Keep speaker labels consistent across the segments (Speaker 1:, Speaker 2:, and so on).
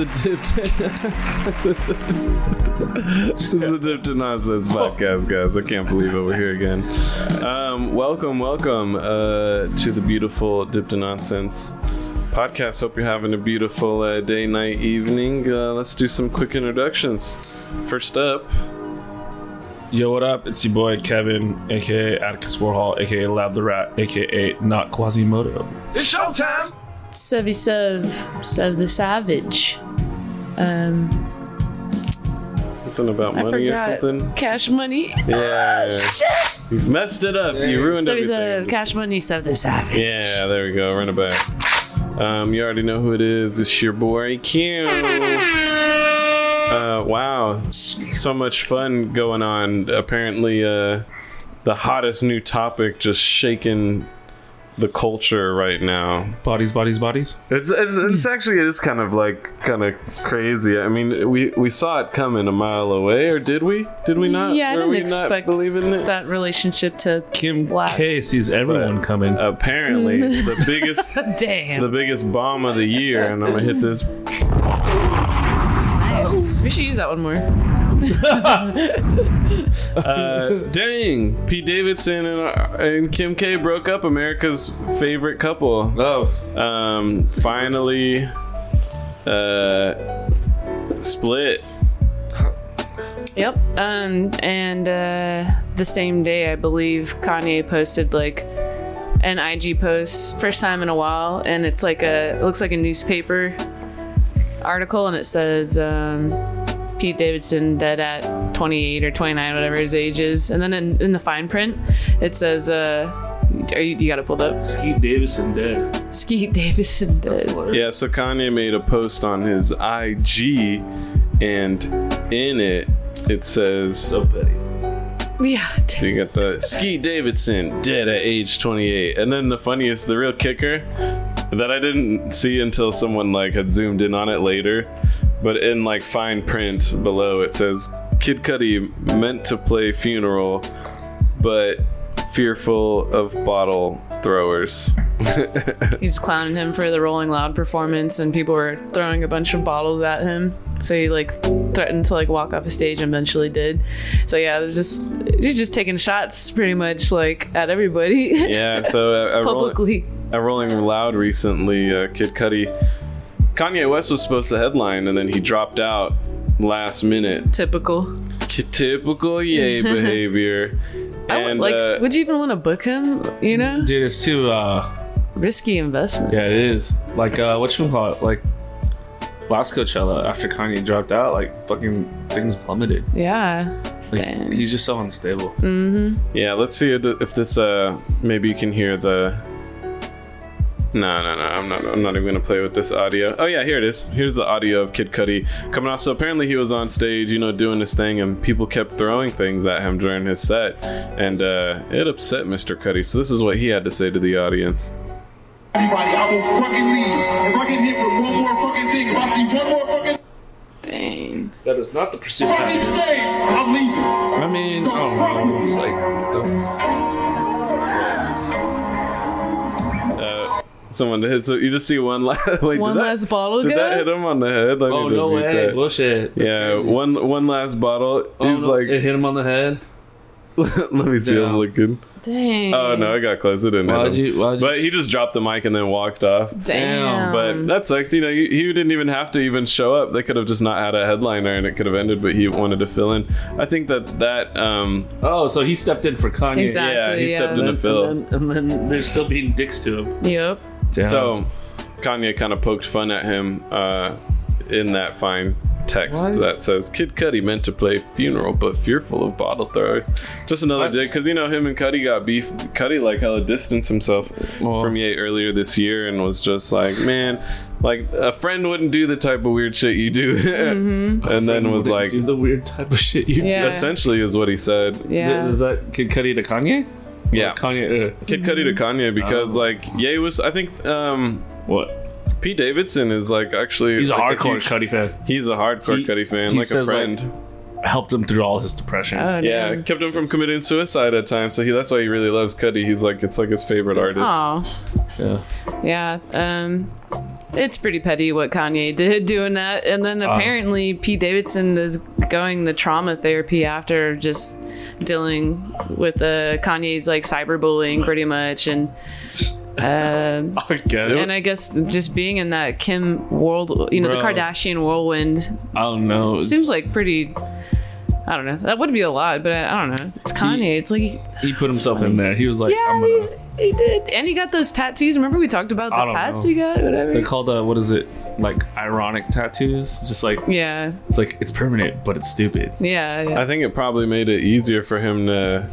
Speaker 1: the Dip to this is the Dip to Nonsense podcast, guys. I can't believe it. We're here again. Um, welcome, welcome uh, to the beautiful Dip to Nonsense podcast. Hope you're having a beautiful uh, day, night, evening. Uh, let's do some quick introductions. First up,
Speaker 2: Yo, what up? It's your boy Kevin, aka Atticus Warhol, aka Lab the Rat, aka Not Quasimodo.
Speaker 3: It's showtime.
Speaker 4: Sevy Sev, Sev the Savage. Um,
Speaker 1: something about money or something.
Speaker 4: Cash Money.
Speaker 1: Yeah, you messed it up. You ruined
Speaker 4: Sev,
Speaker 1: everything.
Speaker 4: Cash Money, Sev the Savage.
Speaker 1: Yeah, there we go. Run it back. Um, you already know who it is. It's your boy Q. Uh, wow, so much fun going on. Apparently, uh, the hottest new topic just shaking the culture right now.
Speaker 2: Bodies, bodies, bodies.
Speaker 1: It's it's hmm. actually it is kind of like kind of crazy. I mean, we we saw it coming a mile away, or did we? Did we not?
Speaker 4: Yeah, I didn't expect
Speaker 1: not believing it?
Speaker 4: that relationship to
Speaker 2: Kim
Speaker 4: Last.
Speaker 2: K sees everyone
Speaker 1: But
Speaker 2: coming.
Speaker 1: Apparently, the biggest
Speaker 4: Damn.
Speaker 1: the biggest bomb of the year, and I'm gonna hit this
Speaker 4: nice. We should use that one more.
Speaker 1: Uh, dang, Pete Davidson and, uh, and Kim K broke up. America's favorite couple.
Speaker 2: oh,
Speaker 1: Um, finally, uh, split.
Speaker 4: Yep. Um, and uh, the same day, I believe Kanye posted like an IG post, first time in a while, and it's like a it looks like a newspaper article, and it says um, Pete Davidson dead at 28 or 29, whatever his age is, and then in, in the fine print, it says, uh, "Are you, you got it pulled up?
Speaker 2: Skeet Davison dead.
Speaker 4: Skeet Davidson dead."
Speaker 1: Yeah, so Kanye made a post on his IG, and in it, it says,
Speaker 2: So petty.
Speaker 4: Yeah.
Speaker 1: So you got the Skeet Davidson dead at age 28, and then the funniest, the real kicker that I didn't see until someone like had zoomed in on it later, but in like fine print below it says Kid Cudi meant to play funeral, but fearful of bottle throwers.
Speaker 4: He's clowning him for the Rolling Loud performance, and people were throwing a bunch of bottles at him. So he like threatened to like walk off the stage, and eventually did. So yeah, there's just he's just taking shots pretty much like at everybody
Speaker 1: Yeah, so uh, at, Rolling, at Rolling Loud recently, uh, Kid Cudi, Kanye West was supposed to headline, and then he dropped out last minute.
Speaker 4: Typical.
Speaker 1: typical yay behavior.
Speaker 4: I would,
Speaker 1: And
Speaker 4: like,
Speaker 1: uh,
Speaker 4: would you even want to book him? You know,
Speaker 2: Dude, it's too, uh,
Speaker 4: risky investment.
Speaker 2: yeah, it is. Like, uh, what you call it? Like, last Coachella, after Kanye dropped out, like, fucking things plummeted.
Speaker 4: Yeah.
Speaker 2: Like, he's just so unstable.
Speaker 1: yeah, let's see if if this uh maybe you can hear the. No, no, no. I'm not. I'm not even gonna play with this audio. Oh yeah, here it is. Here's the audio of Kid Cudi coming off. So apparently he was on stage, you know, doing his thing, and people kept throwing things at him during his set, and uh, it upset Mr. Cudi. So this is what he had to say to the audience.
Speaker 3: Everybody, I will fucking leave. If I get hit with one more fucking thing, if I see one more fucking
Speaker 4: Dang.
Speaker 2: That is not the pursuit of
Speaker 3: fucking
Speaker 2: happiness.
Speaker 3: I'm leaving.
Speaker 2: I mean, I don't know. It's like, the,
Speaker 1: Someone hit. So you just see one last. Wait,
Speaker 4: One
Speaker 1: did that,
Speaker 4: last bottle
Speaker 1: Did
Speaker 4: go?
Speaker 1: that hit him on the head? I
Speaker 2: oh, no way.
Speaker 1: that.
Speaker 2: Bullshit. That's
Speaker 1: Yeah,
Speaker 2: crazy.
Speaker 1: one one last bottle.
Speaker 2: Oh,
Speaker 1: He's
Speaker 2: no,
Speaker 1: like,
Speaker 2: it hit him on the head.
Speaker 1: let me see him
Speaker 2: Damn.
Speaker 1: looking.
Speaker 4: Dang.
Speaker 1: Oh no, I got close. It didn't
Speaker 2: Why'd
Speaker 1: hit him.
Speaker 2: you? Why'd you?
Speaker 1: But he just dropped the mic and then walked off.
Speaker 4: Damn.
Speaker 1: But that sucks. You know, he, he didn't even have to even show up. They could have just not had a headliner and it could have ended. But he wanted to fill in. I think that that um
Speaker 2: oh, so he stepped in for Kanye.
Speaker 4: Exactly.
Speaker 1: yeah he stepped in to fill.
Speaker 2: And then, and then they're still being dicks to him.
Speaker 4: Yep.
Speaker 2: Damn.
Speaker 1: So Kanye kind of poked fun at him uh, in that fine text
Speaker 2: What?
Speaker 1: that says Kid Cudi meant to play funeral but fearful of bottle throwers. Just another
Speaker 2: What?
Speaker 1: dick because you know him and Cudi got beef. Cudi like hella distanced himself
Speaker 2: Well-
Speaker 1: from Ye earlier this year and was just like, man, like a friend wouldn't do the type of weird shit you do, and then was like,
Speaker 2: do the weird type of shit you
Speaker 4: Yeah.
Speaker 1: essentially is what he said.
Speaker 2: do.
Speaker 4: Yeah.
Speaker 2: Is that Kid Cudi to Kanye?
Speaker 1: Yeah.
Speaker 2: Or Kanye. Uh,
Speaker 1: Kid Cudi to Kanye because
Speaker 2: Oh.
Speaker 1: like Ye was I think um
Speaker 2: what?
Speaker 1: Pete Davidson is like actually
Speaker 2: He's a
Speaker 1: like
Speaker 2: hardcore
Speaker 1: huge-
Speaker 2: Cudi fan.
Speaker 1: He's a hardcore
Speaker 2: He-
Speaker 1: Cudi fan,
Speaker 2: he
Speaker 1: like a
Speaker 2: says, like,
Speaker 1: friend.
Speaker 2: Helped him through all his depression.
Speaker 4: Oh,
Speaker 1: yeah,
Speaker 4: damn.
Speaker 1: kept him from committing suicide at times. So he that's why he really loves Cudi. He's like it's like his favorite artist.
Speaker 4: Aw.
Speaker 2: yeah.
Speaker 4: Yeah. Um it's pretty petty what Kanye did doing that. And then apparently Pete Davidson is going the trauma therapy after just dealing with uh, Kanye's like cyberbullying pretty much and. Uh,
Speaker 2: I get it.
Speaker 4: and I guess just being in that Kim world, you know, the Kardashian whirlwind
Speaker 2: I don't know.
Speaker 4: Seems like pretty. I don't know. That would be a lot, but I, I don't know. It's Kanye. It's like
Speaker 2: he put himself in there. He was like,
Speaker 4: yeah,
Speaker 2: I'm gonna.
Speaker 4: he did, and he got those tattoos. Remember we talked about the tats
Speaker 2: know.
Speaker 4: he got, whatever.
Speaker 2: They're called uh, what is it? Like ironic tattoos. Just like
Speaker 4: yeah,
Speaker 2: it's like it's permanent, but it's stupid.
Speaker 4: yeah, yeah.
Speaker 1: I think it probably made it easier for him to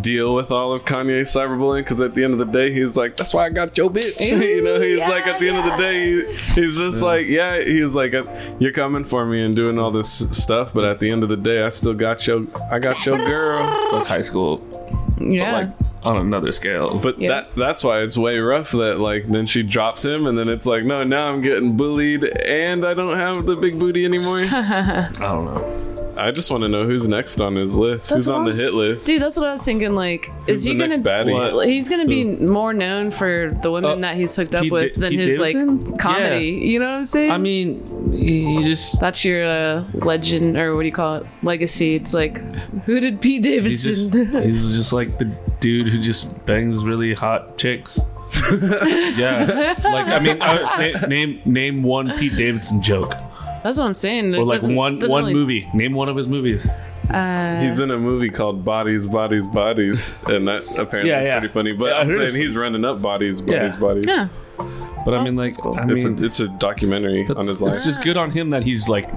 Speaker 1: deal with all of Kanye's cyberbullying because at the end of the day, he's like, "That's why I got your bitch." you know, he's like, at the end of the day, he, he's just like, "Yeah," he's like, uh, "You're coming for me and doing all this stuff, but at the end of the day, I still got your, I got your girl."
Speaker 2: It's like high school,
Speaker 4: yeah.
Speaker 2: like on another scale.
Speaker 1: But
Speaker 4: Yeah.
Speaker 1: that that's why it's way rough that like then she drops him and then it's like no now I'm getting bullied and I don't have the big booty anymore.
Speaker 2: I don't know.
Speaker 1: I just want to know who's next on his list. who's on
Speaker 4: I
Speaker 1: the
Speaker 4: was-
Speaker 1: hit list?
Speaker 4: Dude, that's what I was thinking. Like,
Speaker 1: Who's
Speaker 4: is he
Speaker 1: the
Speaker 4: gonna?
Speaker 1: next baddie?
Speaker 2: What?
Speaker 4: He's gonna be more known for the women
Speaker 2: Uh,
Speaker 4: that he's hooked up
Speaker 2: Pete
Speaker 4: with
Speaker 2: Da-
Speaker 4: than his
Speaker 2: Davidson?
Speaker 4: like comedy. You know what I'm saying?
Speaker 2: I mean, he he just
Speaker 4: that's your uh, legend, or what do you call it? Legacy. It's like, who did Pete
Speaker 2: he's
Speaker 4: Davidson?
Speaker 2: just he's just like the dude who just bangs really hot chicks. yeah, like I mean, uh, name name one Pete Davidson joke
Speaker 4: that's what I'm saying. It
Speaker 2: or like
Speaker 4: doesn't-
Speaker 2: one
Speaker 4: doesn't
Speaker 2: one
Speaker 4: really-
Speaker 2: movie. Name one of his movies.
Speaker 4: Uh,
Speaker 1: He's in a movie called Bodies, Bodies, Bodies, and that apparently
Speaker 2: Yeah,
Speaker 1: is
Speaker 2: yeah.
Speaker 1: pretty funny. But
Speaker 2: Yeah, I
Speaker 1: I'm
Speaker 2: heard
Speaker 1: saying
Speaker 2: it's-
Speaker 1: he's running up bodies, bodies,
Speaker 2: Yeah.
Speaker 1: bodies.
Speaker 4: yeah.
Speaker 2: But I mean, like,
Speaker 4: that's cool.
Speaker 2: I
Speaker 1: It's
Speaker 2: mean,
Speaker 1: a it's a documentary on his life.
Speaker 2: it's just good on him that he's like,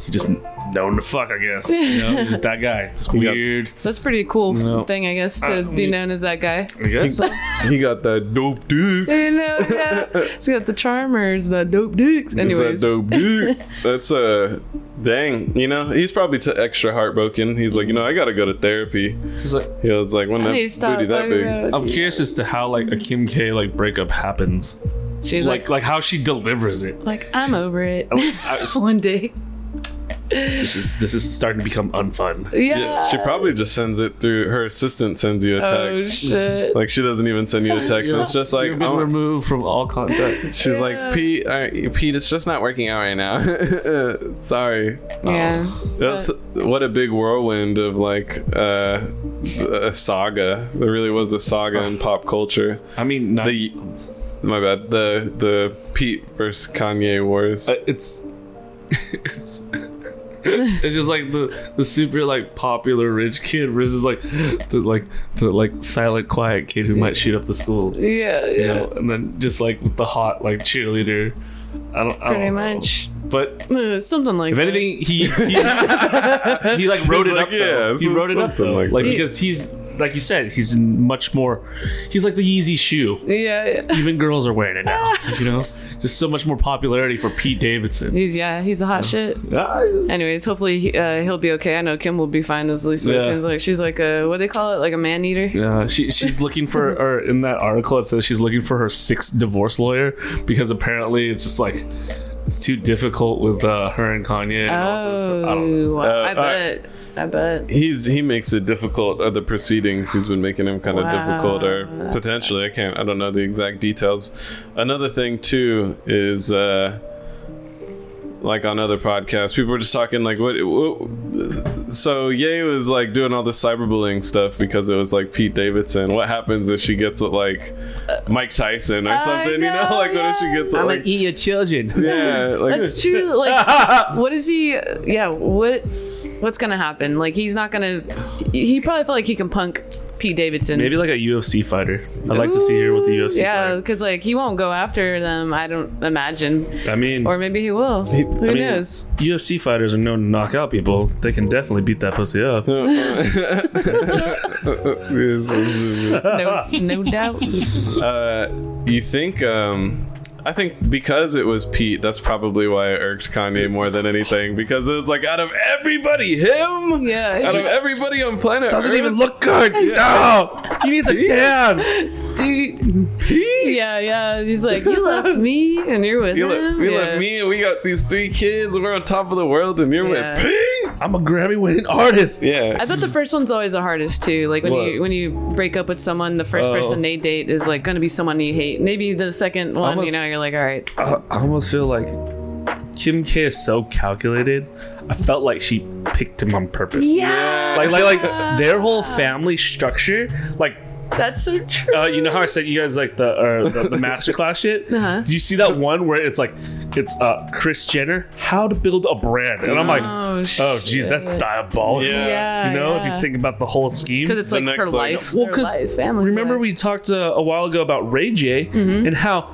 Speaker 2: he just known to fuck. I guess you know, just that guy. It's
Speaker 1: got-
Speaker 2: weird.
Speaker 4: That's pretty cool
Speaker 2: No.
Speaker 4: thing, I guess, to
Speaker 2: Uh,
Speaker 4: be
Speaker 2: we-
Speaker 4: known as that guy.
Speaker 2: I guess.
Speaker 1: he got that dope dick.
Speaker 4: You know, yeah. He's got the charmers, the dope dicks.
Speaker 1: He's
Speaker 4: Anyways,
Speaker 1: that dope dick. That's uh, dang. You know, he's probably t- extra heartbroken. He's like, you know, I gotta go to therapy.
Speaker 2: It's like,
Speaker 1: He was like, when
Speaker 4: I need to
Speaker 1: that
Speaker 4: stop
Speaker 1: booty that
Speaker 4: fucking
Speaker 1: big.
Speaker 4: around.
Speaker 2: I'm curious as to how like a Kim K like breakup happens.
Speaker 4: She's
Speaker 2: Like
Speaker 4: like,
Speaker 2: like how she delivers it.
Speaker 4: like, I'm over it.
Speaker 2: I-
Speaker 4: One day.
Speaker 2: This is this is starting to become unfun.
Speaker 4: Yeah.
Speaker 1: Yeah, she probably just sends it through her assistant sends you a text.
Speaker 4: Oh,
Speaker 1: text.
Speaker 4: shit.
Speaker 1: like she doesn't even send you a text. and it's just like
Speaker 2: You've been
Speaker 1: oh,
Speaker 2: removed from all contact.
Speaker 1: she's
Speaker 4: Yeah.
Speaker 1: like Pete, all right, Pete, it's just not working out right now. Sorry.
Speaker 4: yeah.
Speaker 1: That's what a big whirlwind of like uh, a saga. There really was a saga in pop culture.
Speaker 2: I mean, not,
Speaker 1: The my bad. The the Pete versus Kanye wars.
Speaker 2: uh, it's it's it's just like the the super like popular rich kid versus like the like the like silent quiet kid who might shoot up the school.
Speaker 4: Yeah,
Speaker 2: You
Speaker 4: yeah.
Speaker 2: know, and then just like with the hot like cheerleader. I don't I
Speaker 4: Pretty
Speaker 2: don't know.
Speaker 4: much.
Speaker 2: But
Speaker 4: Uh, something like
Speaker 2: if
Speaker 4: that.
Speaker 2: anything, he he, he like wrote it
Speaker 1: like,
Speaker 2: up.
Speaker 1: yeah,
Speaker 2: though. he wrote it up
Speaker 1: something
Speaker 2: though.
Speaker 1: like
Speaker 2: like because he's like you said, he's much more. He's like the Yeezy shoe.
Speaker 4: Yeah, yeah.
Speaker 2: Even girls are wearing it now. You know, just so much more popularity for Pete Davidson.
Speaker 4: He's yeah, he's a hot shit. Anyways, hopefully he, uh, he'll be okay. I know Kim will be fine. As least what it
Speaker 2: Yeah.
Speaker 4: seems like she's like a what do they call it, like a man eater.
Speaker 2: Yeah, she she's looking for, or in that article it says she's looking for her sixth divorce lawyer because apparently it's just like it's too difficult with uh, her and Kanye. And also, I don't know.
Speaker 4: Oh,
Speaker 1: Uh,
Speaker 4: I bet. I bet.
Speaker 1: He's he makes it difficult. Uh, the proceedings he's been making him kind of
Speaker 4: Wow,
Speaker 1: difficult, or
Speaker 4: that
Speaker 1: potentially.
Speaker 4: sucks.
Speaker 1: I can't. I don't know the exact details. Another thing too is. uh like on other podcasts, people were just talking like, what, what? So Ye was like doing all the cyberbullying stuff because it was like Pete Davidson. What happens if she gets with like Mike Tyson or
Speaker 4: I
Speaker 1: something? you know,
Speaker 4: know,
Speaker 1: like what if she gets with, like, gonna
Speaker 2: eat your children.
Speaker 1: yeah, like
Speaker 4: That's true. Like, what is he? Yeah, what? What's gonna happen? Like, he's not gonna. He probably felt like he can punk Pete Davidson.
Speaker 2: Maybe like a UFC fighter. I'd like to see her with the UFC.
Speaker 4: Yeah, because like he won't go after them. I don't imagine,
Speaker 2: I mean,
Speaker 4: or maybe he will. Who
Speaker 2: I mean,
Speaker 4: knows?
Speaker 2: UFC fighters are known to knock out people. They can definitely beat that pussy up.
Speaker 4: No, no doubt.
Speaker 1: Uh, you think? Um, I think because it was Pete, that's probably why it irked Kanye more than anything. Because it's like out of everybody, him.
Speaker 4: Yeah,
Speaker 1: Out of everybody on planet
Speaker 2: Doesn't
Speaker 1: Earth,
Speaker 2: even look good. No, he needs a tan.
Speaker 4: dude.
Speaker 1: Pete.
Speaker 4: Yeah, yeah. He's like, you left me, and you're with
Speaker 1: You
Speaker 4: him.
Speaker 1: left, we
Speaker 4: yeah.
Speaker 1: left me, and we got these three kids, and we're on top of the world, and you're
Speaker 4: Yeah.
Speaker 1: with Ping.
Speaker 2: I'm a Grammy winning artist.
Speaker 1: Yeah,
Speaker 4: I bet the first one's always the hardest too. Like when
Speaker 2: What?
Speaker 4: you when you break up with someone, the first
Speaker 2: Oh.
Speaker 4: person they date is like going to be someone you hate. Maybe the second one,
Speaker 2: Almost-
Speaker 4: you know, you're like, all right,
Speaker 2: I, I almost feel like Kim K is so calculated. I felt like she picked him on purpose.
Speaker 4: yeah,
Speaker 2: Like, like, like their whole family structure. Like,
Speaker 4: that's so true.
Speaker 2: uh, you know how I said you guys like the uh, the, the masterclass shit.
Speaker 4: Uh-huh.
Speaker 2: Do you see that one where it's like it's uh Kris Jenner how to build a brand, and I'm like,
Speaker 4: Oh,
Speaker 2: oh geez, that's diabolical.
Speaker 1: Yeah.
Speaker 4: yeah,
Speaker 2: You know, if you think about the whole scheme.
Speaker 4: because it's
Speaker 1: The
Speaker 4: like her life.
Speaker 2: Well, because
Speaker 4: life, family's
Speaker 2: remember
Speaker 4: life.
Speaker 2: we talked uh, a while ago about Ray J
Speaker 4: Mm-hmm.
Speaker 2: and how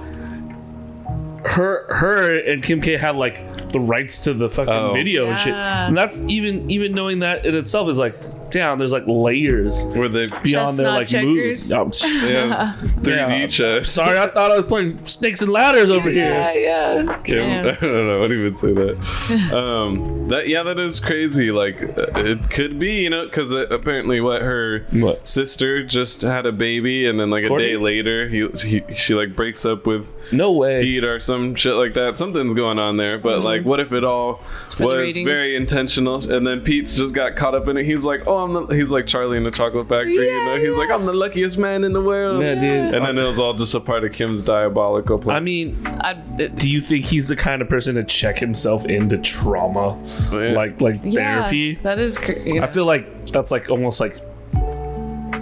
Speaker 2: her her and Kim K had like the rights to the fucking
Speaker 1: Oh.
Speaker 2: video and shit.
Speaker 4: Yeah.
Speaker 2: And that's even even knowing that in itself is like, damn, there's like layers
Speaker 1: where they
Speaker 2: beyond their like
Speaker 4: checkers.
Speaker 2: moves. Oh, psh.
Speaker 1: yeah, 3D
Speaker 2: Yeah.
Speaker 1: chess.
Speaker 2: Sorry, I thought I was playing snakes and ladders over
Speaker 4: yeah,
Speaker 2: here.
Speaker 4: yeah.
Speaker 1: Kim, I don't know. I wouldn't even say that. um, that yeah, that is crazy. Like uh, it could be, you know, because apparently, what her
Speaker 2: What?
Speaker 1: sister just had a baby, and then like a
Speaker 2: Courtney?
Speaker 1: day later, he, he she like breaks up with
Speaker 2: No way.
Speaker 1: Pete or some shit like that. Something's going on there. But like, what if it all was very intentional, and then Pete's just got caught up in it? He's like, oh, I'm the. He's like Charlie in the Chocolate Factory. you know, he's like, I'm the luckiest man in the world.
Speaker 2: Yeah, dude.
Speaker 1: And then it was all just a part of Kim's diabolical plan.
Speaker 2: I mean,
Speaker 4: I, it-
Speaker 2: do you think he's the kind of person to check himself into trauma,
Speaker 1: Yeah.
Speaker 2: like like
Speaker 4: yeah,
Speaker 2: therapy?
Speaker 4: That is crazy.
Speaker 2: I feel like that's like almost like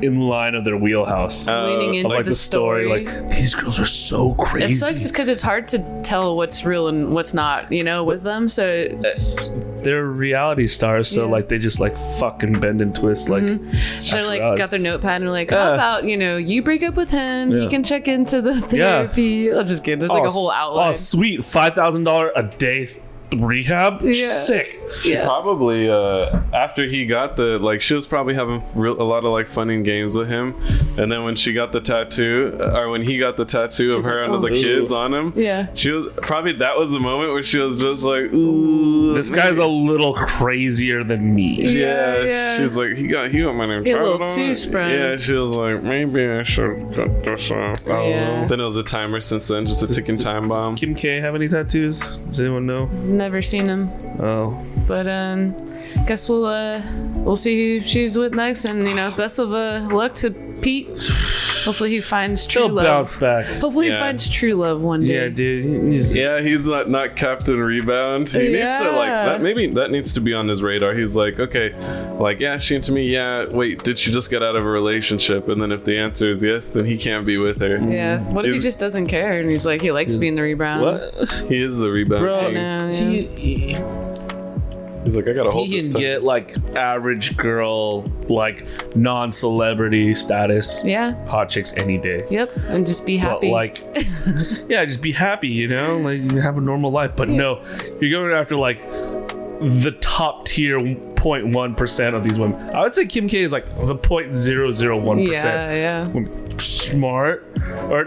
Speaker 2: in line of their wheelhouse.
Speaker 1: Uh,
Speaker 4: leaning into
Speaker 2: of like
Speaker 4: the,
Speaker 2: the story, like these girls are so crazy.
Speaker 4: it sucks because it's hard to tell what's real and what's not, you know, with them. So it's,
Speaker 2: They're reality stars, so
Speaker 4: Yeah. Mm-hmm.
Speaker 2: like they just like fucking bend and twist. Like
Speaker 4: they're like got their notepad and like,
Speaker 2: Yeah.
Speaker 4: how about you know, you break up with him,
Speaker 2: Yeah.
Speaker 4: you can check into the therapy. I'll just kidding. There's like
Speaker 2: oh,
Speaker 4: a whole
Speaker 2: s-
Speaker 4: outline.
Speaker 2: Oh, sweet, five thousand dollar a day rehab.
Speaker 4: Yeah.
Speaker 2: Sick.
Speaker 4: yeah.
Speaker 1: probably uh, after he got the like she was probably having real, a lot of like fun and games with him and then when she got the tattoo uh, or when he got the tattoo of her
Speaker 4: like,
Speaker 1: and
Speaker 4: "Oh,
Speaker 1: the kids on him
Speaker 4: Yeah.
Speaker 1: she was probably that was the moment where she was just like ooh
Speaker 2: This guy's a little crazier than me.
Speaker 1: yeah,
Speaker 4: Yeah, yeah.
Speaker 1: she's like he got he got my name
Speaker 4: He a little
Speaker 1: on it." yeah she was like maybe I should cut this off
Speaker 4: Yeah.
Speaker 1: then it was a timer since then just a ticking time bomb
Speaker 2: Kim K have any tattoos? Does anyone know?
Speaker 4: Never seen him,
Speaker 2: Oh,
Speaker 4: but um, guess we'll uh, we'll see who she's with next, and you know, best of uh, luck to Pete. Hopefully, he finds true
Speaker 2: he'll
Speaker 4: love.
Speaker 2: bounce back.
Speaker 4: Hopefully,
Speaker 1: Yeah.
Speaker 4: he finds true love one day.
Speaker 2: Yeah, dude. he's-
Speaker 1: Yeah, he's not not Captain Rebound. He needs to like
Speaker 4: Yeah.
Speaker 1: that. Maybe that needs to be on his radar. He's like, okay, like yeah, she into me. Yeah, wait, did she just get out of a relationship? And then if the answer is yes, then he can't be with her.
Speaker 4: Yeah. What if he
Speaker 1: Is-
Speaker 4: just doesn't care and he's like he likes being the rebound?
Speaker 2: What?
Speaker 1: He is the rebound.
Speaker 2: Bro,
Speaker 1: king.
Speaker 4: know,
Speaker 2: he, he,
Speaker 1: He's like, I gotta hold
Speaker 2: he can
Speaker 1: stuff.
Speaker 2: get like average girl, like non celebrity status,
Speaker 4: Yeah.
Speaker 2: hot chicks any day.
Speaker 4: Yep. And just be
Speaker 2: But
Speaker 4: happy.
Speaker 2: like, yeah, just be happy, you know, like you have a normal life. But no, you're going after like the top tier 0.1 percent of these women. I would say Kim K is like the 0.001%.
Speaker 4: yeah. Yeah.
Speaker 2: Smart or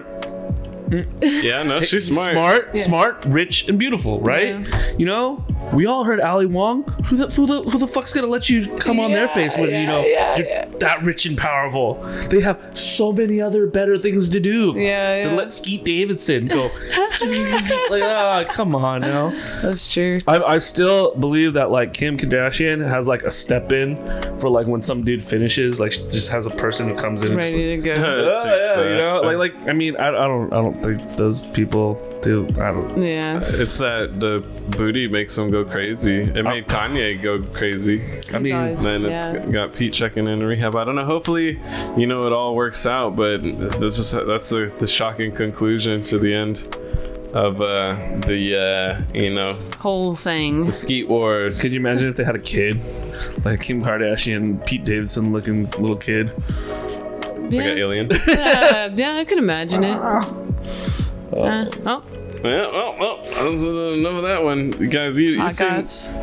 Speaker 2: mm.
Speaker 1: yeah, no, she's smart.
Speaker 2: smart, smart, rich, and beautiful, right? You know, we all heard Ali Wong. Who the who the who the fuck's gonna let you come on their face when you know
Speaker 4: yeah,
Speaker 2: you're
Speaker 4: yeah.
Speaker 2: that rich and powerful? They have so many other better things to do.
Speaker 4: Yeah,
Speaker 2: To
Speaker 4: yeah.
Speaker 2: let Skeet Davidson go. like, ah, come on now.
Speaker 4: That's true.
Speaker 2: I, I still believe that like Kim Kardashian has like a step in for like when some dude finishes, like she just has a person who comes in. and just,
Speaker 4: Ready to go.
Speaker 1: It
Speaker 2: Oh,
Speaker 1: takes
Speaker 2: yeah,
Speaker 1: that.
Speaker 2: you know, like, like I mean, I, I don't, I don't think those people do. I don't.
Speaker 4: yeah.
Speaker 1: It's that the booty makes them go crazy. It made Kanye go crazy.
Speaker 2: I mean,
Speaker 4: Size.
Speaker 1: Then it's
Speaker 4: Yeah.
Speaker 1: got Pete checking in rehab. I don't know. Hopefully, you know, it all works out. But this is that's the, the shocking conclusion to the end of uh, the uh, you know
Speaker 4: Whole thing.
Speaker 1: the Skeet Wars.
Speaker 2: Could you imagine if they had a kid, like Kim Kardashian, Pete Davidson looking little kid?
Speaker 1: It's like an alien.
Speaker 4: Uh, yeah, I can imagine it. Uh, oh,
Speaker 1: yeah. Well, well. That's uh, enough of that one, guys. You, you
Speaker 4: I
Speaker 1: seen
Speaker 4: guess.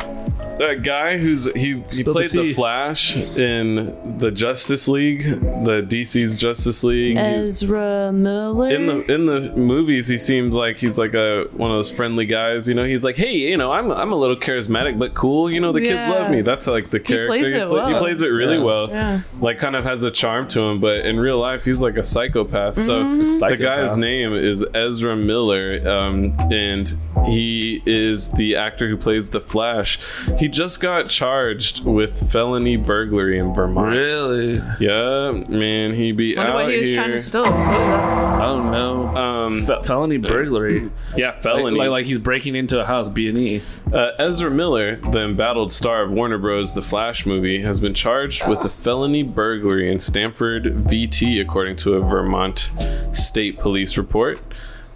Speaker 1: That guy who's he he
Speaker 2: Spill the
Speaker 1: played the,
Speaker 2: tea.
Speaker 1: Flash in the Justice League, the DC's Justice League.
Speaker 4: Ezra Miller.
Speaker 1: in the in the movies, he seems like he's like a one of those friendly guys. You know, he's like, hey, you know, I'm I'm a little charismatic but cool. You know, the kids love me. That's like the character.
Speaker 4: plays it
Speaker 1: play- he plays it really
Speaker 2: Yeah.
Speaker 1: well.
Speaker 4: Yeah.
Speaker 1: Like, kind of has a charm to him. But in real life, he's like a psychopath. So
Speaker 4: Mm-hmm.
Speaker 1: the
Speaker 2: Psychopath.
Speaker 1: guy's name is Ezra Miller, um, and he is the actor who plays the Flash. He just got charged with felony burglary in Vermont.
Speaker 2: Really?
Speaker 1: Yeah, man, he be
Speaker 4: Wonder
Speaker 1: out
Speaker 4: what he was
Speaker 1: here.
Speaker 4: trying to steal. What that?
Speaker 2: I don't know.
Speaker 1: um,
Speaker 2: Fe- felony burglary.
Speaker 1: yeah,
Speaker 2: like,
Speaker 1: felony.
Speaker 2: like, like he's breaking into a house, B and E.
Speaker 1: Uh, Ezra Miller, the embattled star of Warner Bros. The Flash movie, has been charged with a felony burglary in Stamford, VT, according to a Vermont State Police report.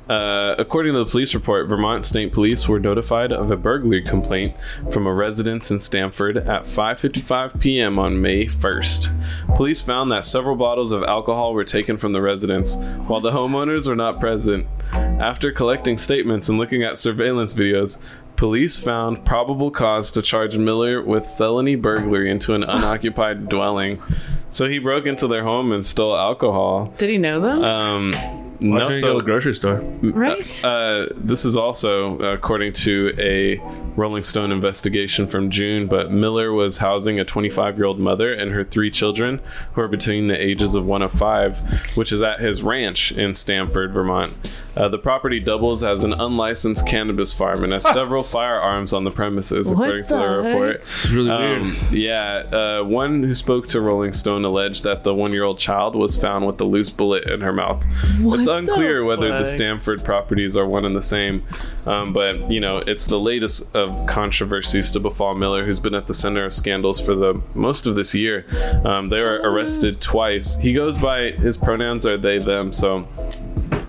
Speaker 1: Uh, according to the police report, Vermont State Police were notified of a burglary complaint from a residence in Stamford at 5:55 p.m. on May 1st. Police found that several bottles of alcohol were taken from the residence, while the homeowners were not present. After collecting statements and looking at surveillance videos, police found probable cause to charge Miller with felony burglary into an unoccupied dwelling. So he broke into their home and stole alcohol.
Speaker 4: Did he know them?
Speaker 1: Um,
Speaker 2: Why
Speaker 1: no,
Speaker 2: couldn't
Speaker 1: so
Speaker 2: go to the grocery store?
Speaker 4: right.
Speaker 1: uh, this is also according to a Rolling Stone investigation from June. But Miller was housing a 25 year old mother and her three children, who are between the ages of one of five, which is at his ranch in Stamford, Vermont. Uh, the property doubles as an unlicensed cannabis farm and has several firearms on the premises,
Speaker 4: What
Speaker 1: according to the
Speaker 4: the heck?
Speaker 1: report.
Speaker 2: It's really
Speaker 1: Um,
Speaker 2: weird.
Speaker 1: yeah, uh, one who spoke to Rolling Stone alleged that the one-year-old child was found with a loose bullet in her mouth. it's
Speaker 4: the
Speaker 1: unclear whether the? Stamford properties are one and the same, um, but you know, it's the latest of controversies to befall Miller, who's been at the center of scandals for the most of this year. Um, they were arrested twice. He goes by his pronouns are they them, so.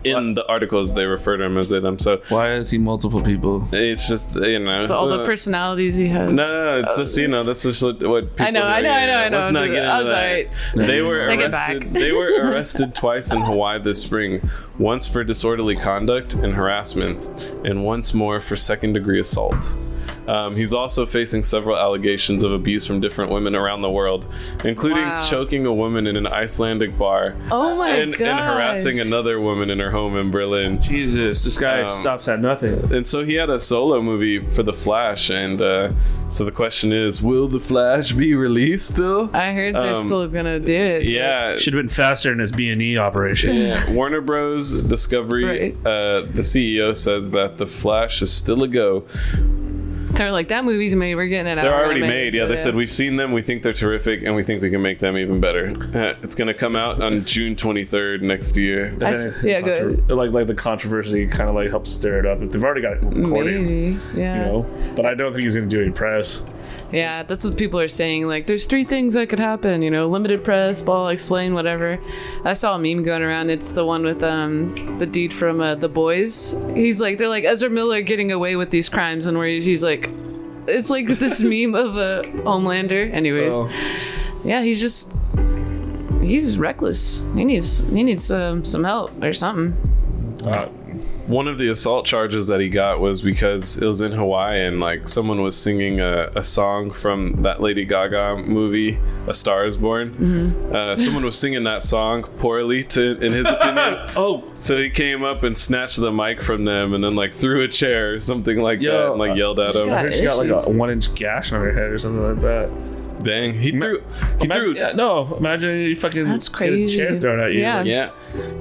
Speaker 1: In the articles, they refer to him as they them. So
Speaker 2: Why is he multiple people?
Speaker 1: it's just you know
Speaker 4: all the
Speaker 1: uh,
Speaker 4: personalities he has.
Speaker 1: no, no, no, it's just you know that's just what what people
Speaker 4: I know,
Speaker 1: do.
Speaker 4: I know, I know, I know.
Speaker 1: Let's not get
Speaker 4: I
Speaker 1: into
Speaker 4: was
Speaker 1: that.
Speaker 4: alright.
Speaker 1: They were
Speaker 4: Take
Speaker 1: arrested. they were arrested twice in Hawaii this spring. Once for disorderly conduct and harassment, and once more for second degree assault. Um, he's also facing several allegations of abuse from different women around the world, including
Speaker 4: Wow.
Speaker 1: choking a woman in an Icelandic bar
Speaker 4: Oh my
Speaker 1: and,
Speaker 4: god.
Speaker 1: and harassing another woman in her home in Berlin.
Speaker 2: Jesus, this guy
Speaker 1: Um,
Speaker 2: stops at nothing.
Speaker 1: And so he had a solo movie for The Flash, and uh, so the question is, will The Flash be released still?
Speaker 4: I heard they're
Speaker 1: Um,
Speaker 4: still gonna do it.
Speaker 1: Yeah,
Speaker 2: Should have been faster in his B and E operation.
Speaker 1: yeah. Warner Bros. Discovery,
Speaker 4: Right.
Speaker 1: uh, the CEO says that The Flash is still a go.
Speaker 4: They're like that movie's made. We're getting it out.
Speaker 1: They're
Speaker 4: We're
Speaker 1: already
Speaker 4: gonna
Speaker 1: made.
Speaker 4: make it,
Speaker 1: Yeah,
Speaker 4: so
Speaker 1: they said we've seen them. We think they're terrific, and we think we can make them even better. Uh, it's going to come out on June 23rd next year.
Speaker 4: I s- yeah, go ahead.
Speaker 2: Like like the controversy kind of like helps stir it up. They've already got it recorded,
Speaker 4: Maybe. Yeah.
Speaker 2: you know. But I don't think he's gonna do any press.
Speaker 4: Yeah, that's what people are saying. Like, there's three things that could happen. You know, limited press, ball, explain, whatever. I saw a meme going around. It's the one with um the dude from uh, The Boys. He's like, they're like Ezra Miller getting away with these crimes, and where he's, he's like, it's like this meme of a Homelander. Anyways,
Speaker 2: Oh.
Speaker 4: yeah, he's just he's reckless. He needs he needs um, some help or something.
Speaker 2: Uh,
Speaker 1: One of the assault charges that he got was because it was in Hawaii and like someone was singing a, a song from that Lady Gaga movie, A Star Is Born.
Speaker 4: Mm-hmm.
Speaker 1: Uh, someone was singing that song poorly, to in his opinion.
Speaker 2: oh,
Speaker 1: So he came up and snatched the mic from them and then like threw a chair or something like
Speaker 2: Yo,
Speaker 1: that and like yelled at him.
Speaker 4: God.
Speaker 2: heard she got like a one inch gash on her head or something like that.
Speaker 1: Dang, he threw he
Speaker 2: Imagine,
Speaker 1: threw
Speaker 2: yeah, no, imagine you fucking
Speaker 4: That's
Speaker 2: get a chair thrown at you.
Speaker 4: Yeah.
Speaker 2: like,
Speaker 1: yeah.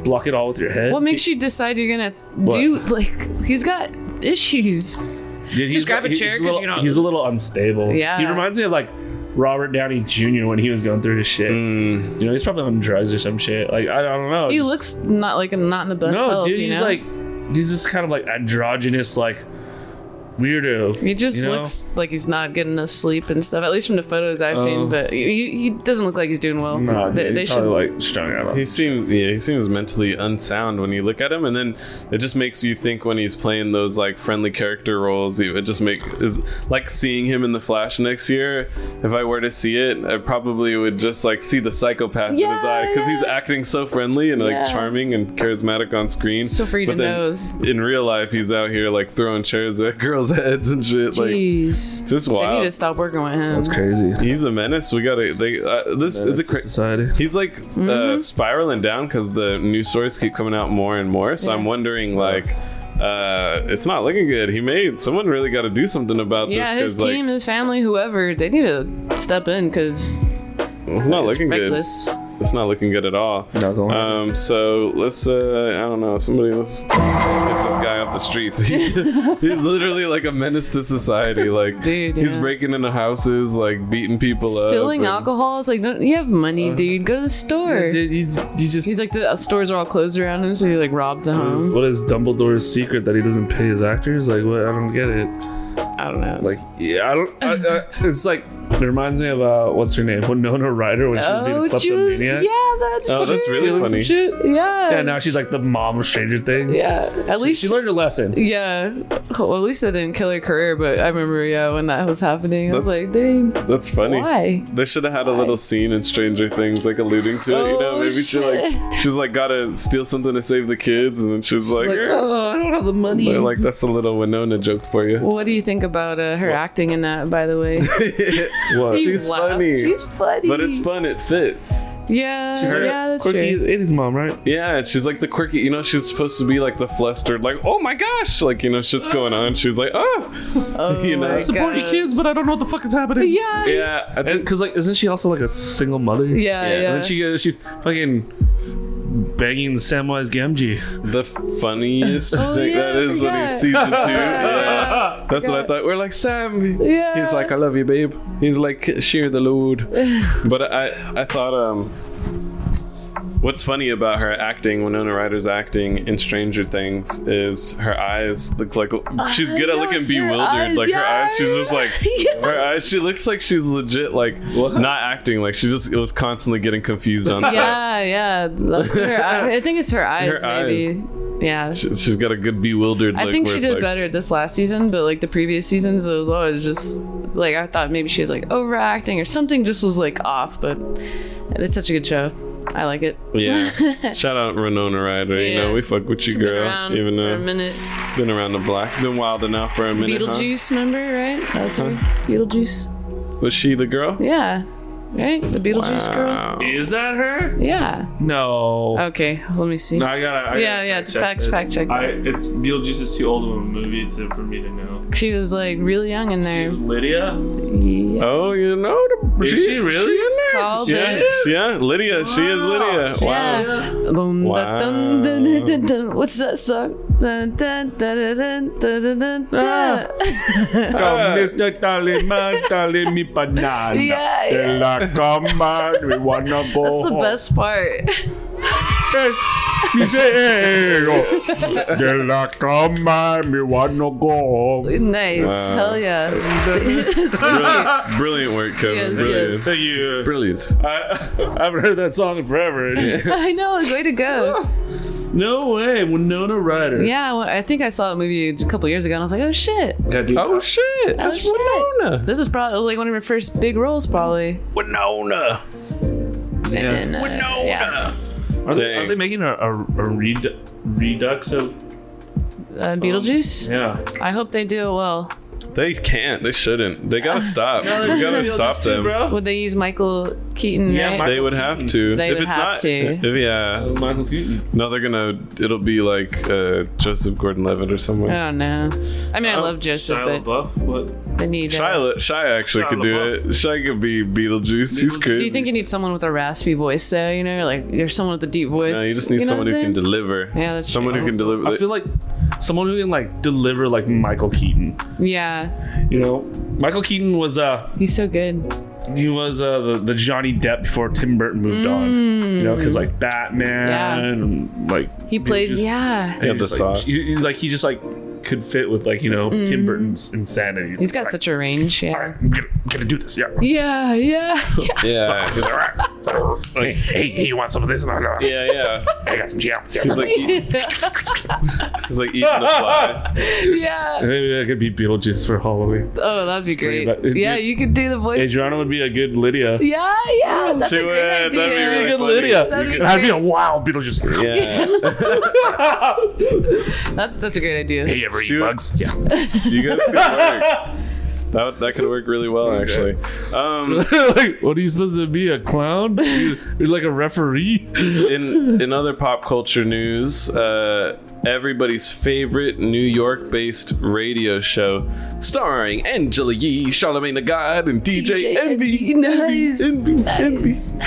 Speaker 2: block it all with your head.
Speaker 4: What makes you decide you're gonna do like he's got issues?
Speaker 2: Dude, he's
Speaker 4: grab a
Speaker 2: chair
Speaker 4: chair 'cause
Speaker 2: little-
Speaker 4: you're not-
Speaker 2: He's a little unstable.
Speaker 4: Yeah.
Speaker 2: he reminds me of like Robert Downey Jr. when he was going through his shit.
Speaker 1: Mm.
Speaker 2: You know, he's probably on drugs or some shit. Like I don't know.
Speaker 4: He
Speaker 2: just-
Speaker 4: looks not like not in the best
Speaker 2: no,
Speaker 4: health.
Speaker 2: dude.
Speaker 4: you
Speaker 2: He's
Speaker 4: know?
Speaker 2: like he's this kind of like androgynous like weirdo.
Speaker 4: he just
Speaker 2: you know?
Speaker 4: looks like he's not getting enough sleep and stuff. At least from the photos I've
Speaker 2: Oh.
Speaker 4: seen, but he, he doesn't look like he's doing well.
Speaker 2: Nah,
Speaker 4: they,
Speaker 2: dude,
Speaker 4: they should.
Speaker 2: like strung out. On
Speaker 1: He seems yeah, he seems mentally unsound when you look at him, and then it just makes you think when he's playing those like friendly character roles. It just make is like seeing him in the Flash next year. If I were to see it, I probably would just like see the psychopath in his eye because he's acting so friendly and like
Speaker 4: Yeah.
Speaker 1: charming and charismatic on screen.
Speaker 4: So for you
Speaker 1: but
Speaker 4: to
Speaker 1: then in real life, he's out here like throwing chairs at girls people's heads and shit. Like,
Speaker 4: Jeez.
Speaker 1: it's just
Speaker 4: They need to stop working with him.
Speaker 2: That's crazy.
Speaker 1: He's a menace. We gotta. They uh, this the cra-
Speaker 2: society.
Speaker 1: He's like
Speaker 4: Mm-hmm.
Speaker 1: uh, spiraling down because the news stories keep coming out more and more. So I'm wondering, like, uh, it's not looking good. He made someone really got to do something about
Speaker 4: Yeah,
Speaker 1: this
Speaker 4: his team,
Speaker 1: like,
Speaker 4: his family, whoever, they need to step in because
Speaker 1: it's not
Speaker 4: it's
Speaker 1: looking good.
Speaker 4: Reckless.
Speaker 1: It's not looking good at all.
Speaker 2: Not going.
Speaker 1: Um, so let's, uh, I don't know, somebody, let's, let's get this guy off the streets. He's, he's literally like a menace to society. Like,
Speaker 4: Dude,
Speaker 1: he's
Speaker 4: yeah.
Speaker 1: breaking into houses, like beating people up.
Speaker 4: Stealing
Speaker 1: and-
Speaker 4: alcohol. It's like, don't you have money, dude? Go to the store.
Speaker 2: Dude, you, you just.
Speaker 4: He's like, the stores are all closed around him, so he like robbed a
Speaker 2: what is,
Speaker 4: home.
Speaker 2: what is Dumbledore's secret that he doesn't pay his actors? Like, what? I don't get it.
Speaker 4: I don't know.
Speaker 2: Like, yeah, I don't. I, I, it's like it reminds me of uh, what's her name, Winona Ryder when she was being
Speaker 4: oh,
Speaker 2: a
Speaker 4: Juice.
Speaker 2: kleptomaniac.
Speaker 4: Yeah, that's
Speaker 1: Oh, that's
Speaker 4: true.
Speaker 1: really
Speaker 2: Stealing some
Speaker 1: funny.
Speaker 2: shit.
Speaker 4: Yeah.
Speaker 2: Yeah, now she's like the mom of Stranger Things.
Speaker 4: Yeah. At least
Speaker 2: She learned her lesson.
Speaker 4: Yeah. Well, at least that didn't kill her career, but I remember, yeah, when that was happening, I was
Speaker 1: That's-
Speaker 4: like, dang,
Speaker 1: That's funny.
Speaker 4: why?
Speaker 1: They should have had a little scene in Stranger Things, like alluding to it. You know,
Speaker 4: Oh,
Speaker 1: maybe she like
Speaker 4: shit.
Speaker 1: she's like gotta steal something to save the kids, and then she's like,
Speaker 2: Like,
Speaker 1: "Eh."
Speaker 2: oh, I don't have the money.
Speaker 1: They're like that's a little Winona joke for you.
Speaker 4: What do you think about uh, her acting in that, by the way?
Speaker 2: what?
Speaker 1: She's
Speaker 4: laughed.
Speaker 1: funny.
Speaker 4: She's funny.
Speaker 1: But it's fun. It fits.
Speaker 4: Yeah,
Speaker 2: her
Speaker 4: yeah, that's
Speaker 2: quirky
Speaker 4: true.
Speaker 2: 80s mom, right?
Speaker 1: Yeah, she's like the quirky. You know, she's supposed to be like the flustered, like oh my gosh, like you know, shit's going on. She's like, oh,
Speaker 4: Oh
Speaker 1: you know.
Speaker 4: my
Speaker 2: Support your kids, but I don't know what the fuck is happening.
Speaker 4: Yeah.
Speaker 1: yeah.
Speaker 2: Because like, isn't she also like a single mother?
Speaker 4: Yeah,
Speaker 1: Yeah.
Speaker 4: yeah.
Speaker 2: And then she goes, she's fucking begging Samwise Gamgee.
Speaker 1: the funniest
Speaker 4: Oh,
Speaker 1: thing
Speaker 4: yeah,
Speaker 1: that is when
Speaker 4: I
Speaker 1: he's season two. Yeah. That's what I thought. We're like Sam.
Speaker 4: Yeah.
Speaker 1: He's like, I love you, babe. He's like, share the load. but I, I thought, um, what's funny about her acting, Winona Ryder's acting in Stranger Things, is her eyes look like she's good at
Speaker 4: know,
Speaker 1: looking bewildered.
Speaker 4: eyes,
Speaker 1: like her eyes, she's just like
Speaker 4: yeah.
Speaker 1: her eyes. She looks like she's legit like not acting. Like she just it was constantly getting confused on set.
Speaker 4: yeah, yeah. Her I think it's her eyes,
Speaker 1: Her
Speaker 4: maybe. Yeah.
Speaker 1: She- She's got a good bewildered.
Speaker 4: I think she did
Speaker 1: like,
Speaker 4: better this last season, but like the previous seasons, it was always just like I thought maybe she was like overacting or something just was like off, but it's such a good show. I like it.
Speaker 1: Yeah. Shout out Renona Ryder. You know, we fuck with you,
Speaker 4: Been
Speaker 1: girl. Even
Speaker 4: for a minute.
Speaker 1: been around the block. Been wild enough for a minute. huh?
Speaker 4: Beetlejuice, remember, right? That was her. Beetlejuice.
Speaker 1: Was she the girl?
Speaker 4: Yeah. Right? The Beetlejuice girl?
Speaker 2: Is that her?
Speaker 4: Yeah.
Speaker 2: No.
Speaker 4: Okay, let me see.
Speaker 2: No, I gotta. I
Speaker 4: Yeah,
Speaker 2: gotta
Speaker 4: yeah,
Speaker 2: check
Speaker 4: fact-
Speaker 2: this.
Speaker 4: fact check
Speaker 2: I, it's Beetlejuice is too old of a movie to, for me to know.
Speaker 4: She was like really young in there.
Speaker 2: She's Lydia.
Speaker 4: Yeah.
Speaker 1: Oh, you know the
Speaker 2: Is she really?
Speaker 1: in there?
Speaker 4: Called
Speaker 1: Yeah,
Speaker 4: it.
Speaker 1: yeah, Lydia. She is Lydia. Wow.
Speaker 4: Yeah.
Speaker 1: Wow.
Speaker 4: What's that song? Dun, dun, dun.
Speaker 2: Come, ah. Mr. Tallyman, tally me banana.
Speaker 4: Yeah, yeah.
Speaker 2: la come on, we wanna go
Speaker 4: That's the
Speaker 2: home.
Speaker 4: best part.
Speaker 2: Misero. De la cama, me oh. wanna go home.
Speaker 4: Nice.
Speaker 1: Wow.
Speaker 4: Hell yeah.
Speaker 1: Brilliant, brilliant work, Kevin.
Speaker 4: Yes,
Speaker 1: Brilliant.
Speaker 4: yes.
Speaker 2: So you,
Speaker 1: Brilliant.
Speaker 2: I, I haven't heard that song in forever.
Speaker 4: I know. Way to go.
Speaker 2: no way, Winona Ryder.
Speaker 4: Yeah, well, I think I saw a movie a couple years ago and I was like, oh shit.
Speaker 1: Oh shit! That's
Speaker 4: shit.
Speaker 1: Winona.
Speaker 4: This is probably like one of her first big roles, probably.
Speaker 1: Winona.
Speaker 4: And, uh, yeah.
Speaker 2: Are they,
Speaker 1: Dang.
Speaker 2: are they making a, a, a redu- redux of?
Speaker 4: Uh, Beetlejuice?
Speaker 2: Yeah.
Speaker 4: I hope they do it well.
Speaker 1: They can't. They shouldn't. They gotta stop. we gotta stop them.
Speaker 4: Would they use Michael Keaton,
Speaker 2: Yeah,
Speaker 4: right?
Speaker 2: Michael-
Speaker 1: They would have to.
Speaker 4: They
Speaker 1: if
Speaker 4: would
Speaker 1: it's
Speaker 4: have
Speaker 1: not,
Speaker 4: to.
Speaker 1: If, yeah.
Speaker 2: Michael Keaton.
Speaker 1: No, they're gonna. It'll be like uh, Joseph Gordon-Levitt or someone.
Speaker 4: I don't know. I mean, I
Speaker 1: Oh,
Speaker 4: love Joseph,
Speaker 2: Shia
Speaker 4: but
Speaker 2: LaBeouf. What?
Speaker 4: they need. Uh,
Speaker 1: Shia, Shia actually
Speaker 2: Shia
Speaker 1: could do
Speaker 2: LaBeouf.
Speaker 1: it. Shia could be Beetlejuice. He's crazy.
Speaker 4: do you think you need someone with a raspy voice, though? You know, like there's someone with a deep voice.
Speaker 1: No, you just need
Speaker 4: know
Speaker 1: someone who can deliver.
Speaker 4: Yeah, that's
Speaker 1: someone
Speaker 4: true.
Speaker 1: who can deliver.
Speaker 2: I feel like someone who can like deliver like Michael Keaton.
Speaker 4: Yeah,
Speaker 2: You know, Michael Keaton was uh
Speaker 4: he's so good.
Speaker 2: he was uh the, the Johnny Depp before Tim Burton moved on. You know, because like Batman
Speaker 4: Mm. Yeah.
Speaker 2: and like
Speaker 4: He played.
Speaker 2: just-
Speaker 4: yeah,
Speaker 1: He had the
Speaker 2: just, like,
Speaker 1: sauce.
Speaker 2: he- he- like he just like could fit with like you know Tim Burton's insanity.
Speaker 4: Mm. he's got such a range. Yeah.
Speaker 2: right, I'm gonna, I'm gonna do this. Yeah.
Speaker 4: Yeah, yeah.
Speaker 1: yeah, he's-
Speaker 2: All right. Hey, hey, hey, you want some of this? And I,
Speaker 1: yeah, yeah.
Speaker 2: I got some jam.
Speaker 1: He's like, eat, he's like eating the fly.
Speaker 4: yeah.
Speaker 2: Maybe I could be Beetlejuice for Halloween.
Speaker 4: Oh, that'd be
Speaker 2: pretty
Speaker 4: great.
Speaker 2: bad.
Speaker 4: Yeah,
Speaker 2: Dude,
Speaker 4: you could do the voice.
Speaker 2: Adriana would be a good Lydia.
Speaker 4: Yeah, yeah. That's
Speaker 1: She
Speaker 4: a great
Speaker 1: would. That'd be
Speaker 4: idea.
Speaker 1: really
Speaker 2: Good
Speaker 1: funny.
Speaker 2: Lydia.
Speaker 4: That'd be
Speaker 2: And I'd be a wild Beetlejuice.
Speaker 1: Yeah.
Speaker 4: That's that's a great idea.
Speaker 2: Hey, everybody. Referee
Speaker 1: Shoot.
Speaker 2: bugs. Yeah.
Speaker 1: You guys could work. That, that could work really well, actually. Um,
Speaker 2: like, what are you supposed to be? A clown? You- You're like a referee?
Speaker 1: in in other pop culture news, uh, everybody's favorite New York-based radio show, starring Angela Yee, Charlemagne the God, and DJ, Envy.
Speaker 4: Nice.
Speaker 1: Envy,
Speaker 4: Nice.
Speaker 1: Envy.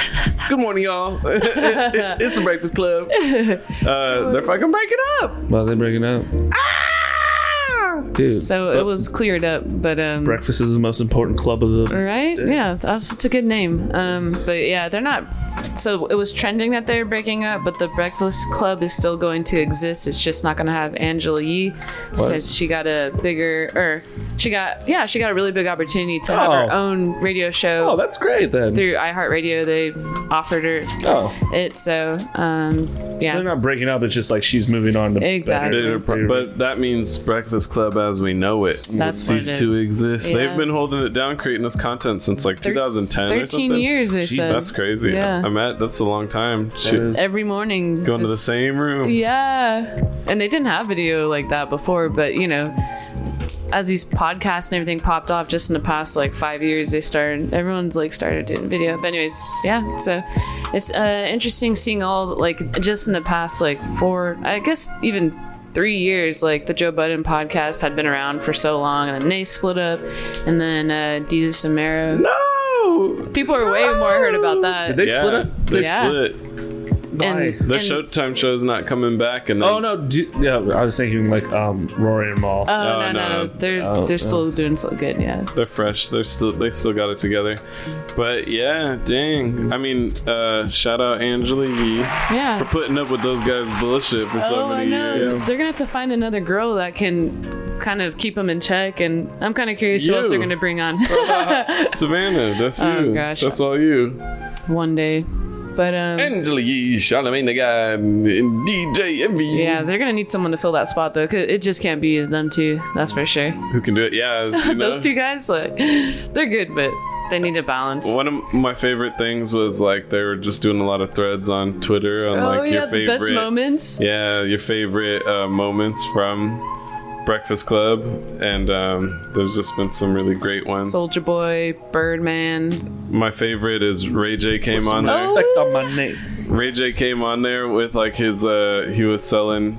Speaker 1: Good morning, y'all. it's the Breakfast Club. Uh, they're fucking breaking up.
Speaker 2: Well, they're breaking up. Dude,
Speaker 4: So it was cleared up, but um,
Speaker 2: breakfast is the most important club of the.
Speaker 4: right? Yeah, that's, that's a good name. Um, but yeah, they're not. So it was trending that they're breaking up, but the Breakfast Club is still going to exist. It's just not going to have Angela Yee because she got a bigger, or she got, yeah, she got a really big opportunity to have her
Speaker 2: Oh.
Speaker 4: own radio show.
Speaker 2: Oh, that's great then.
Speaker 4: through iHeartRadio, they offered her
Speaker 2: Oh,
Speaker 4: it. So, um, yeah,
Speaker 2: they're not breaking up. It's just like she's moving on to
Speaker 4: Exactly.
Speaker 1: They're But that means Breakfast Club as we know it
Speaker 4: That's what it
Speaker 1: to exist.
Speaker 4: Yeah.
Speaker 1: They've been holding it down, creating this content since like 2010 or
Speaker 4: 13
Speaker 1: something.
Speaker 4: years. They
Speaker 1: Jeez,
Speaker 4: said
Speaker 1: that's crazy.
Speaker 4: Yeah.
Speaker 1: I'm at that's a long time. Shit.
Speaker 4: every morning.
Speaker 1: Going to the same room.
Speaker 4: Yeah. And they didn't have video like that before, but you know, as these podcasts and everything popped off just in the past like five years, they started, everyone's like started doing video. But, anyways, yeah. So it's uh, interesting seeing all, like, just in the past like four, I guess even three years, like the Joe Budden podcast had been around for so long, and then they split up, and then uh, Jesus and
Speaker 1: No.
Speaker 4: People are way more heard about that.
Speaker 2: Did they
Speaker 1: yeah,
Speaker 2: split up?
Speaker 1: They
Speaker 4: Yeah.
Speaker 1: split.
Speaker 2: Why?
Speaker 4: and,
Speaker 1: The
Speaker 4: and-
Speaker 1: Showtime show's not coming back, and then,
Speaker 2: Oh no! Do, yeah, I was thinking like um Rory and Mal.
Speaker 4: Oh,
Speaker 1: Oh,
Speaker 4: no, no,
Speaker 1: no.
Speaker 4: no. They're,
Speaker 2: Oh,
Speaker 4: they're still doing so good, yeah.
Speaker 1: they're fresh. They're still they still got it together. But yeah, dang. I mean, uh, shout out Angela Yee
Speaker 4: Yeah.
Speaker 1: for putting up with those guys' bullshit for so
Speaker 4: Oh, I
Speaker 1: many
Speaker 4: know.
Speaker 1: years.
Speaker 4: They're gonna have to find another girl that can kind of keep them in check, and I'm kind of curious who else they're gonna bring on
Speaker 1: Savannah, that's you.
Speaker 4: Oh, gosh.
Speaker 1: That's all you.
Speaker 4: one day. But um,
Speaker 1: Angela Yee, Charlemagne the guy, and DJ Envy.
Speaker 4: yeah, they're gonna need someone to fill that spot though, cause it just can't be them two. That's for sure.
Speaker 1: Who can do it? Yeah, you know?
Speaker 4: Those two guys, like, they're good, but they need a balance.
Speaker 1: One of my favorite things was like they were just doing a lot of threads on Twitter on
Speaker 4: oh
Speaker 1: like
Speaker 4: yeah,
Speaker 1: your
Speaker 4: the
Speaker 1: favorite,
Speaker 4: best moments.
Speaker 1: yeah, your favorite uh, moments from Breakfast Club, and um, there's just been some really great ones.
Speaker 4: Soulja Boy, Birdman.
Speaker 1: My favorite is Ray J came on there.
Speaker 2: Respect on my name.
Speaker 1: Ray J came on there with like his uh, he was selling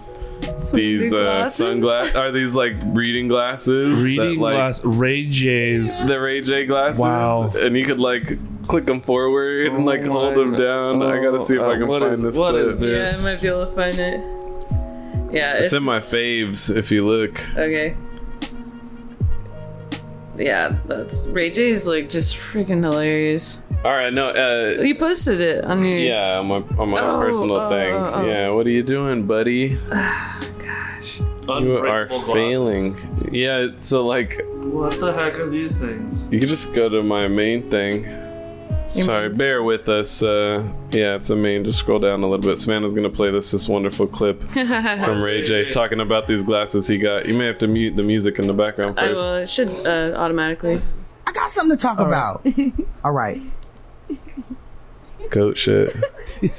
Speaker 1: these uh, sunglasses are these like reading glasses
Speaker 2: Reading
Speaker 1: that, like,
Speaker 2: glass. Ray J's.
Speaker 1: the Ray J glasses.
Speaker 2: Wow.
Speaker 1: And you could like click them forward and like
Speaker 2: Oh
Speaker 1: hold
Speaker 2: my
Speaker 1: them down. I gotta see if
Speaker 2: Oh,
Speaker 1: I can
Speaker 2: what
Speaker 1: find
Speaker 2: is-
Speaker 1: this.
Speaker 2: what
Speaker 1: clip.
Speaker 2: is this?
Speaker 4: Yeah, I might be able to find it. Yeah,
Speaker 1: It's in my faves if you look.
Speaker 4: Okay. Yeah, that's Ray J's like just freaking hilarious.
Speaker 1: All right, no, uh,
Speaker 4: You posted it on your
Speaker 1: yeah, on my on my
Speaker 4: Oh,
Speaker 1: personal
Speaker 4: oh,
Speaker 1: thing.
Speaker 4: oh, oh.
Speaker 1: Yeah, what are you doing, buddy?
Speaker 4: gosh.
Speaker 1: You are failing. Yeah, so like
Speaker 2: What the heck are these things?
Speaker 1: you can just go to my main thing.
Speaker 4: Your
Speaker 1: Sorry,
Speaker 4: main-
Speaker 1: bear with us. Uh, yeah, it's a main. Just scroll down a little bit. Savannah's gonna play this this wonderful clip from Ray J talking about these glasses he got. You may have to mute the music in the background
Speaker 4: I
Speaker 1: first.
Speaker 4: will. It should uh, automatically.
Speaker 5: I got something to talk about. All right.
Speaker 1: Goat shit.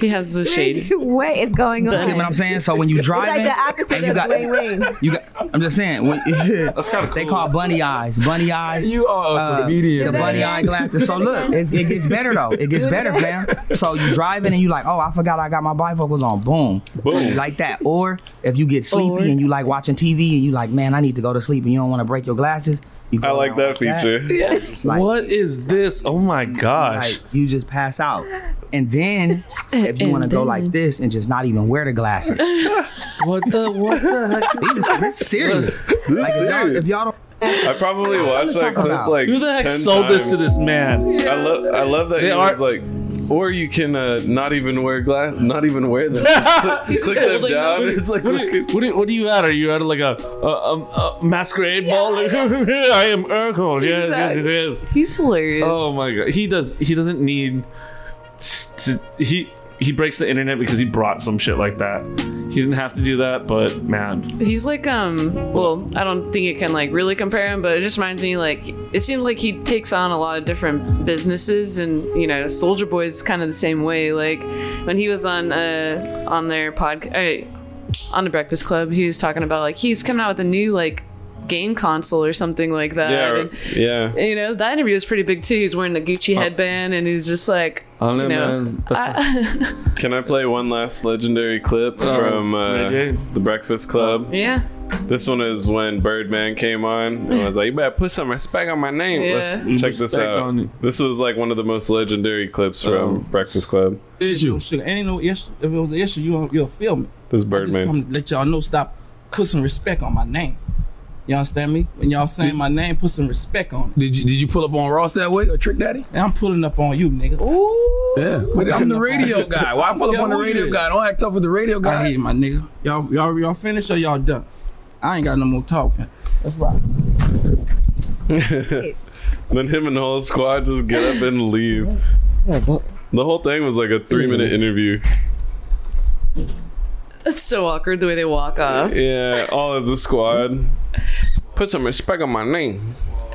Speaker 4: He has the shades.
Speaker 6: What is going on?
Speaker 5: You know what I'm saying? So when you
Speaker 6: It's like
Speaker 5: driving,
Speaker 6: the opposite
Speaker 5: and you got,
Speaker 6: Dwayne Wayne.
Speaker 5: you got, I'm just saying, when,
Speaker 2: That's kind of cool.
Speaker 5: they call bunny eyes, bunny eyes.
Speaker 7: You are
Speaker 5: uh,
Speaker 7: a comedian.
Speaker 5: the bunny eye glasses. So look, it, it gets better though. It gets better, fam. So you driving and you like, oh, I forgot I got my bifocals on. Boom,
Speaker 1: Boom.
Speaker 5: like that. Or if you get sleepy
Speaker 4: Or-
Speaker 5: and you like watching TV and you like, man, I need to go to sleep and you don't want to break your glasses. You
Speaker 1: I
Speaker 5: go
Speaker 1: like
Speaker 5: around
Speaker 1: that feature.
Speaker 5: It's like,
Speaker 2: what is this? Oh my gosh.
Speaker 5: like you just pass out. And then if you want to go like this and just not even wear the glasses,
Speaker 2: what the what the heck?
Speaker 5: this is, this is serious.
Speaker 1: This
Speaker 5: Like
Speaker 1: is
Speaker 5: if y'all,
Speaker 1: serious.
Speaker 5: if y'all don't
Speaker 1: I probably watched
Speaker 5: to
Speaker 1: that clip
Speaker 5: about.
Speaker 1: like
Speaker 2: Who the heck
Speaker 1: 10
Speaker 2: sold this to this man?
Speaker 1: I love I love that
Speaker 2: They
Speaker 1: he
Speaker 2: are-
Speaker 1: was like or you can uh, not even wear glass not even wear them. Just click, click them down.
Speaker 4: them.
Speaker 1: It's like
Speaker 2: What are, you, what, are, you- what are you at? Are you at like a, a, a, a masquerade ball? I am Urkel. Yes, yes, yes, yes.
Speaker 4: He's hilarious.
Speaker 2: Oh my god, he does. He doesn't need. To, he he breaks the internet because he brought some shit like that. He didn't have to do that, but man,
Speaker 4: He's like, um, well, I don't think it can like really compare him, but it just reminds me like it seems like he takes on a lot of different businesses, and you know, Soulja Boy's kind of the same way. Like when he was on uh on their podcast, uh, on the Breakfast Club, he was talking about like he's coming out with a new like game console or something like that.
Speaker 1: Yeah,
Speaker 4: and,
Speaker 1: yeah.
Speaker 4: you know, that interview was pretty big too. He's wearing the Gucci headband, and he's just like,
Speaker 2: I don't know,
Speaker 4: you know,
Speaker 2: man. That's
Speaker 1: Can I play one last legendary clip from uh, the Breakfast Club?
Speaker 4: yeah,
Speaker 1: This one is when Birdman came on and was like, "You better put some respect on my name."
Speaker 4: Yeah.
Speaker 1: Let's check this out. This was like one of the most legendary clips from
Speaker 2: Oh.
Speaker 1: Breakfast Club.
Speaker 6: issue. Shit, ain't no issue. If it was an issue, you you'll feel me.
Speaker 1: This
Speaker 6: I
Speaker 1: Birdman.
Speaker 6: let y'all know. Stop. Put some respect on my name. You understand me? When y'all saying my name, put some respect on it.
Speaker 7: Did you did you pull up on Ross that way or Trick Daddy?
Speaker 6: And I'm pulling up on you, nigga. Ooh.
Speaker 7: Yeah, but I'm the radio guy. Why pull up on the radio
Speaker 6: is.
Speaker 7: guy? Don't act tough with the radio
Speaker 6: I
Speaker 7: guy.
Speaker 6: hate it, my nigga. Y'all, y'all, y'all finished or y'all done? I ain't got no more talking. That's right.
Speaker 1: Then him and the whole squad just get up and leave. The whole thing was like a three minute interview.
Speaker 4: it's so awkward the way they walk off.
Speaker 1: Yeah, all as a squad. Put some respect on my name.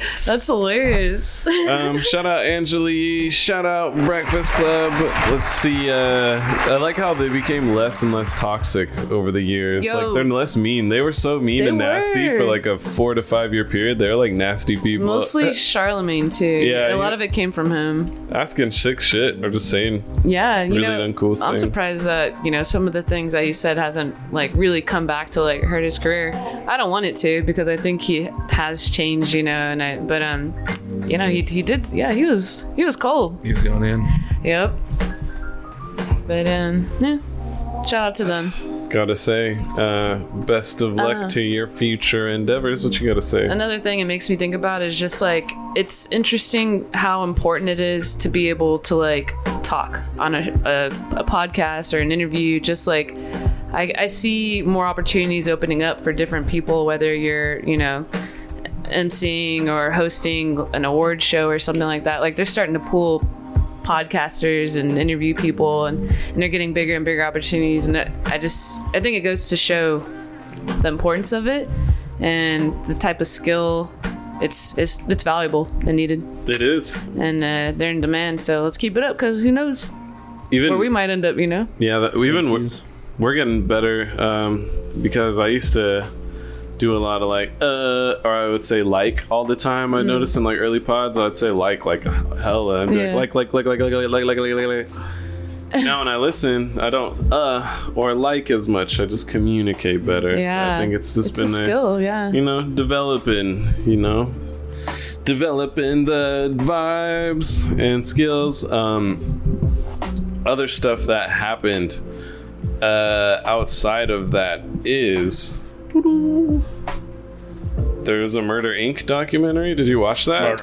Speaker 4: That's hilarious.
Speaker 1: Um, shout out Angela Yee. Shout out Breakfast Club. Let's see. Uh, I like how they became less and less toxic over the years.
Speaker 4: Yo.
Speaker 1: like they're less mean. They were so mean and nasty
Speaker 4: were.
Speaker 1: for like a four to five year period. They're like nasty people.
Speaker 4: Mostly Charlemagne too.
Speaker 1: Yeah,
Speaker 4: a lot
Speaker 1: he-
Speaker 4: of it came from him.
Speaker 1: asking sick shit or just saying
Speaker 4: Yeah, you
Speaker 1: Really
Speaker 4: know,
Speaker 1: uncool
Speaker 4: I'm
Speaker 1: things.
Speaker 4: surprised that you know some of the things that he said hasn't like really come back to like hurt his career. I don't want it to because I think he has changed, you know. And I, but um, you know, he he did. Yeah, he was he was cold.
Speaker 2: he was going in.
Speaker 4: Yep. But um, yeah. Shout out to them.
Speaker 1: gotta say. Uh, best of luck
Speaker 4: Uh.
Speaker 1: to your future endeavors. What you gotta say?
Speaker 4: Another thing it makes me think about is just like it's interesting how important it is to be able to like talk on a, a, a podcast or an interview. Just like I, I see more opportunities opening up for different people, whether you're, you know, emceeing or hosting an award show or something like that. Like they're starting to pull podcasters and interview people and, and they're getting bigger and bigger opportunities. And I just I think it goes to show the importance of it and the type of skill. It's it's it's valuable and needed.
Speaker 1: It is.
Speaker 4: And uh, they're in demand. So let's keep it up because who knows
Speaker 1: even
Speaker 4: where we might end up you know?
Speaker 1: Yeah, that, we've been we're, we're getting better um, because I used to do a lot of like uh or I would say like all the time. I noticed in like early pods I'd say like like hella and
Speaker 4: Yeah.
Speaker 1: like like like like like like like like like like like. now when I listen, I don't uh or like as much. I just communicate better.
Speaker 4: yeah
Speaker 1: So I think it's just
Speaker 4: it's
Speaker 1: been
Speaker 4: a
Speaker 1: a,
Speaker 4: skill yeah
Speaker 1: you know developing. You know. Developing the vibes and skills. Um, other stuff that happened uh, outside of that is there's a Murder Inc. documentary. Did you watch that?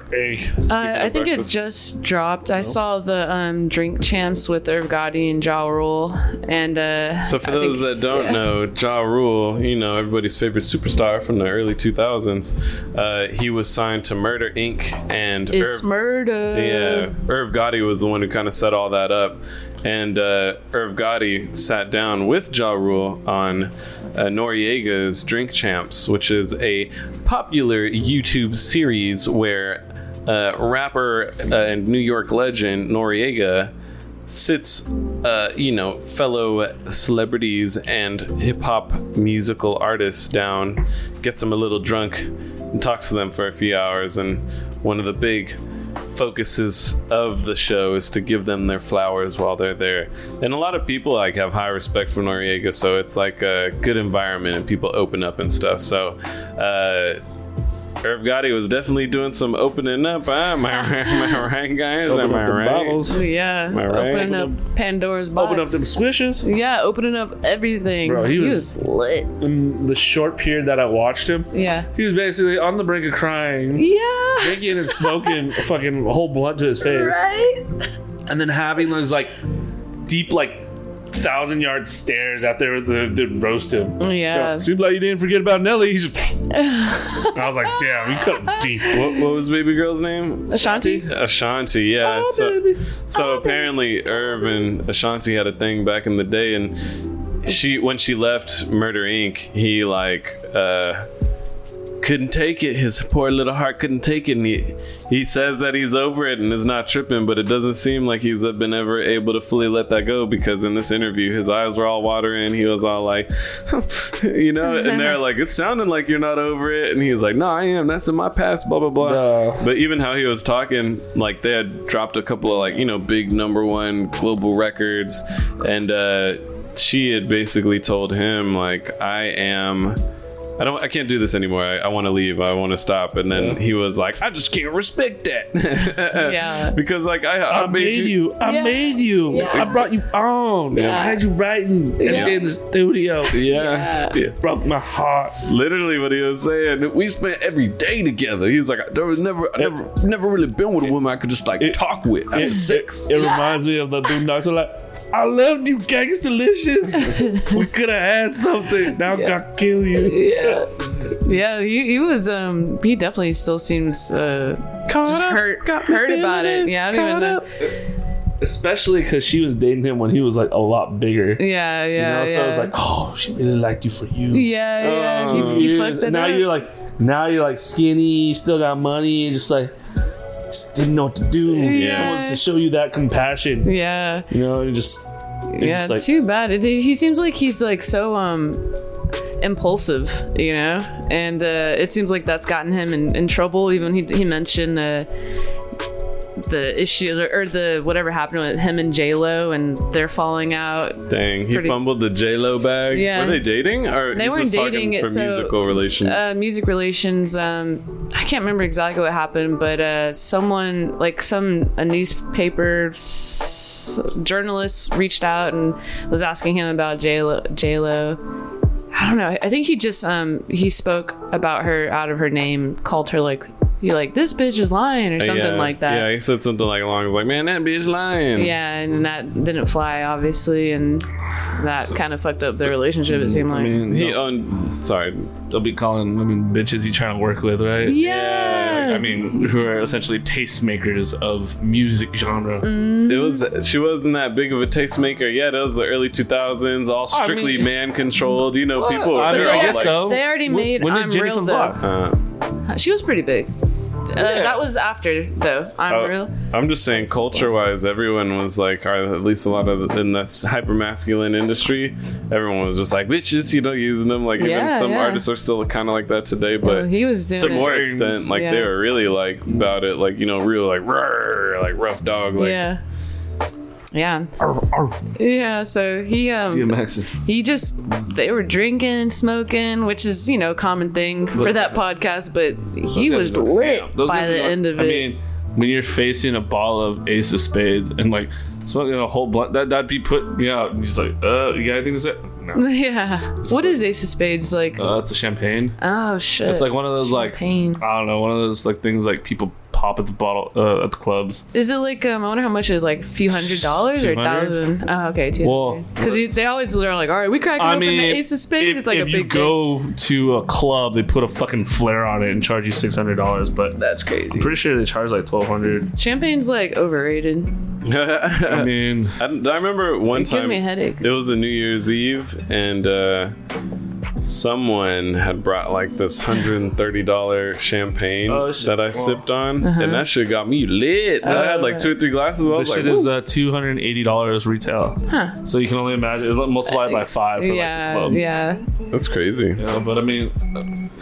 Speaker 4: Uh, I think it just dropped. I saw the um, drink champs with Irv Gotti and Ja Rule, and uh,
Speaker 1: So for
Speaker 4: I
Speaker 1: those
Speaker 4: think-
Speaker 1: that don't
Speaker 4: yeah.
Speaker 1: know, Ja Rule, you know everybody's favorite superstar from the early 2000s, uh, he was signed to Murder Inc. and
Speaker 4: it's
Speaker 1: Irv-
Speaker 4: murder.
Speaker 1: Yeah, Irv Gotti was the one who kind of set all that up, and uh, Irv Gotti sat down with Ja Rule on uh, Noreaga's Drink Champs, which is a popular YouTube series where uh, rapper uh, and New York legend Noreaga sits, uh, you know, fellow celebrities and hip hop musical artists down, gets them a little drunk, and talks to them for a few hours. And one of the big focuses of the show is to give them their flowers while they're there. And a lot of people like have high respect for Noreaga, so it's like a good environment and people open up and stuff. So. Uh, Irv Gotti was definitely doing some opening up. Ah, am, I right, am I right, guys?
Speaker 2: Open
Speaker 1: am I right?
Speaker 2: bottles.
Speaker 4: Yeah,
Speaker 1: I right?
Speaker 4: opening up Pandora's box.
Speaker 2: Open up them swishes.
Speaker 4: Yeah, opening up everything.
Speaker 2: Bro, he was-
Speaker 4: lit.
Speaker 2: In the short period that I watched him,
Speaker 4: Yeah.
Speaker 2: he was basically on the brink of crying,
Speaker 4: Yeah.
Speaker 2: drinking and smoking fucking whole blunt to his face,
Speaker 4: Right.
Speaker 2: and then having those like deep like thousand yard stares out there to, to roast him.
Speaker 4: Yeah.
Speaker 2: Seems like you didn't forget about Nelly. He's just, I was like, damn, you cut him deep.
Speaker 1: What, what was baby girl's name?
Speaker 4: Ashanti?
Speaker 1: Ashanti, yeah.
Speaker 2: Oh,
Speaker 1: so
Speaker 2: baby.
Speaker 1: so apparently Irv and Ashanti had a thing back in the day and she when she left Murder Inc., he like uh couldn't take it. His poor little heart couldn't take it. And he, he says that he's over it and is not tripping, but it doesn't seem like he's been ever able to fully let that go because in this interview, his eyes were all watering. He was all like, you know, and they're like, it's sounding like you're not over it. And he's like, no, I am. That's in my past, blah, blah, blah.
Speaker 2: No.
Speaker 1: But even how he was talking, like they had dropped a couple of like, you know, big number one global records. And uh, she had basically told him, like, I am. I don't. I can't do this anymore. I, I want to leave. I want to stop. And then he was like, "I just can't respect that."
Speaker 4: Yeah.
Speaker 1: because like I, I,
Speaker 2: I made you. I
Speaker 4: Yeah.
Speaker 2: made you.
Speaker 4: Yeah.
Speaker 2: I brought you on.
Speaker 4: Yeah.
Speaker 2: I had you writing every
Speaker 4: Yeah.
Speaker 2: day in the studio.
Speaker 1: Yeah.
Speaker 4: Yeah.
Speaker 2: Broke my heart.
Speaker 1: Literally, what he was saying. We spent every day together. He was like, "There was never, I never, never really been with a woman I could just like talk with after
Speaker 2: It,
Speaker 1: sex."
Speaker 2: it, it reminds me of the Boondocks. So like, I loved you, Gangstalicious. we could have had something. Now I gotta kill you.
Speaker 4: Yeah. Yeah, he, he was um he definitely still seems uh just hurt hurt about it. Yeah, I don't even know.
Speaker 2: Especially because she was dating him when he was like a lot bigger.
Speaker 4: Yeah,
Speaker 2: You
Speaker 4: yeah.
Speaker 2: know,
Speaker 4: yeah.
Speaker 2: so it's like, oh, she really liked you for you.
Speaker 4: Yeah, yeah.
Speaker 2: Oh,
Speaker 4: he, he
Speaker 2: years.
Speaker 4: fucked it
Speaker 2: now
Speaker 4: up.
Speaker 2: you're like, now you're like skinny, still got money, and just like, just didn't know what to do.
Speaker 4: Yeah.
Speaker 2: Someone to show you that compassion.
Speaker 4: yeah.
Speaker 2: You know, and just, it's
Speaker 4: Yeah,
Speaker 2: like,
Speaker 4: too bad. It, he seems like he's like so um impulsive, you know, and uh, it seems like that's gotten him in, in trouble. Even he he mentioned uh, the issues or, or the whatever happened with him and J Lo and they're falling out.
Speaker 1: Dang, he
Speaker 4: Pretty-
Speaker 1: fumbled the J Lo bag.
Speaker 4: Yeah.
Speaker 1: Were they dating or
Speaker 4: They weren't dating,
Speaker 1: for
Speaker 4: so,
Speaker 1: musical relation?
Speaker 4: Uh, music relations. Um, I can't remember exactly what happened, but uh, someone like some a newspaper s- journalist reached out and was asking him about J Lo. J Lo. I don't know. I think he just um he spoke about her out of her name, called her like he like this bitch is lying or something
Speaker 1: yeah,
Speaker 4: like that.
Speaker 1: Yeah, he said something like along as like, "Man, that bitch lying."
Speaker 4: Yeah, and that didn't fly, obviously, and that kind of fucked up their relationship. It seemed like.
Speaker 2: I mean,
Speaker 1: He
Speaker 2: they'll,
Speaker 1: owned. Sorry.
Speaker 2: they'll be calling women bitches you trying to work with, right?
Speaker 4: yeah.
Speaker 2: I mean, who are essentially tastemakers of music genre.
Speaker 4: Mm.
Speaker 1: It was. She wasn't that big of a tastemaker yet. It was the early 2000s, all
Speaker 2: I
Speaker 1: strictly
Speaker 2: mean-
Speaker 1: man controlled. You know, people.
Speaker 2: I,
Speaker 1: they're
Speaker 2: mean, I guess
Speaker 1: like,
Speaker 2: so.
Speaker 4: They already made
Speaker 2: when did
Speaker 4: I'm
Speaker 2: Jenny
Speaker 4: Real,
Speaker 2: from
Speaker 4: though.
Speaker 2: Block?
Speaker 1: Uh,
Speaker 4: She was pretty big. Uh, that was after though. I'm
Speaker 1: Oh,
Speaker 4: real.
Speaker 1: I'm just saying, culture wise, everyone was like, or at least a lot of in this hyper masculine industry, everyone was just like bitches, you know, using them. Like even
Speaker 4: Yeah,
Speaker 1: some
Speaker 4: yeah.
Speaker 1: artists are still kind of like that today,
Speaker 4: Well,
Speaker 1: but
Speaker 4: he was doing
Speaker 1: to more extent, like they were really like about it, like you know, real like like rough dog, like
Speaker 4: yeah. Yeah. Yeah, so he um
Speaker 2: DMX.
Speaker 4: he just they were drinking, smoking, which is, you know, a common thing for that podcast, but he was lit
Speaker 2: Those
Speaker 4: by the
Speaker 2: are-
Speaker 4: end of
Speaker 2: I
Speaker 4: it.
Speaker 2: mean, when you're facing a ball of Ace of Spades and like smoking a whole blunt, that that'd be put me out. And he's like, uh, you got anything to say? No.
Speaker 4: yeah. What is Ace of Spades like?
Speaker 2: Uh, it's a champagne.
Speaker 4: oh shit.
Speaker 2: It's like one of those like
Speaker 4: Champagne.
Speaker 2: I don't know, one of those like things like people pop at the bottle uh, at the clubs.
Speaker 4: Is it like um? I wonder how much it is like a few hundred dollars or a
Speaker 2: 200?
Speaker 4: thousand? Oh, okay, two.
Speaker 2: Well,
Speaker 4: Because they always are like, all right, we crack
Speaker 2: I
Speaker 4: open
Speaker 2: mean,
Speaker 4: the Ace of Spades.
Speaker 2: if,
Speaker 4: it's like
Speaker 2: if
Speaker 4: a
Speaker 2: you
Speaker 4: big thing.
Speaker 2: go to a club, they put a fucking flare on it and charge you six hundred dollars. But
Speaker 4: That's crazy.
Speaker 2: pretty sure they charge like twelve hundred.
Speaker 4: Champagne's like overrated.
Speaker 2: I mean,
Speaker 1: I, I remember one
Speaker 4: It
Speaker 1: time
Speaker 4: gives me a headache.
Speaker 1: it was a New Year's Eve, and uh, someone had brought like this hundred and thirty dollar champagne
Speaker 2: Oh, shit.
Speaker 1: that I
Speaker 2: Wow.
Speaker 1: sipped on,
Speaker 4: Uh-huh.
Speaker 1: and that shit got me lit. I had like two or three glasses. I was
Speaker 2: this
Speaker 1: like,
Speaker 2: shit is uh, two hundred and eighty dollars retail.
Speaker 4: Huh.
Speaker 2: So you can only imagine multiply it by five for
Speaker 4: yeah,
Speaker 2: like the club.
Speaker 4: yeah,
Speaker 1: that's crazy.
Speaker 2: Yeah, but I mean,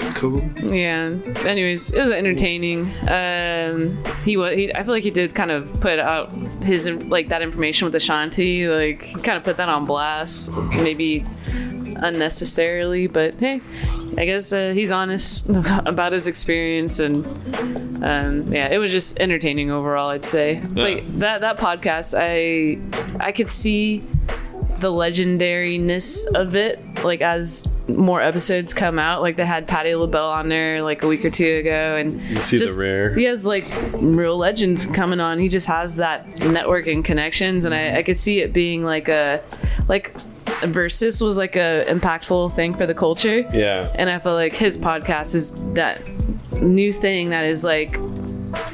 Speaker 2: uh, cool.
Speaker 4: yeah. Anyways, it was entertaining. Um, he was. He, I feel like he did kind of put out his like that information with Ashanti. Like he kind of put that on blast, maybe unnecessarily. But hey, I guess uh, he's honest about his experience, and um, yeah, it was just entertaining overall. I'd say. But that that podcast, I I could see the legendariness of it, like as more episodes come out. Like they had Patty LaBelle on there like a week or two ago, and
Speaker 1: You see
Speaker 4: just
Speaker 1: the rare.
Speaker 4: he has like real legends coming on. He just has that network and connections, and I, I could see it being like a like versus was like a impactful thing for the culture.
Speaker 1: Yeah.
Speaker 4: And I feel like his podcast is that new thing that is like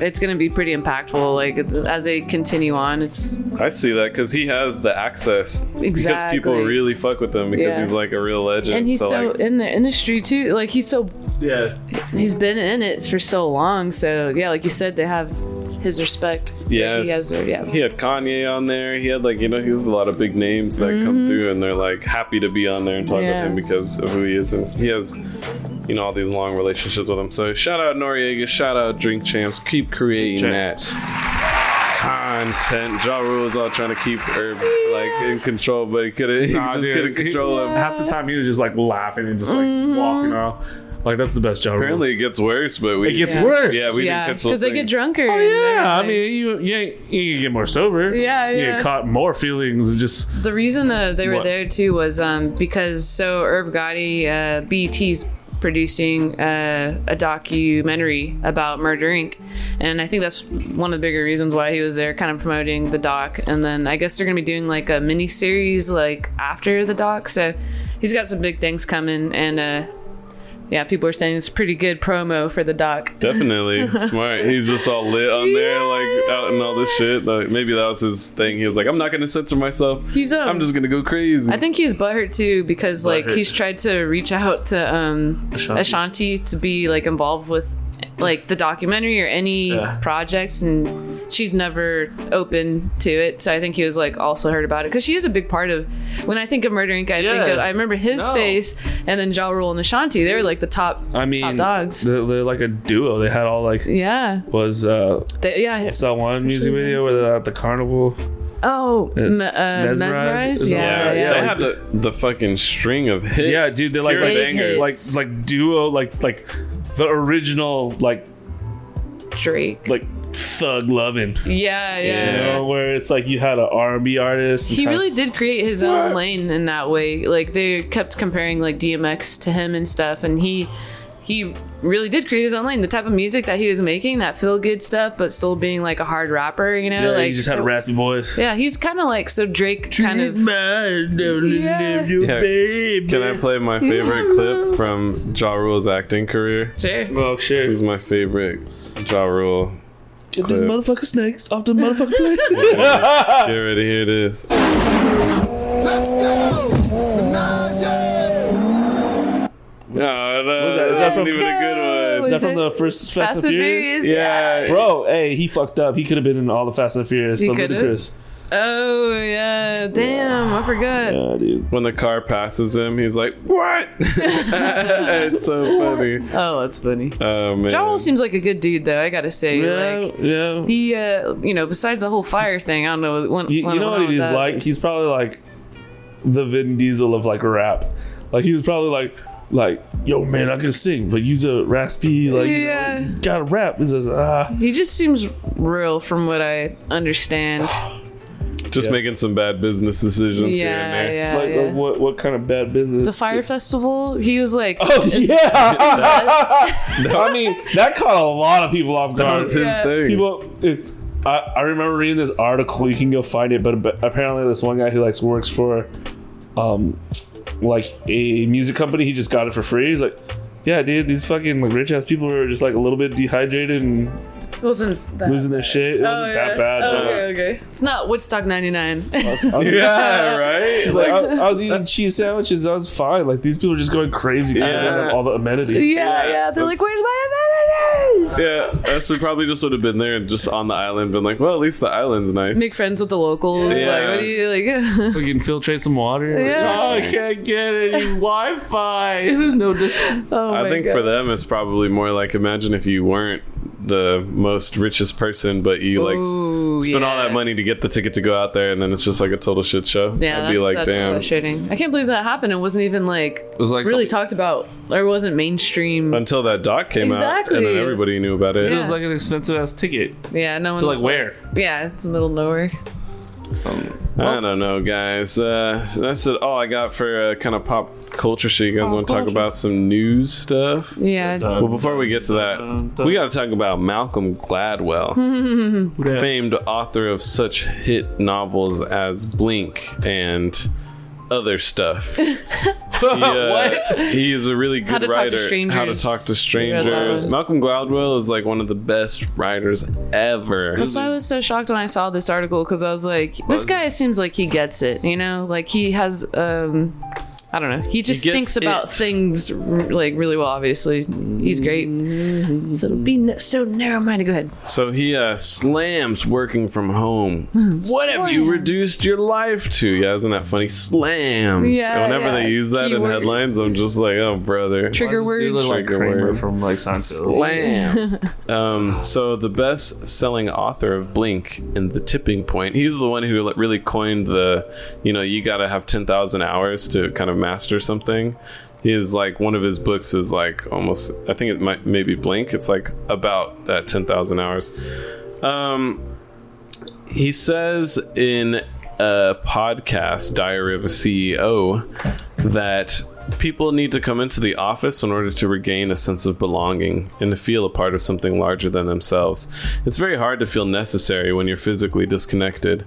Speaker 4: it's gonna be pretty impactful. Like as they continue on, it's
Speaker 1: I see that because he has the access. exactly. Because people really fuck with him because
Speaker 4: Yeah.
Speaker 1: he's like a real legend.
Speaker 4: and he's so,
Speaker 1: like,
Speaker 4: in the industry too. Like he's so
Speaker 2: Yeah.
Speaker 4: he's been in it for so long. So yeah, like you said, they have his respect.
Speaker 1: Yeah,
Speaker 4: he has. Yeah,
Speaker 1: he had Kanye on there. He had like you know he has a lot of big names that come through and they're like happy to be on there and talk
Speaker 4: Mm-hmm. Yeah.
Speaker 1: with him because of who he is and he has you know all these long relationships with him. So shout out Noreaga, shout out Drink Champs, keep creating
Speaker 2: Champs.
Speaker 1: that content. Ja Rule was all trying to keep Irv like in control, but he couldn't. He
Speaker 2: Nah,
Speaker 1: just
Speaker 2: dude,
Speaker 1: couldn't
Speaker 2: he-
Speaker 1: control him.
Speaker 2: Half the time he was just like laughing and just like
Speaker 4: Mm-hmm.
Speaker 2: walking off. Like that's the best job.
Speaker 1: Apparently it gets worse, but we
Speaker 2: it gets
Speaker 4: Yeah.
Speaker 2: worse.
Speaker 1: Yeah, we
Speaker 4: yeah,
Speaker 1: didn't catch the
Speaker 4: because they
Speaker 1: thing.
Speaker 4: get drunker.
Speaker 2: Oh
Speaker 4: and
Speaker 2: yeah, I
Speaker 4: like-
Speaker 2: mean you you ain't- you get more sober.
Speaker 4: Yeah,
Speaker 2: You
Speaker 4: yeah.
Speaker 2: get caught more feelings and just
Speaker 4: The reason uh, they were
Speaker 2: What?
Speaker 4: there too was um, because so Irv Gotti, uh, BET's producing uh, a documentary about Murder Inc. And I think that's one of the bigger reasons why he was there, kind of promoting the doc. And then I guess they're going to be doing like a mini series like after the doc. So he's got some big things coming. And uh, yeah, people are saying it's pretty good promo for the doc.
Speaker 1: Definitely smart. He's just all lit on there, like out and all this shit. Like maybe that was his thing. He was like, "I'm not gonna censor myself.
Speaker 4: He's um,
Speaker 1: I'm just gonna go crazy."
Speaker 4: I think he's butthurt too because like he's tried to reach out to um
Speaker 2: Ashanti.
Speaker 4: Ashanti, to be like involved with like the documentary or any
Speaker 2: Yeah.
Speaker 4: projects and she's never open to it. So I think he was like also heard about it because she is a big part of when I think of Murder Inc. I think of, I remember his
Speaker 2: No.
Speaker 4: face and then Ja Rule and Ashanti. They were like the top
Speaker 2: I mean
Speaker 4: top dogs.
Speaker 2: They're, they're like a duo. They had all like
Speaker 4: yeah,
Speaker 2: was uh
Speaker 4: they, yeah.
Speaker 2: what's that one music video where they're at the carnival?
Speaker 4: Oh,
Speaker 2: It's
Speaker 4: me, uh,
Speaker 2: Mesmerize?
Speaker 4: mesmerize.
Speaker 2: Is it
Speaker 4: Yeah, yeah.
Speaker 1: they
Speaker 2: like
Speaker 1: had the the fucking string of hits.
Speaker 2: Yeah, dude, they're like
Speaker 1: Pure
Speaker 2: like,
Speaker 1: bangers.
Speaker 2: like like duo like like the original like
Speaker 4: Drake.
Speaker 2: like thug loving.
Speaker 4: Yeah,
Speaker 2: You
Speaker 4: yeah.
Speaker 2: know, where it's like you had an R and B artist. and
Speaker 4: He
Speaker 2: kinda-
Speaker 4: really did create his own lane in that way. Like they kept comparing like DMX to him and stuff, and he he really did create his own lane. The type of music that he was making, that feel good stuff, but still being like a hard rapper, you know?
Speaker 2: yeah,
Speaker 4: like
Speaker 2: he just had a raspy voice.
Speaker 4: Yeah, he's kind of like so Drake kind of.
Speaker 2: yeah.
Speaker 1: Yeah. Can I play my favorite clip from Ja Rule's acting career?
Speaker 4: Sure.
Speaker 2: Oh shit!
Speaker 1: This is my favorite Ja Rule.
Speaker 2: Get these
Speaker 1: clip.
Speaker 2: motherfucking snakes off the motherfucking plate.
Speaker 1: Get ready, here it is. No, no,
Speaker 2: Was that- is that from-
Speaker 1: even a good one.
Speaker 2: Is that from the first Fast,
Speaker 4: Fast
Speaker 2: and
Speaker 4: and
Speaker 2: Furious?
Speaker 4: Furious?
Speaker 1: Yeah,
Speaker 2: Bro, hey, he fucked up. He could have been in all the Fast and Furious,
Speaker 4: He
Speaker 2: but
Speaker 4: could've?
Speaker 2: Ludacris.
Speaker 4: Oh yeah, damn, I forgot.
Speaker 2: Yeah, dude.
Speaker 1: when the car passes him, he's like, "What?" it's so funny.
Speaker 4: Oh, that's funny.
Speaker 1: Oh man.
Speaker 4: Ja Rule seems like a good dude, though. I gotta say,
Speaker 2: Yeah,
Speaker 4: like
Speaker 2: yeah.
Speaker 4: he, uh, you know, besides the whole Fyre thing, I don't know. When,
Speaker 2: You, you know what he's like? He's probably like the Vin Diesel of like rap. Like he was probably like, like, yo man, I can sing, but use a raspy like, you
Speaker 4: Yeah.
Speaker 2: know, gotta rap. He says, ah,
Speaker 4: He just seems real, from what I understand.
Speaker 1: Just
Speaker 2: Yeah.
Speaker 1: making some bad business decisions here
Speaker 4: Yeah,
Speaker 1: and there.
Speaker 4: yeah,
Speaker 2: like,
Speaker 4: yeah.
Speaker 2: like, what what kind of bad business?
Speaker 4: the Fyre Festival. He was like,
Speaker 2: Oh yeah, I mean that caught a lot of people off
Speaker 1: That
Speaker 2: guard.
Speaker 1: was his
Speaker 4: Yeah.
Speaker 1: thing.
Speaker 2: people it, I, I remember reading this article you can go find it but, but apparently this one guy who likes works for um like a music company he just got it for free. He's like yeah dude these fucking like rich ass people are just like a little bit dehydrated and
Speaker 4: wasn't that.
Speaker 2: losing their shit it oh, wasn't that bad
Speaker 4: Oh,
Speaker 2: but
Speaker 4: okay, okay. It's not Woodstock '99.
Speaker 2: I was, I was-
Speaker 1: yeah, right.
Speaker 2: He's like, I, I was eating cheese sandwiches. I was fine. Like these people are just going crazy. they
Speaker 1: Yeah.
Speaker 2: all the amenities.
Speaker 4: yeah, yeah. They're like, "Where's my amenities?"
Speaker 1: yeah, us we probably just would have been there and just on the island, been like, well, at least the island's nice.
Speaker 4: Make friends with the locals.
Speaker 1: Yeah.
Speaker 4: Like, what do you like?
Speaker 2: We can infiltrate some water.
Speaker 4: Yeah.
Speaker 2: oh, I can't get any Wi-Fi. There's no distance.
Speaker 4: oh
Speaker 1: I
Speaker 4: my
Speaker 1: think
Speaker 4: God.
Speaker 1: for them, it's probably more like imagine if you weren't the most richest person, but you like s-
Speaker 4: Ooh,
Speaker 1: spent all that money to get the ticket to go out there, and then it's just like a total shit show.
Speaker 4: Yeah,
Speaker 1: I'd be like,
Speaker 4: that's
Speaker 1: damn.
Speaker 4: frustrating. I can't believe that happened. It wasn't even like
Speaker 1: It was like
Speaker 4: really talked about, or it wasn't mainstream.
Speaker 1: until that doc came out, and then everybody knew about it.
Speaker 2: It was like an expensive ass ticket.
Speaker 4: yeah, no one.
Speaker 2: So like where?
Speaker 4: Yeah, it's the middle of nowhere.
Speaker 1: I don't know, guys. Uh, that's it, all I got for uh, kind of pop culture shit. You guys want to talk about some news stuff?
Speaker 4: Yeah.
Speaker 1: Well, before we get to that, we got to talk about Malcolm Gladwell, famed author of such hit novels as Blink and other stuff. he, uh, he is a really good
Speaker 4: How to Talk to
Speaker 1: writer. How to talk to strangers. Malcolm Gladwell is like one of the best writers ever.
Speaker 4: That's why I was so shocked when I saw this article because I was like, this guy seems like he gets it, you know? Like he has, um, I don't know. He just
Speaker 1: gets
Speaker 4: thinks about
Speaker 1: it.
Speaker 4: things like really well. Obviously, he's great. So be no- so narrow-minded. Go ahead.
Speaker 1: So he uh, slams working from home. what have you reduced your life to? Yeah, isn't that funny? Slams.
Speaker 4: Yeah,
Speaker 1: And whenever
Speaker 4: yeah.
Speaker 1: they use that in headlines, I'm just like, oh, brother.
Speaker 4: Trigger
Speaker 2: Why does this dude
Speaker 4: words.
Speaker 2: look like
Speaker 1: Trigger
Speaker 2: Kramer
Speaker 1: word.
Speaker 2: from like Seinfeld.
Speaker 1: Slams. um, so the best-selling author of Blink and the Tipping Point. He's the one who really coined the, you know, you got to have ten thousand hours to kind of master something. He is like one of his books is like almost. I think it might maybe Blink. It's like about that ten thousand hours. Um, he says in a podcast, Diary of a CEO, that people need to come into the office in order to regain a sense of belonging and to feel a part of something larger than themselves. It's very hard to feel necessary when you're physically disconnected.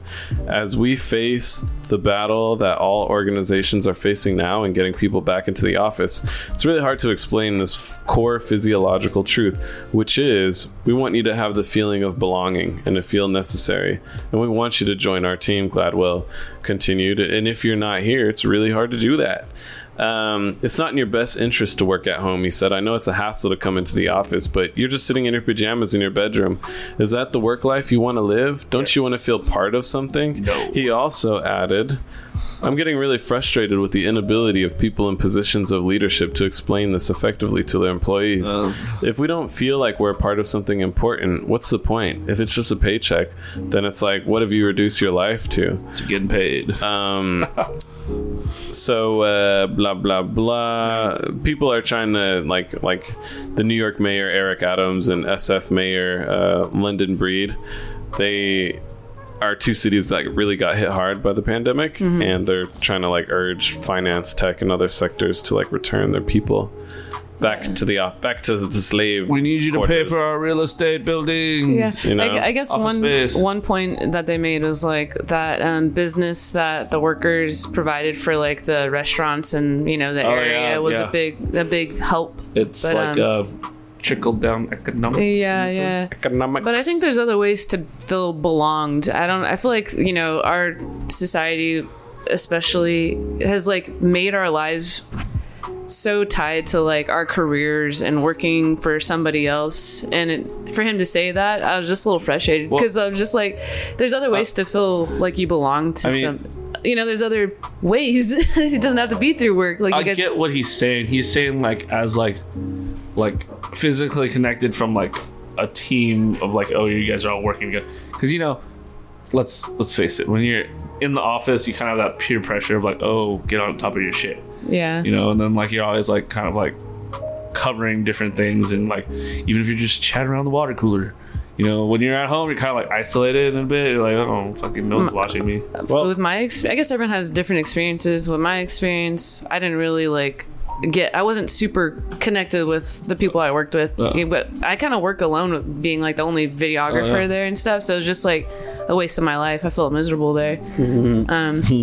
Speaker 1: As we face the battle that all organizations are facing now and getting people back into the office, it's really hard to explain this core physiological truth, which is we want you to have the feeling of belonging and to feel necessary. And we want you to join our team, Gladwell continued. And if you're not here, it's really hard to do that. Um, it's not in your best interest to work at home, he said. I know it's a hassle to come into the office, but you're just sitting in your pajamas in your bedroom. Is that the work life you want to live? Don't you want to feel part of something?
Speaker 2: No.
Speaker 1: He also added, I'm getting really frustrated with the inability of people in positions of leadership to explain this effectively to their employees. If we don't feel like we're a part of something important, what's the point? If it's just a paycheck, then it's like, what have you reduced your life to?
Speaker 2: To getting paid.
Speaker 1: Um, so uh, blah blah blah. People are trying to like like the New York mayor Eric Adams and SF mayor uh, London Breed. They are two cities that really got hit hard by the pandemic, and they're trying to like urge finance, tech, and other sectors to like return their people back to the off back to the slave.
Speaker 2: we need you to pay for our real estate buildings.
Speaker 4: Yeah,
Speaker 1: You know,
Speaker 4: I, I guess
Speaker 2: office
Speaker 4: one
Speaker 2: space.
Speaker 4: one point that they made was like that um, business that the workers provided for like the restaurants and you know the
Speaker 2: Oh,
Speaker 4: area
Speaker 2: yeah,
Speaker 4: was
Speaker 2: yeah.
Speaker 4: a big a big help.
Speaker 2: It's
Speaker 4: But,
Speaker 2: like
Speaker 4: um,
Speaker 2: uh, trickle down economics.
Speaker 4: Yeah, yeah.
Speaker 1: Economics.
Speaker 4: But I think there's other ways to feel belonged. I don't. I feel like you know our society, especially, has like made our lives so tied to like our careers and working for somebody else. And it, for him to say that, I was just a little frustrated
Speaker 2: Well-
Speaker 4: because I'm just like, there's other ways uh, to feel like you belong to
Speaker 2: I mean-
Speaker 4: some. You know, there's other ways. it doesn't have to be through work. Like
Speaker 2: I
Speaker 4: you guys,
Speaker 2: get what he's saying. He's saying like as like like physically connected from like a team of like oh you guys are all working together. Because you know let's let's face it. When you're in the office you kind of have that peer pressure of like oh get on top of your shit.
Speaker 4: Yeah.
Speaker 2: you know and then like you're always like kind of like covering different things and like even if you're just chatting around the water cooler you know when you're at home you're kind of like isolated in a bit. You're like oh fucking no one's mm. watching me.
Speaker 4: Uh, well, with my ex- I guess everyone has different experiences. With my experience, I didn't really like get. I wasn't super connected with the people I worked with,
Speaker 2: Uh.
Speaker 4: but I kind of work alone, with being like the only videographer
Speaker 2: Oh, yeah.
Speaker 4: there and stuff. So it was just like a waste of my life. I felt miserable there.
Speaker 2: Mm-hmm.
Speaker 4: Um,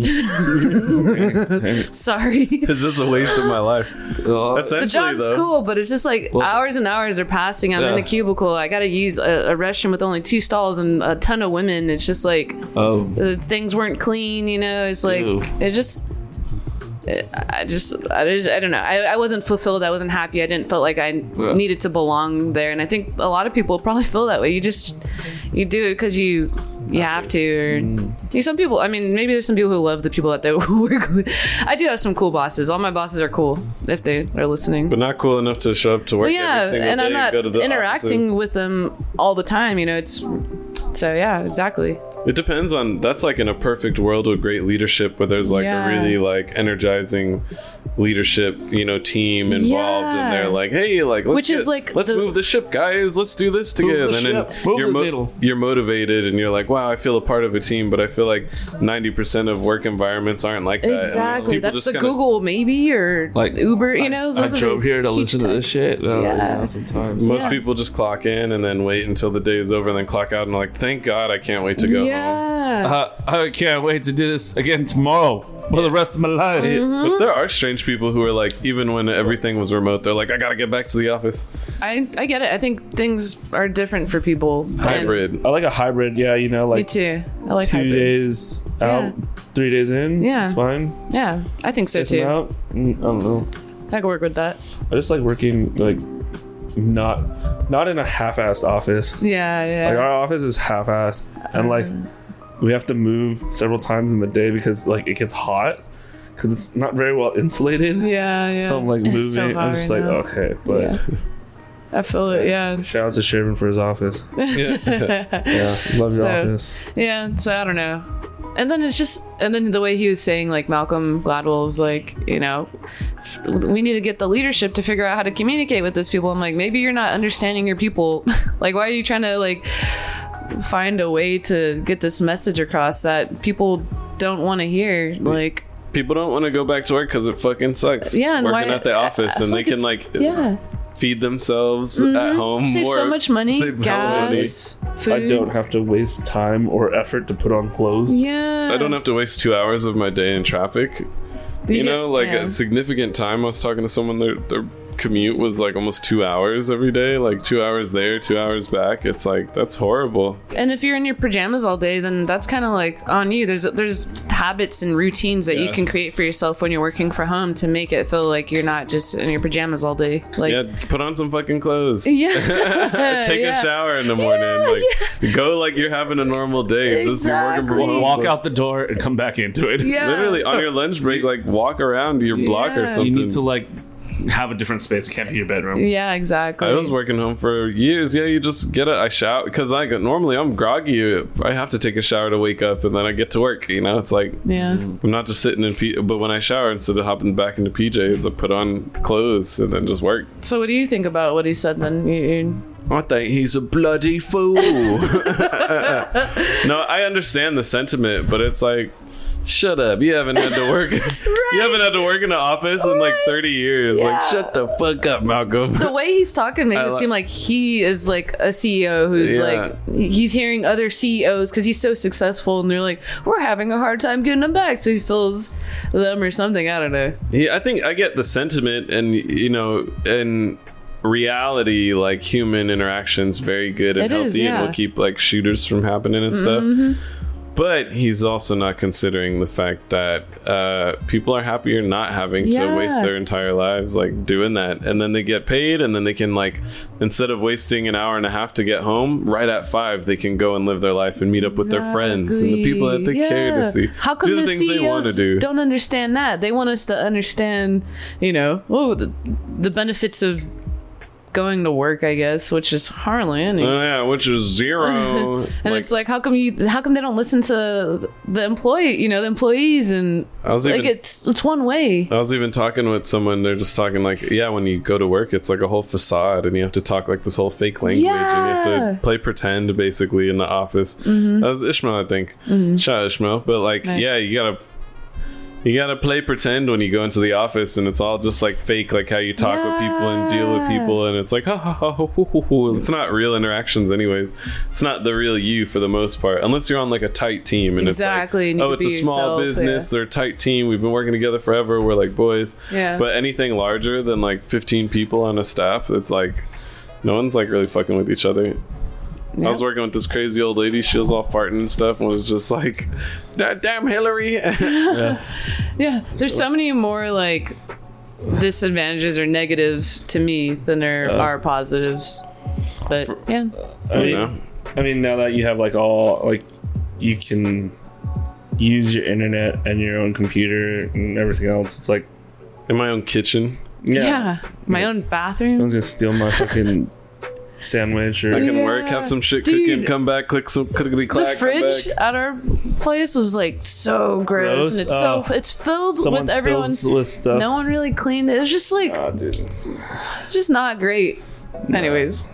Speaker 4: sorry.
Speaker 1: it's just a waste of my life.
Speaker 4: The job's
Speaker 1: though,
Speaker 4: cool, but it's just like hours and hours are passing. I'm in the cubicle. I got to use a, a restroom with only two stalls and a ton of women. It's just like
Speaker 2: oh
Speaker 4: the things weren't clean. You know, it's like
Speaker 2: Ew.
Speaker 4: it just. I just, I, just- I don't know. I, I wasn't fulfilled. I wasn't happy. I didn't feel like I needed to belong there. And I think a lot of people probably feel that way. You just, you do it because you, you have to. Or
Speaker 2: Mm.
Speaker 4: you, some people. I mean, maybe there's some people who love the people that they work with. I do have some cool bosses. All my bosses are cool if they are listening.
Speaker 1: but not cool enough to show up to work
Speaker 4: Well, yeah,
Speaker 1: every
Speaker 4: and
Speaker 1: day.
Speaker 4: I'm not
Speaker 1: go to the
Speaker 4: interacting
Speaker 1: offices.
Speaker 4: with them all the time. You know, it's so yeah, exactly.
Speaker 1: It depends on. That's like in a perfect world with great leadership, where there's like
Speaker 4: Yeah.
Speaker 1: a really like energizing leadership, you know, team involved,
Speaker 4: Yeah.
Speaker 1: and they're like, "Hey, like, let's
Speaker 4: Which is like
Speaker 1: let's
Speaker 4: the-
Speaker 1: move the ship, guys. Let's do this together."
Speaker 2: the
Speaker 1: and then.
Speaker 2: Move
Speaker 1: you're
Speaker 2: the
Speaker 1: mo- you're motivated, and you're like, "Wow, I feel a part of a team." But I feel like ninety percent of work environments aren't like that.
Speaker 4: Exactly.
Speaker 1: people
Speaker 4: That's
Speaker 1: just
Speaker 4: the
Speaker 1: kinda-
Speaker 4: Google maybe or
Speaker 2: Like,
Speaker 4: Uber. You
Speaker 2: I-
Speaker 4: know,
Speaker 2: I,
Speaker 4: those are
Speaker 2: drove here to
Speaker 4: huge
Speaker 2: listen to this shit. Uh,
Speaker 4: Yeah.
Speaker 2: yeah, sometimes.
Speaker 1: Most
Speaker 4: Yeah.
Speaker 1: people just clock in and then wait until the day is over and then clock out and like, thank God I can't wait to go home.
Speaker 4: Yeah.
Speaker 2: Uh, I can't wait to do this again tomorrow for the rest of my life.
Speaker 4: Mm-hmm.
Speaker 1: But there are strange people who are like, even when everything was remote, they're like, I gotta get back to the office.
Speaker 4: I I get it. I think things are different for people.
Speaker 1: Hybrid.
Speaker 2: I like a hybrid. Yeah, you know, like Me
Speaker 4: too. I like
Speaker 2: two
Speaker 4: hybrid.
Speaker 2: days out,
Speaker 4: Yeah.
Speaker 2: three days in.
Speaker 4: Yeah.
Speaker 2: it's fine.
Speaker 4: Yeah, I think so
Speaker 2: If I'm
Speaker 4: too.
Speaker 2: out, mm, I don't know.
Speaker 4: I could work with that.
Speaker 2: I just like working like not not in a half-assed office.
Speaker 4: Yeah, yeah.
Speaker 2: Like our office is half-assed, and like we have to move several times in the day because like it gets hot because it's not very well insulated.
Speaker 4: yeah, yeah.
Speaker 2: So I'm like moving.
Speaker 4: so
Speaker 2: I'm just
Speaker 4: right
Speaker 2: like
Speaker 4: now.
Speaker 2: okay, but
Speaker 4: Yeah. I feel it. Yeah.
Speaker 2: shout out to Shaven for his office. yeah, love your
Speaker 4: So-
Speaker 2: office.
Speaker 4: Yeah. So I don't know. And then it's just, and then the way he was saying, like Malcolm Gladwell's, like you know, f- we need to get the leadership to figure out how to communicate with those people. I'm like, maybe you're not understanding your people. like, why are you trying to like find a way to get this message across that people don't want to hear? Like,
Speaker 1: People don't want to go back to work because it fucking sucks.
Speaker 4: yeah, and
Speaker 1: working
Speaker 4: why,
Speaker 1: at the office
Speaker 4: I- I
Speaker 1: and
Speaker 4: feel
Speaker 1: they can like
Speaker 4: yeah,
Speaker 1: feed themselves mm-hmm. at home.
Speaker 4: save so much money,
Speaker 1: save hella money.
Speaker 4: gas, food.
Speaker 2: I don't have to waste time or effort to put on clothes.
Speaker 4: Yeah,
Speaker 1: I don't have to waste two hours of my day in traffic. You know, like
Speaker 4: yeah.
Speaker 1: a significant time. I was talking to someone. Their their commute was like almost two hours every day. Like two hours there, two hours back. It's like that's horrible.
Speaker 4: And if you're in your pajamas all day, then that's kind of like on you. There's there's habits and routines that you can create for yourself when you're working from home to make it feel like you're not just in your pajamas all day. Like
Speaker 1: Yeah, put on some fucking clothes.
Speaker 4: yeah,
Speaker 1: Take
Speaker 4: yeah.
Speaker 1: a shower in the morning. like go like you're having a normal day. Just you're working from home.
Speaker 2: Walk out the door and come back into it.
Speaker 4: Yeah.
Speaker 1: Literally on your lunch break, like walk around your block or something.
Speaker 2: You need to like have a different space. It can't be your bedroom.
Speaker 4: Yeah, exactly.
Speaker 1: I was working home for years. Yeah, you just get a I shower because I get normally I'm groggy. I have to take a shower to wake up, and then I get to work. You know, it's like
Speaker 4: yeah.
Speaker 1: I'm not just sitting in. P- but when I shower, instead of hopping back into PJs, I put on clothes and then just work.
Speaker 4: So what do you think about what he said then? You, you,
Speaker 1: I think he's a bloody fool. no, I understand the sentiment, but it's like, shut up. You haven't had to work. You haven't had to work in an office in like 30 years. Like, shut the fuck up, Malcolm.
Speaker 4: the way he's talking makes
Speaker 1: I
Speaker 4: it
Speaker 1: li-
Speaker 4: seem like he is like a CEO who's
Speaker 1: Yeah.
Speaker 4: like he's hearing other CEOs because he's so successful and they're like we're having a hard time getting him back, so he feels them or something. I don't know.
Speaker 1: Yeah, I think I get the sentiment, and you know, in reality, like human interactions, very good and
Speaker 4: It
Speaker 1: healthy,
Speaker 4: is,
Speaker 1: and
Speaker 4: yeah. Mm-hmm.
Speaker 1: will keep like shooters from happening and stuff. But he's also not considering the fact that uh, people are happier not having to waste their entire lives like doing that, and then they get paid, and then they can like instead of wasting an hour and a half to get home, right at five they can go and live their life and meet up with their friends and the people that they care to see.
Speaker 4: How come
Speaker 1: do the,
Speaker 4: the,
Speaker 1: things
Speaker 4: CEOs
Speaker 1: they want to do.
Speaker 4: don't understand that? They want us to understand, you know, oh, the, the benefits of going to work, I guess, which is hardly any.
Speaker 1: Oh yeah, which is zero.
Speaker 4: and it's like, how come you? How come they don't listen to the employee? You know, the employees, and
Speaker 1: I was
Speaker 4: like
Speaker 1: even
Speaker 4: it's it's one way.
Speaker 1: I was even talking with someone. They're just talking like, yeah, when you go to work, it's like a whole facade, and you have to talk like this whole fake language, and you have to play pretend basically in the office. Mm-hmm. That was Ishmael, I think. Mm-hmm. Shout out Ishmael, but like,
Speaker 4: Nice.
Speaker 1: yeah, you gotta. You gotta play pretend when you go into the office, and it's all just like fake, like how you talk with people and deal with people, and it's like, ha ha ha, ho, ho, ho, ho. it's not real interactions, anyways. It's not the real you for the most part, unless you're on like a tight team, and
Speaker 4: Exactly,
Speaker 1: it's
Speaker 4: and
Speaker 1: like, oh, it's a small
Speaker 4: yourself,
Speaker 1: business,
Speaker 4: yeah.
Speaker 1: they're a tight team, we've been working together forever, we're like boys,
Speaker 4: Yeah.
Speaker 1: but anything larger than like 15 people on a staff, it's like no one's like really fucking with each other. I was working with this crazy old lady. She was all farting and stuff, and was just like, "Da- "Damn Hillary!"
Speaker 4: Yeah, there's so many more like disadvantages or negatives to me than there
Speaker 2: Uh,
Speaker 4: are positives. But yeah,
Speaker 2: I mean,
Speaker 1: know?
Speaker 2: I mean, now that you have like all like, you can use your internet and your own computer and everything else. It's like,
Speaker 1: In my own kitchen.
Speaker 4: yeah,
Speaker 2: yeah,
Speaker 4: my own
Speaker 2: no
Speaker 4: bathroom.
Speaker 2: one's gonna steal my fucking sandwich
Speaker 1: I
Speaker 2: or
Speaker 1: can
Speaker 4: Yeah.
Speaker 1: work, have some shit
Speaker 4: Dude.
Speaker 1: cooking, come back, click some clickety clack.
Speaker 4: the fridge at our place was like so gross,
Speaker 2: Gross?
Speaker 4: and it's
Speaker 2: Oh.
Speaker 4: so it's filled
Speaker 2: someone
Speaker 4: with everyone.
Speaker 2: spills with stuff.
Speaker 4: No one really cleaned it. It was just like
Speaker 2: dude.
Speaker 4: just not great. Anyways,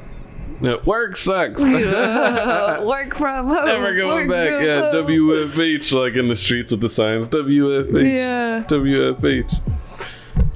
Speaker 1: Yeah, work sucks.
Speaker 4: uh, work from home.
Speaker 1: Never going
Speaker 4: work
Speaker 1: back. Yeah,
Speaker 4: home.
Speaker 1: WFH, like in the streets with the signs. WFH.
Speaker 4: Yeah.
Speaker 1: WFH.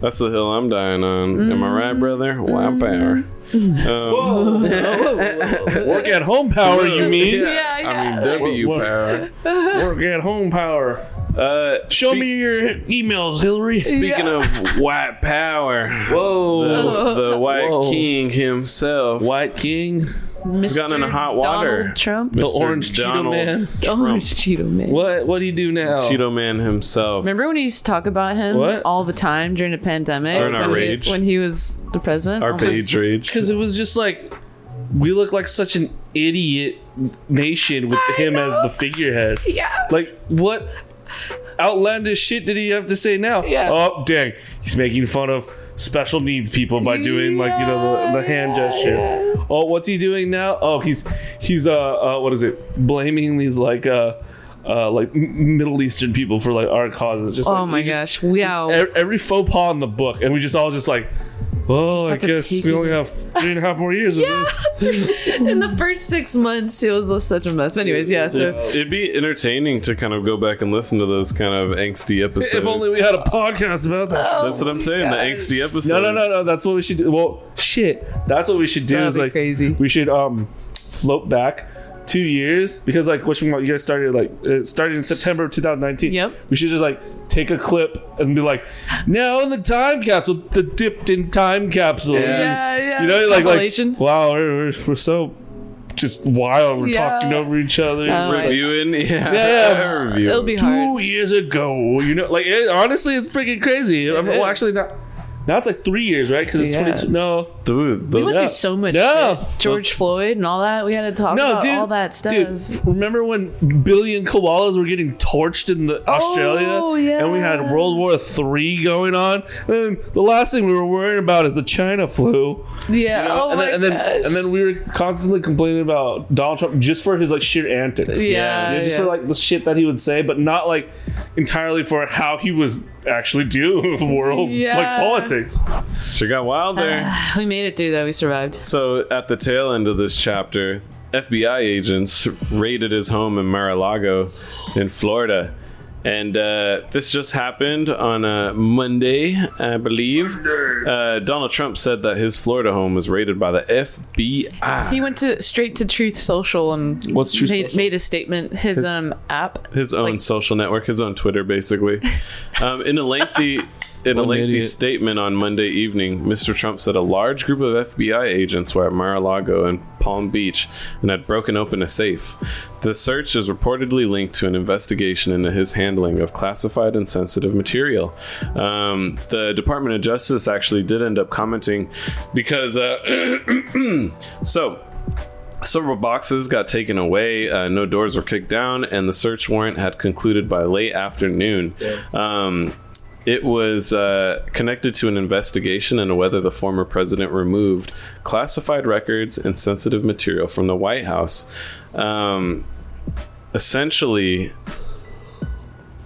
Speaker 1: That's the hill I'm dying on. Am I right, brother? Wow, power. Um,
Speaker 2: Work at home power, you mean?
Speaker 4: Yeah, yeah.
Speaker 1: I mean, W
Speaker 2: What-
Speaker 1: power.
Speaker 2: Work at home power.
Speaker 1: Uh,
Speaker 2: Show
Speaker 1: speak-
Speaker 2: me your emails, Hillary.
Speaker 1: Speaking of white power,
Speaker 2: Whoa.
Speaker 1: the, the white
Speaker 2: Whoa.
Speaker 1: king himself.
Speaker 2: White King.
Speaker 4: Mr.
Speaker 1: gotten in a hot water.
Speaker 4: Donald Trump.
Speaker 2: The
Speaker 1: Mr.
Speaker 2: orange Cheeto
Speaker 1: Donald
Speaker 2: man.
Speaker 4: Orange Cheeto man.
Speaker 2: What what do you do now?
Speaker 1: Cheeto man himself.
Speaker 4: Remember when he used to talk about him
Speaker 2: What?
Speaker 4: all the time during the pandemic?
Speaker 1: During our
Speaker 4: when
Speaker 1: rage.
Speaker 4: He, when he was the president?
Speaker 1: Our
Speaker 4: my-
Speaker 1: page rage.
Speaker 2: Because it was just like we look like such an idiot nation with him as the figurehead.
Speaker 4: Yeah.
Speaker 2: Like what outlandish shit did he have to say now?
Speaker 4: Yeah.
Speaker 2: Oh dang, he's making fun of special needs people by doing like you know the, the hand gesture. Oh, what's he doing now? Oh, he's he's uh, uh what is it? Blaming these like uh uh like Middle Eastern people for like our causes. Just
Speaker 4: Oh
Speaker 2: like,
Speaker 4: my
Speaker 2: just-
Speaker 4: gosh. Wow.
Speaker 2: e- every faux pas in the book, and we just all just like. Oh,
Speaker 4: Just
Speaker 2: I guess we only have three and a half more years of this.
Speaker 4: In the first six months, it was such a mess. But anyways, yeah. So
Speaker 1: It'd be entertaining to kind of go back and listen to those kind of angsty episodes.
Speaker 2: If only we had a podcast about that. shit.
Speaker 1: That's what I'm saying. The angsty episodes.
Speaker 2: No, no, no, no. That's what we should do. Well, shit. That's what we should do.
Speaker 4: That'd
Speaker 2: is
Speaker 4: be
Speaker 2: like
Speaker 4: crazy.
Speaker 2: We should um float back two years because like what you you guys started like it started in September of 2019.
Speaker 4: Yep.
Speaker 2: We should just like take a clip and be like, now in the time capsule, the dipped in time capsule.
Speaker 4: yeah, yeah.
Speaker 2: You know, like like wow, we're, we're, we're so just wild. We're
Speaker 4: Yeah.
Speaker 2: talking over each other.
Speaker 4: Oh,
Speaker 2: We're like,
Speaker 1: Reviewing, yeah,
Speaker 2: yeah.
Speaker 1: review.
Speaker 4: It'll be
Speaker 2: two
Speaker 4: hard.
Speaker 2: years ago. You know, like it, honestly, it's freaking crazy. I mean, well, actually, not. Now it's like three years, right? Because it's
Speaker 4: Yeah.
Speaker 2: 22. No,
Speaker 1: Dude,
Speaker 4: We
Speaker 1: those,
Speaker 4: went
Speaker 2: Yeah.
Speaker 4: through so much.
Speaker 2: Yeah.
Speaker 4: shit. George Floyd and all that. We had to talk
Speaker 2: no,
Speaker 4: about
Speaker 2: dude.
Speaker 4: all that stuff.
Speaker 2: Dude, remember when billion koalas were getting torched in the Australia?
Speaker 4: Oh, yeah.
Speaker 2: And we had World War Three going on. And the last thing we were worrying about is the China flu.
Speaker 4: Yeah. oh
Speaker 2: and,
Speaker 4: my
Speaker 2: then, and then
Speaker 4: gosh.
Speaker 2: and then we were constantly complaining about Donald Trump just for his like sheer antics.
Speaker 4: Yeah,
Speaker 2: You know, just
Speaker 4: yeah.
Speaker 2: for like the shit that he would say, but not like entirely for how he was actually dealing with world
Speaker 4: Yeah.
Speaker 2: like politics.
Speaker 1: she got wild there.
Speaker 4: we made it through though. We survived.
Speaker 1: So at the tail end of this chapter, FBI agents raided his home in Mar-a-Lago in Florida. And uh, this just happened on a Monday, I believe. Uh, Donald Trump said that his Florida home was raided by the FBI.
Speaker 4: He went to straight to Truth Social and
Speaker 2: What's Truth
Speaker 4: made,
Speaker 2: Social?
Speaker 4: made a statement. His um app.
Speaker 1: His own
Speaker 4: Like-
Speaker 1: social network, his own Twitter, basically. um, in a lengthy, in a lengthy
Speaker 2: idiot.
Speaker 1: statement on Monday evening, Mr. Trump said a large group of FBI agents were at Mar-a-Lago and Palm Beach and had broken open a safe. The search is reportedly linked to an investigation into his handling of classified and sensitive material. Um, the Department of Justice actually did end up commenting because, uh, so Several boxes got taken away, uh, no doors were kicked down, and the search warrant had concluded by late afternoon. Um, it was uh, connected to an investigation into whether the former president removed classified records and sensitive material from the White House. Um, essentially,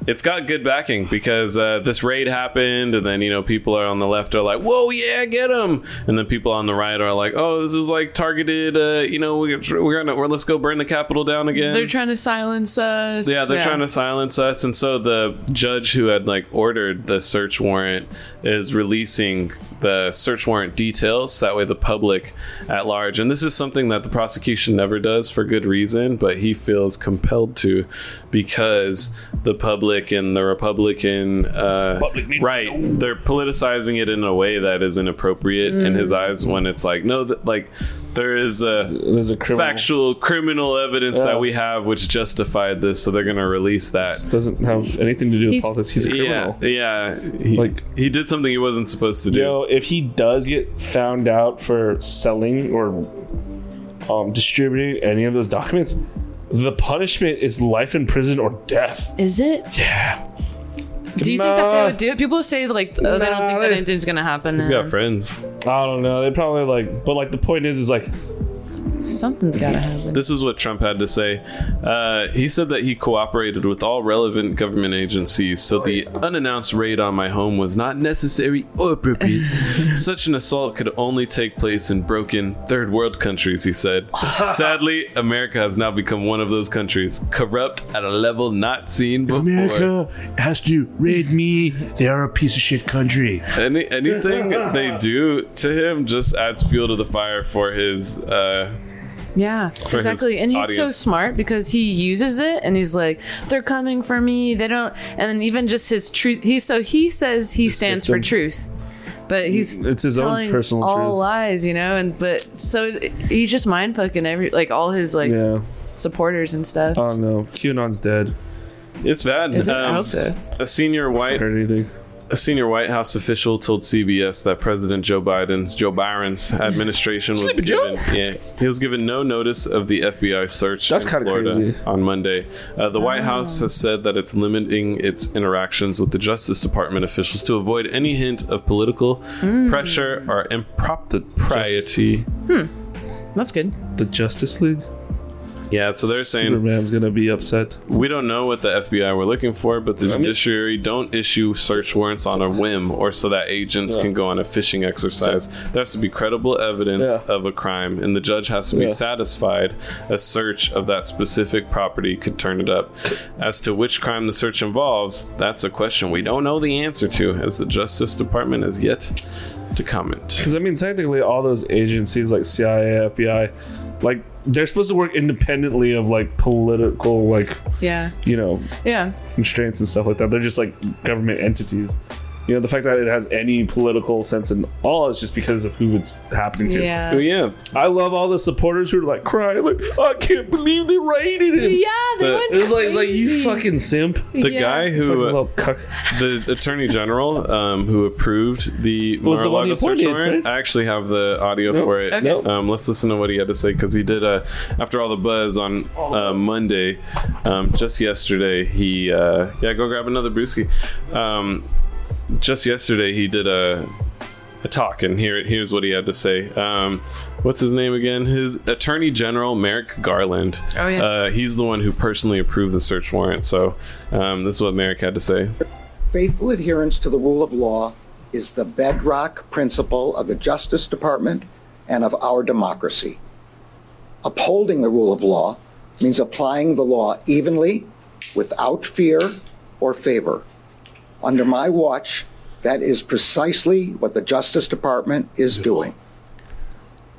Speaker 1: it's got good backing because uh, this raid happened, and then you know people are on the left are like, "Whoa, yeah, get him!" and then people on the right are like, "Oh, this is like targeted." Uh, you know, we're, we're gonna we're, let's go burn the Capitol down again.
Speaker 4: They're trying to silence us.
Speaker 1: Yeah, they're trying to silence us, and so the judge who had like ordered the search warrant is releasing the search warrant details. That way, the public at large, and this is something that the prosecution never does for good reason, but he feels compelled to because the public and the Republican uh,
Speaker 2: Public needs to
Speaker 1: right, they're politicizing it in a way that is inappropriate in his eyes. When it's like, no, that like there is a
Speaker 2: There's a criminal.
Speaker 1: factual criminal evidence
Speaker 2: Yeah.
Speaker 1: that we have which justified this so they're going to release that
Speaker 2: doesn't have anything to do with
Speaker 4: He's-
Speaker 2: politics. He's a criminal.
Speaker 1: yeah yeah he,
Speaker 2: Like-
Speaker 1: he did something he wasn't supposed to do
Speaker 2: Yo, if he does get found out for selling or um, distributing any of those documents, the punishment is life in prison or death.
Speaker 4: Is it?
Speaker 2: Yeah.
Speaker 4: Do you think that they would do it? People say like oh, they don't
Speaker 2: Nah,
Speaker 4: think that
Speaker 2: they-
Speaker 4: anything's gonna happen.
Speaker 1: he's got friends
Speaker 2: I don't know. They probably like, but like the point is, is like
Speaker 4: Something's gotta happen.
Speaker 1: This is what Trump had to say. Uh, he said that he cooperated with all relevant government agencies, so the unannounced raid on my home was not necessary or appropriate. Such an assault could only take place in broken third world countries, he said. Sadly, America has now become one of those countries, corrupt at a level not seen before.
Speaker 2: America has to raid me. They are a piece of shit country.
Speaker 1: Any, anything they do to him just adds fuel to the fire for his. Uh,
Speaker 4: Yeah, exactly. And he's so smart because he uses it and he's like, they're coming for me. They don't. And then even just his truth. He so he says he stands for truth, but he's
Speaker 2: It's his own personal
Speaker 4: all
Speaker 2: truth.
Speaker 4: lies, you know. And but so he's just mind fucking every like all his like
Speaker 2: Yeah.
Speaker 4: supporters and stuff.
Speaker 2: Oh no. QAnon's dead.
Speaker 1: it's bad.
Speaker 4: Is it? I
Speaker 1: Um,
Speaker 4: hope so.
Speaker 1: A senior white
Speaker 2: Heard anything?
Speaker 1: A senior White House official told CBS that President Joe Biden's Joe Byron's administration was
Speaker 2: Sleepy Joe?
Speaker 1: given yeah, he was given no notice of the FBI search
Speaker 2: That's
Speaker 1: in
Speaker 2: kinda
Speaker 1: Florida
Speaker 2: crazy.
Speaker 1: on Monday. Uh, the White ah. House has said that it's limiting its interactions with the Justice Department officials to avoid any hint of political hmm. pressure or impropriety. Hmm.
Speaker 4: That's good.
Speaker 2: The Justice League.
Speaker 1: Yeah, so they're saying
Speaker 2: Superman's gonna be upset.
Speaker 1: we don't know what the FBI were looking for, but the judiciary don't issue search warrants on a whim or so that agents can go on a fishing exercise. There has to be credible evidence
Speaker 2: Yeah.
Speaker 1: of a crime, and the judge has to be
Speaker 2: Yeah.
Speaker 1: satisfied a search of that specific property could turn it up. As to which crime the search involves, that's a question we don't know the answer to, as the Justice Department has yet to comment.
Speaker 2: Because I mean, technically, all those agencies like CIA, FBI, like they're supposed to work independently of like political, like
Speaker 4: Yeah.
Speaker 2: you know,
Speaker 4: Yeah.
Speaker 2: constraints and stuff like that. They're just like government entities. You know, the fact that it has any political sense at all is just because of who it's happening to.
Speaker 4: Yeah.
Speaker 1: Oh, yeah,
Speaker 2: I love all the supporters who are like crying, like, I can't believe they raided him.
Speaker 4: Yeah, they
Speaker 1: The-
Speaker 4: went
Speaker 2: It was like, it's like you
Speaker 4: crazy.
Speaker 2: fucking simp.
Speaker 1: the
Speaker 4: Yeah.
Speaker 1: guy
Speaker 2: Fucking
Speaker 1: who. uh,
Speaker 2: little cuck.
Speaker 1: the attorney general um, who approved the
Speaker 2: Was the one
Speaker 1: Mar-a-Lago
Speaker 2: he
Speaker 1: search
Speaker 2: appointed,
Speaker 1: warrant.
Speaker 2: right?
Speaker 1: I actually have the audio
Speaker 2: Nope.
Speaker 1: for it.
Speaker 4: Okay.
Speaker 2: Nope.
Speaker 1: Um, let's listen to what he had to say because he did uh, after all the buzz on uh, Monday, um, just yesterday. He uh, yeah, go grab another brewski. Um, just yesterday, he did a a talk, and here here's what he had to say. Um, what's his name again? His Attorney General Merrick Garland.
Speaker 4: Oh, yeah.
Speaker 1: uh, he's the one who personally approved the search warrant. So um, this is what Merrick had to say.
Speaker 8: Faithful adherence to the rule of law is the bedrock principle of the Justice Department and of our democracy. Upholding the rule of law means applying the law evenly, without fear or favor. Under my watch, that is precisely what the Justice Department is doing.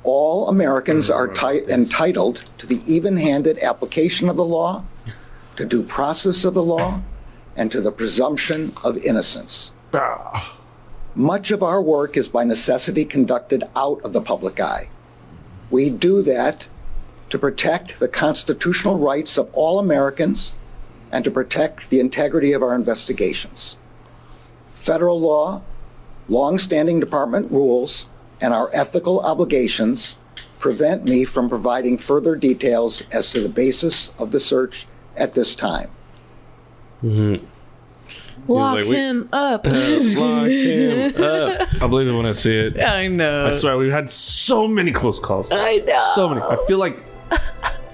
Speaker 8: All Americans are ti- entitled to the even handed application of the law, to due process of the law, and to the presumption of innocence. Ah. Much of our work is by necessity conducted out of the public eye. We do that to protect the constitutional rights of all Americans and to protect the integrity of our investigations. Federal law, long-standing department rules, and our ethical obligations prevent me from providing further details as to the basis of the search at this time. Mm-hmm.
Speaker 4: Lock
Speaker 1: like,
Speaker 4: him up.
Speaker 1: Uh, lock him up.
Speaker 2: I believe it when I see it.
Speaker 4: I know.
Speaker 2: I swear, we've had so many close calls.
Speaker 4: I know.
Speaker 2: So many. I feel like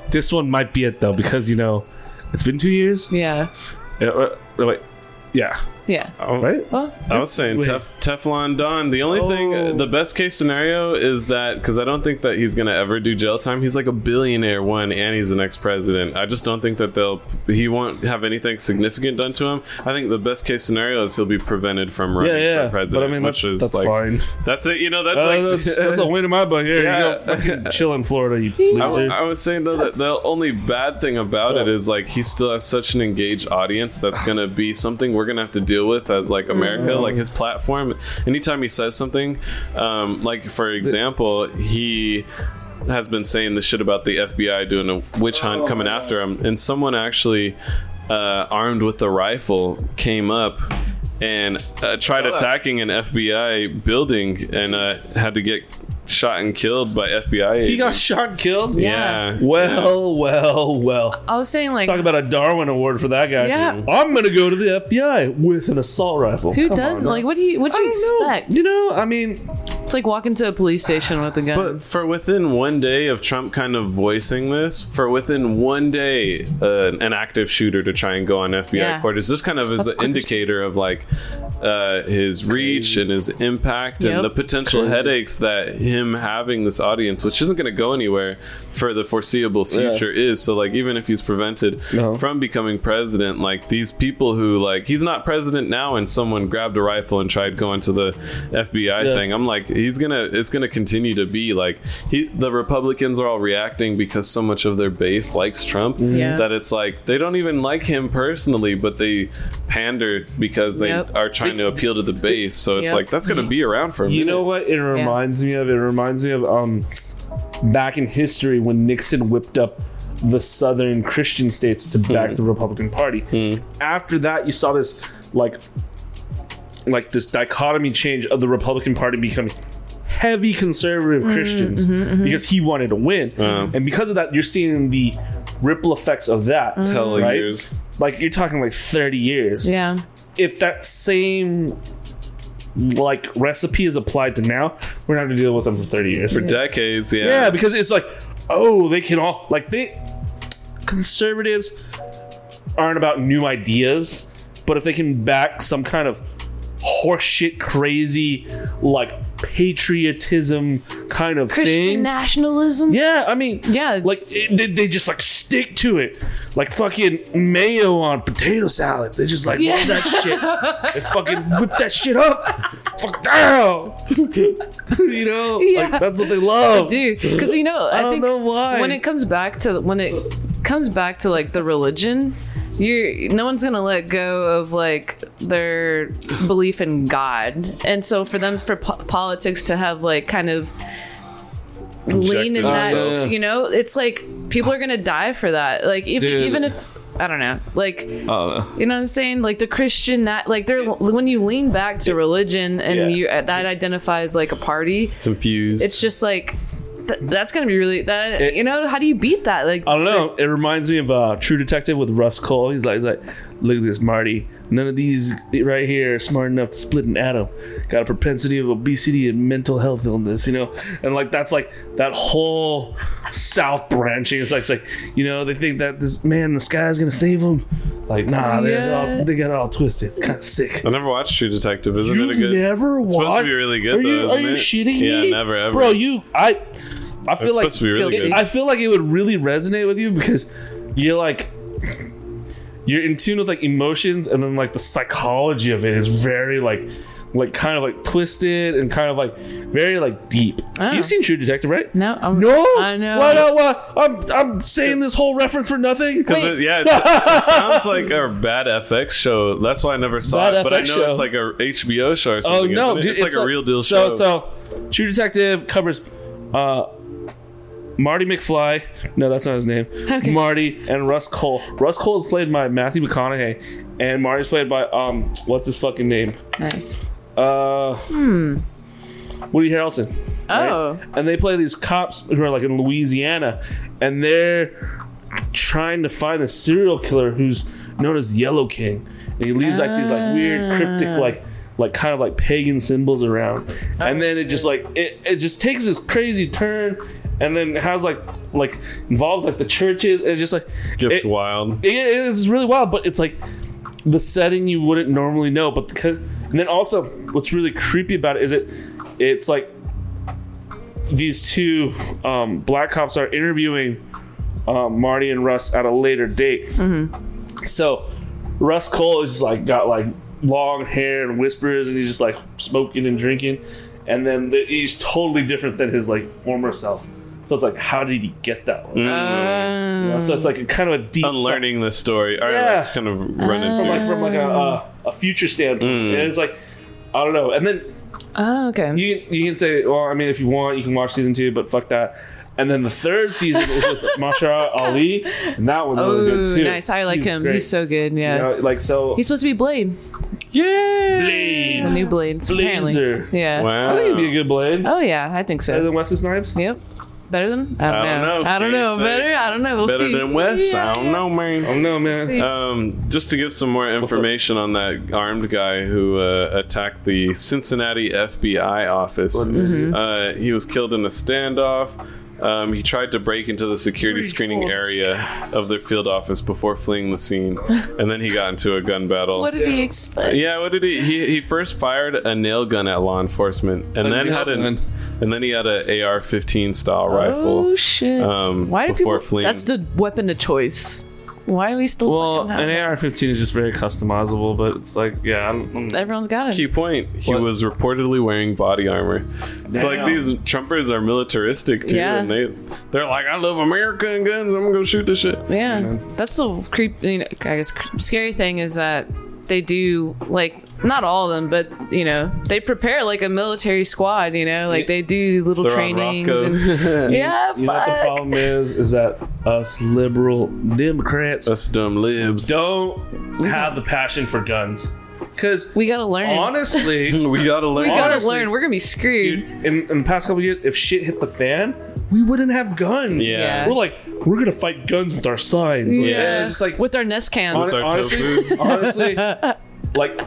Speaker 2: this one might be it though, because you know, it's been two years.
Speaker 4: Yeah.
Speaker 2: Yeah, uh, wait, yeah,
Speaker 4: Yeah.
Speaker 2: right.
Speaker 4: Well,
Speaker 1: I was saying tef- Teflon Don. The only
Speaker 4: Oh.
Speaker 1: thing, the best case scenario is that because I don't think that he's gonna ever do jail time. He's like a billionaire, one, and he's an ex president. I just don't think that they'll. He won't have anything significant done to him. I think the best case scenario is he'll be prevented from running
Speaker 2: yeah.
Speaker 1: for president.
Speaker 2: But I mean,
Speaker 1: which
Speaker 2: that's,
Speaker 1: is
Speaker 2: that's
Speaker 1: like
Speaker 2: fine.
Speaker 1: that's it. You know, that's
Speaker 2: Uh,
Speaker 1: like
Speaker 2: that's, that's a win in my book. Here
Speaker 1: Yeah.
Speaker 2: you go. Fucking chill in Florida, you
Speaker 1: I,
Speaker 2: loser.
Speaker 1: I was saying though that the only bad thing about it is like he still has such an engaged audience that's gonna be something we're gonna have to deal with as like America, like his platform. Anytime he says something, um, like for example, he has been saying the shit about the FBI doing a witch hunt coming after him, and someone actually uh, armed with a rifle came up. And uh, tried attacking an FBI building and uh, had to get shot and killed by FBI.
Speaker 2: he got shot and killed.
Speaker 1: Yeah.
Speaker 2: Well, well, well.
Speaker 4: I was saying like
Speaker 2: Talk about a Darwin Award for that guy.
Speaker 4: Yeah.
Speaker 2: I'm gonna go to the FBI with an assault rifle.
Speaker 4: who
Speaker 2: Come
Speaker 4: does
Speaker 2: on,
Speaker 4: like what do you what do
Speaker 2: I
Speaker 4: you
Speaker 2: don't know.
Speaker 4: expect?
Speaker 2: You know, I mean,
Speaker 4: It's like walking to a police station with a gun.
Speaker 1: But for within one day of Trump kind of voicing this, for within one day, uh, an active shooter to try and go on FBI
Speaker 4: Yeah.
Speaker 1: quarters, this kind of is
Speaker 4: That's
Speaker 1: the indicator of like uh, his reach and his impact
Speaker 4: Yep.
Speaker 1: and the potential
Speaker 2: Crazy.
Speaker 1: headaches that him having this audience, which isn't going to go anywhere for the foreseeable future, is. So like even if he's prevented
Speaker 2: No.
Speaker 1: from becoming president, like these people who like he's not president now, and someone grabbed a rifle and tried going to the FBI
Speaker 2: Yeah.
Speaker 1: thing. I'm like, he's gonna, it's gonna continue to be like he. The Republicans are all reacting because so much of their base likes Trump mm-hmm.
Speaker 4: Yeah.
Speaker 1: that it's like they don't even like him personally, but they pander because they
Speaker 4: Yep.
Speaker 1: are trying to appeal to the base. So it's
Speaker 4: Yep.
Speaker 1: like that's gonna be around for a minute.
Speaker 2: You
Speaker 1: minute.
Speaker 2: know what it reminds me of? It reminds me of um back in history when Nixon whipped up the southern Christian states to back hmm. the Republican Party. Hmm. After that, you saw this like like this dichotomy change of the Republican Party becoming heavy conservative mm-hmm, Christians mm-hmm, mm-hmm. because he wanted to win. Uh-huh. And because of that, you're seeing the ripple effects of that.
Speaker 1: Tell
Speaker 2: right?
Speaker 1: years.
Speaker 2: Like you're talking like 30 years
Speaker 4: yeah.
Speaker 2: if that same like recipe is applied to now, we're not gonna deal with them for 30 years.
Speaker 1: for decades. Yeah,
Speaker 2: yeah, because it's like, oh, they can all like they conservatives aren't about new ideas, but if they can back some kind of horseshit crazy like patriotism kind of
Speaker 4: Christian
Speaker 2: thing.
Speaker 4: nationalism.
Speaker 2: Yeah, I mean,
Speaker 4: Yeah,
Speaker 2: like it, they, they just like stick to it, like fucking mayo on potato salad. They just like
Speaker 4: Yeah.
Speaker 2: love that shit. They fucking whip that shit up. Fuck down. you know,
Speaker 4: Yeah.
Speaker 2: like that's what they love.
Speaker 4: Dude, because you know, I,
Speaker 2: I don't
Speaker 4: think
Speaker 2: know why.
Speaker 4: when it comes back to when it comes back to like the religion, you're no one's gonna let go of like their belief in God, and so for them for po- politics to have like kind of lean in that,
Speaker 2: themselves.
Speaker 4: you know, it's like people are gonna die for that. Like if
Speaker 2: Dude.
Speaker 4: even if I don't know, like
Speaker 2: Uh,
Speaker 4: you know what I'm saying? Like the Christian that like they're when you lean back to religion and
Speaker 2: Yeah.
Speaker 4: you that identifies like a party,
Speaker 1: it's infused.
Speaker 4: it's just like th- that's gonna be really that
Speaker 2: It-
Speaker 4: you know how do you beat that like
Speaker 2: I don't know. It reminds me of uh, True Detective with Rust Cohle. He's like, he's like, look at this, Marty. None of these right here are smart enough to split an atom. Got a propensity of obesity and mental health illness, you know. And like that's like that whole South branching. It's like, it's like you know, they think that this man in the sky is gonna save them. Like, nah, they're
Speaker 4: Yeah.
Speaker 2: all, they got it all twisted. It's kind of sick.
Speaker 1: I never watched True Detective. Isn't
Speaker 2: You
Speaker 1: it a good?
Speaker 2: never
Speaker 1: It's supposed to be really good,
Speaker 2: Are you,
Speaker 1: though,
Speaker 2: are
Speaker 1: isn't
Speaker 2: you
Speaker 1: it?
Speaker 2: shitting
Speaker 1: Yeah,
Speaker 2: me?
Speaker 1: never, ever.
Speaker 2: bro. You, I, I
Speaker 1: It's
Speaker 2: feel like
Speaker 1: to be really
Speaker 4: Guilty.
Speaker 1: good.
Speaker 2: I feel like it would really resonate with you because you're like you're in tune with like emotions and then like the psychology of it is very like like kind of like twisted and kind of like very like deep.
Speaker 4: Oh.
Speaker 2: You've seen True Detective, right?
Speaker 4: no I'm,
Speaker 2: No,
Speaker 4: I know
Speaker 2: Why not? Why? I'm I'm saying this whole reference for nothing.
Speaker 1: Because
Speaker 4: Wait.
Speaker 1: it, yeah, it, it sounds like a bad FX show. That's why I never saw
Speaker 2: Bad
Speaker 1: it. But I
Speaker 2: FX
Speaker 1: know
Speaker 2: show.
Speaker 1: it's like a HBO show or
Speaker 2: Oh
Speaker 1: something.
Speaker 2: no,
Speaker 1: it?
Speaker 2: dude,
Speaker 1: it's, like a real deal
Speaker 2: so,
Speaker 1: show.
Speaker 2: So, True Detective covers uh, Marty McFly. No, that's not his name. Marty and Rust Cohle. Rust Cohle is played by Matthew McConaughey, and Marty's played by um, what's his fucking name?
Speaker 4: nice
Speaker 2: Uh, Woody Harrelson. right?
Speaker 4: oh
Speaker 2: And they play these cops who are like in Louisiana, and they're trying to find a serial killer who's known as the Yellow King. And he leaves like these like weird cryptic like like kind of like pagan symbols around. And then it just like it, it just takes this crazy turn and then it has like like involves like the churches and it's just like
Speaker 1: Gets
Speaker 2: it-
Speaker 1: wild.
Speaker 2: it is really wild, but it's like the setting you wouldn't normally know. But the, and then also, what's really creepy about it is it it's like these two um, black cops are interviewing um, Marty and Rust at a later date. So Rust Cohle is just like got like long hair and whispers, and he's just like smoking and drinking, and then the, he's totally different than his like former self. So it's like, how did he get that way? You know, so it's like a kind of a deep
Speaker 1: Unlearning the story. Or
Speaker 2: Yeah.
Speaker 1: like kind of running
Speaker 2: from like from like a, a, a future standpoint, mm. and it's like I don't know. And then
Speaker 4: oh okay
Speaker 2: you you can say, well, I mean, if you want, you can watch season two, but fuck that. And then the third season is with Mahershala Ali, and that one's really good too.
Speaker 4: nice I like
Speaker 2: He's
Speaker 4: him
Speaker 2: great.
Speaker 4: he's so good yeah
Speaker 2: You know, like so.
Speaker 4: he's supposed to be Blade
Speaker 1: yeah.
Speaker 2: Blade.
Speaker 4: the new Blade apparently
Speaker 2: Blazer.
Speaker 4: yeah
Speaker 1: Wow.
Speaker 2: I think he'd be a good Blade.
Speaker 4: oh yeah I think so.
Speaker 2: Better
Speaker 4: so
Speaker 2: than Wesley Snipes.
Speaker 4: yep Better than? I don't,
Speaker 1: I don't
Speaker 4: know.
Speaker 1: know.
Speaker 4: I don't know. Better? I don't know. We'll
Speaker 1: Better
Speaker 4: see.
Speaker 1: than Wes?
Speaker 4: Yeah,
Speaker 1: I don't
Speaker 4: yeah.
Speaker 1: know, man.
Speaker 2: Oh no, man.
Speaker 1: Um, just to give some more information on that armed guy who uh, attacked the Cincinnati FBI office.
Speaker 4: Mm-hmm.
Speaker 1: Uh, he was killed in a standoff. Um, he tried to break into the security screening area of their field office before fleeing the scene, and then he got into a gun battle.
Speaker 4: What did he expect?
Speaker 1: Yeah, what did he, he? He first fired a nail gun at law enforcement, and
Speaker 2: A
Speaker 1: then had an, and then he had an AR-15 style rifle.
Speaker 4: Oh shit!
Speaker 1: um,
Speaker 4: Why do
Speaker 1: before
Speaker 4: people?
Speaker 1: fleeing.
Speaker 4: That's the weapon of choice. Why are we still?
Speaker 2: Well, an? AR-15 is just very customizable, but it's like, yeah, I'm, I'm-
Speaker 4: Everyone's got it.
Speaker 1: Key point: He
Speaker 2: What?
Speaker 1: was reportedly wearing body armor. It's like
Speaker 2: Damn.
Speaker 1: these Trumpers are militaristic too,
Speaker 4: Yeah.
Speaker 1: and they they're like, "I love America and guns. I'm gonna go shoot this shit."
Speaker 4: Yeah, that's the creep. You know, I guess cr- scary thing is that they do like not all of them, but you know they prepare like a military squad. You know, like they do little
Speaker 1: They're on
Speaker 4: trainings
Speaker 1: Rocco.
Speaker 4: and yeah,
Speaker 2: you know what the
Speaker 4: fuck.
Speaker 2: problem is? Is that us liberal Democrats
Speaker 1: Us dumb libs.
Speaker 2: don't have the passion for guns. Because
Speaker 4: we gotta learn.
Speaker 2: honestly,
Speaker 1: We gotta learn.
Speaker 4: we gotta
Speaker 2: honestly,
Speaker 4: learn. We're gonna be screwed.
Speaker 2: dude, in, in the past couple years, if shit hit the fan, we wouldn't have guns.
Speaker 1: Yeah.
Speaker 4: Yeah.
Speaker 2: We're like, we're gonna fight guns with our signs. Like,
Speaker 4: Yeah,
Speaker 2: It's just like
Speaker 4: with our Nest cans.
Speaker 2: Honest-
Speaker 1: our
Speaker 2: honestly, honestly, like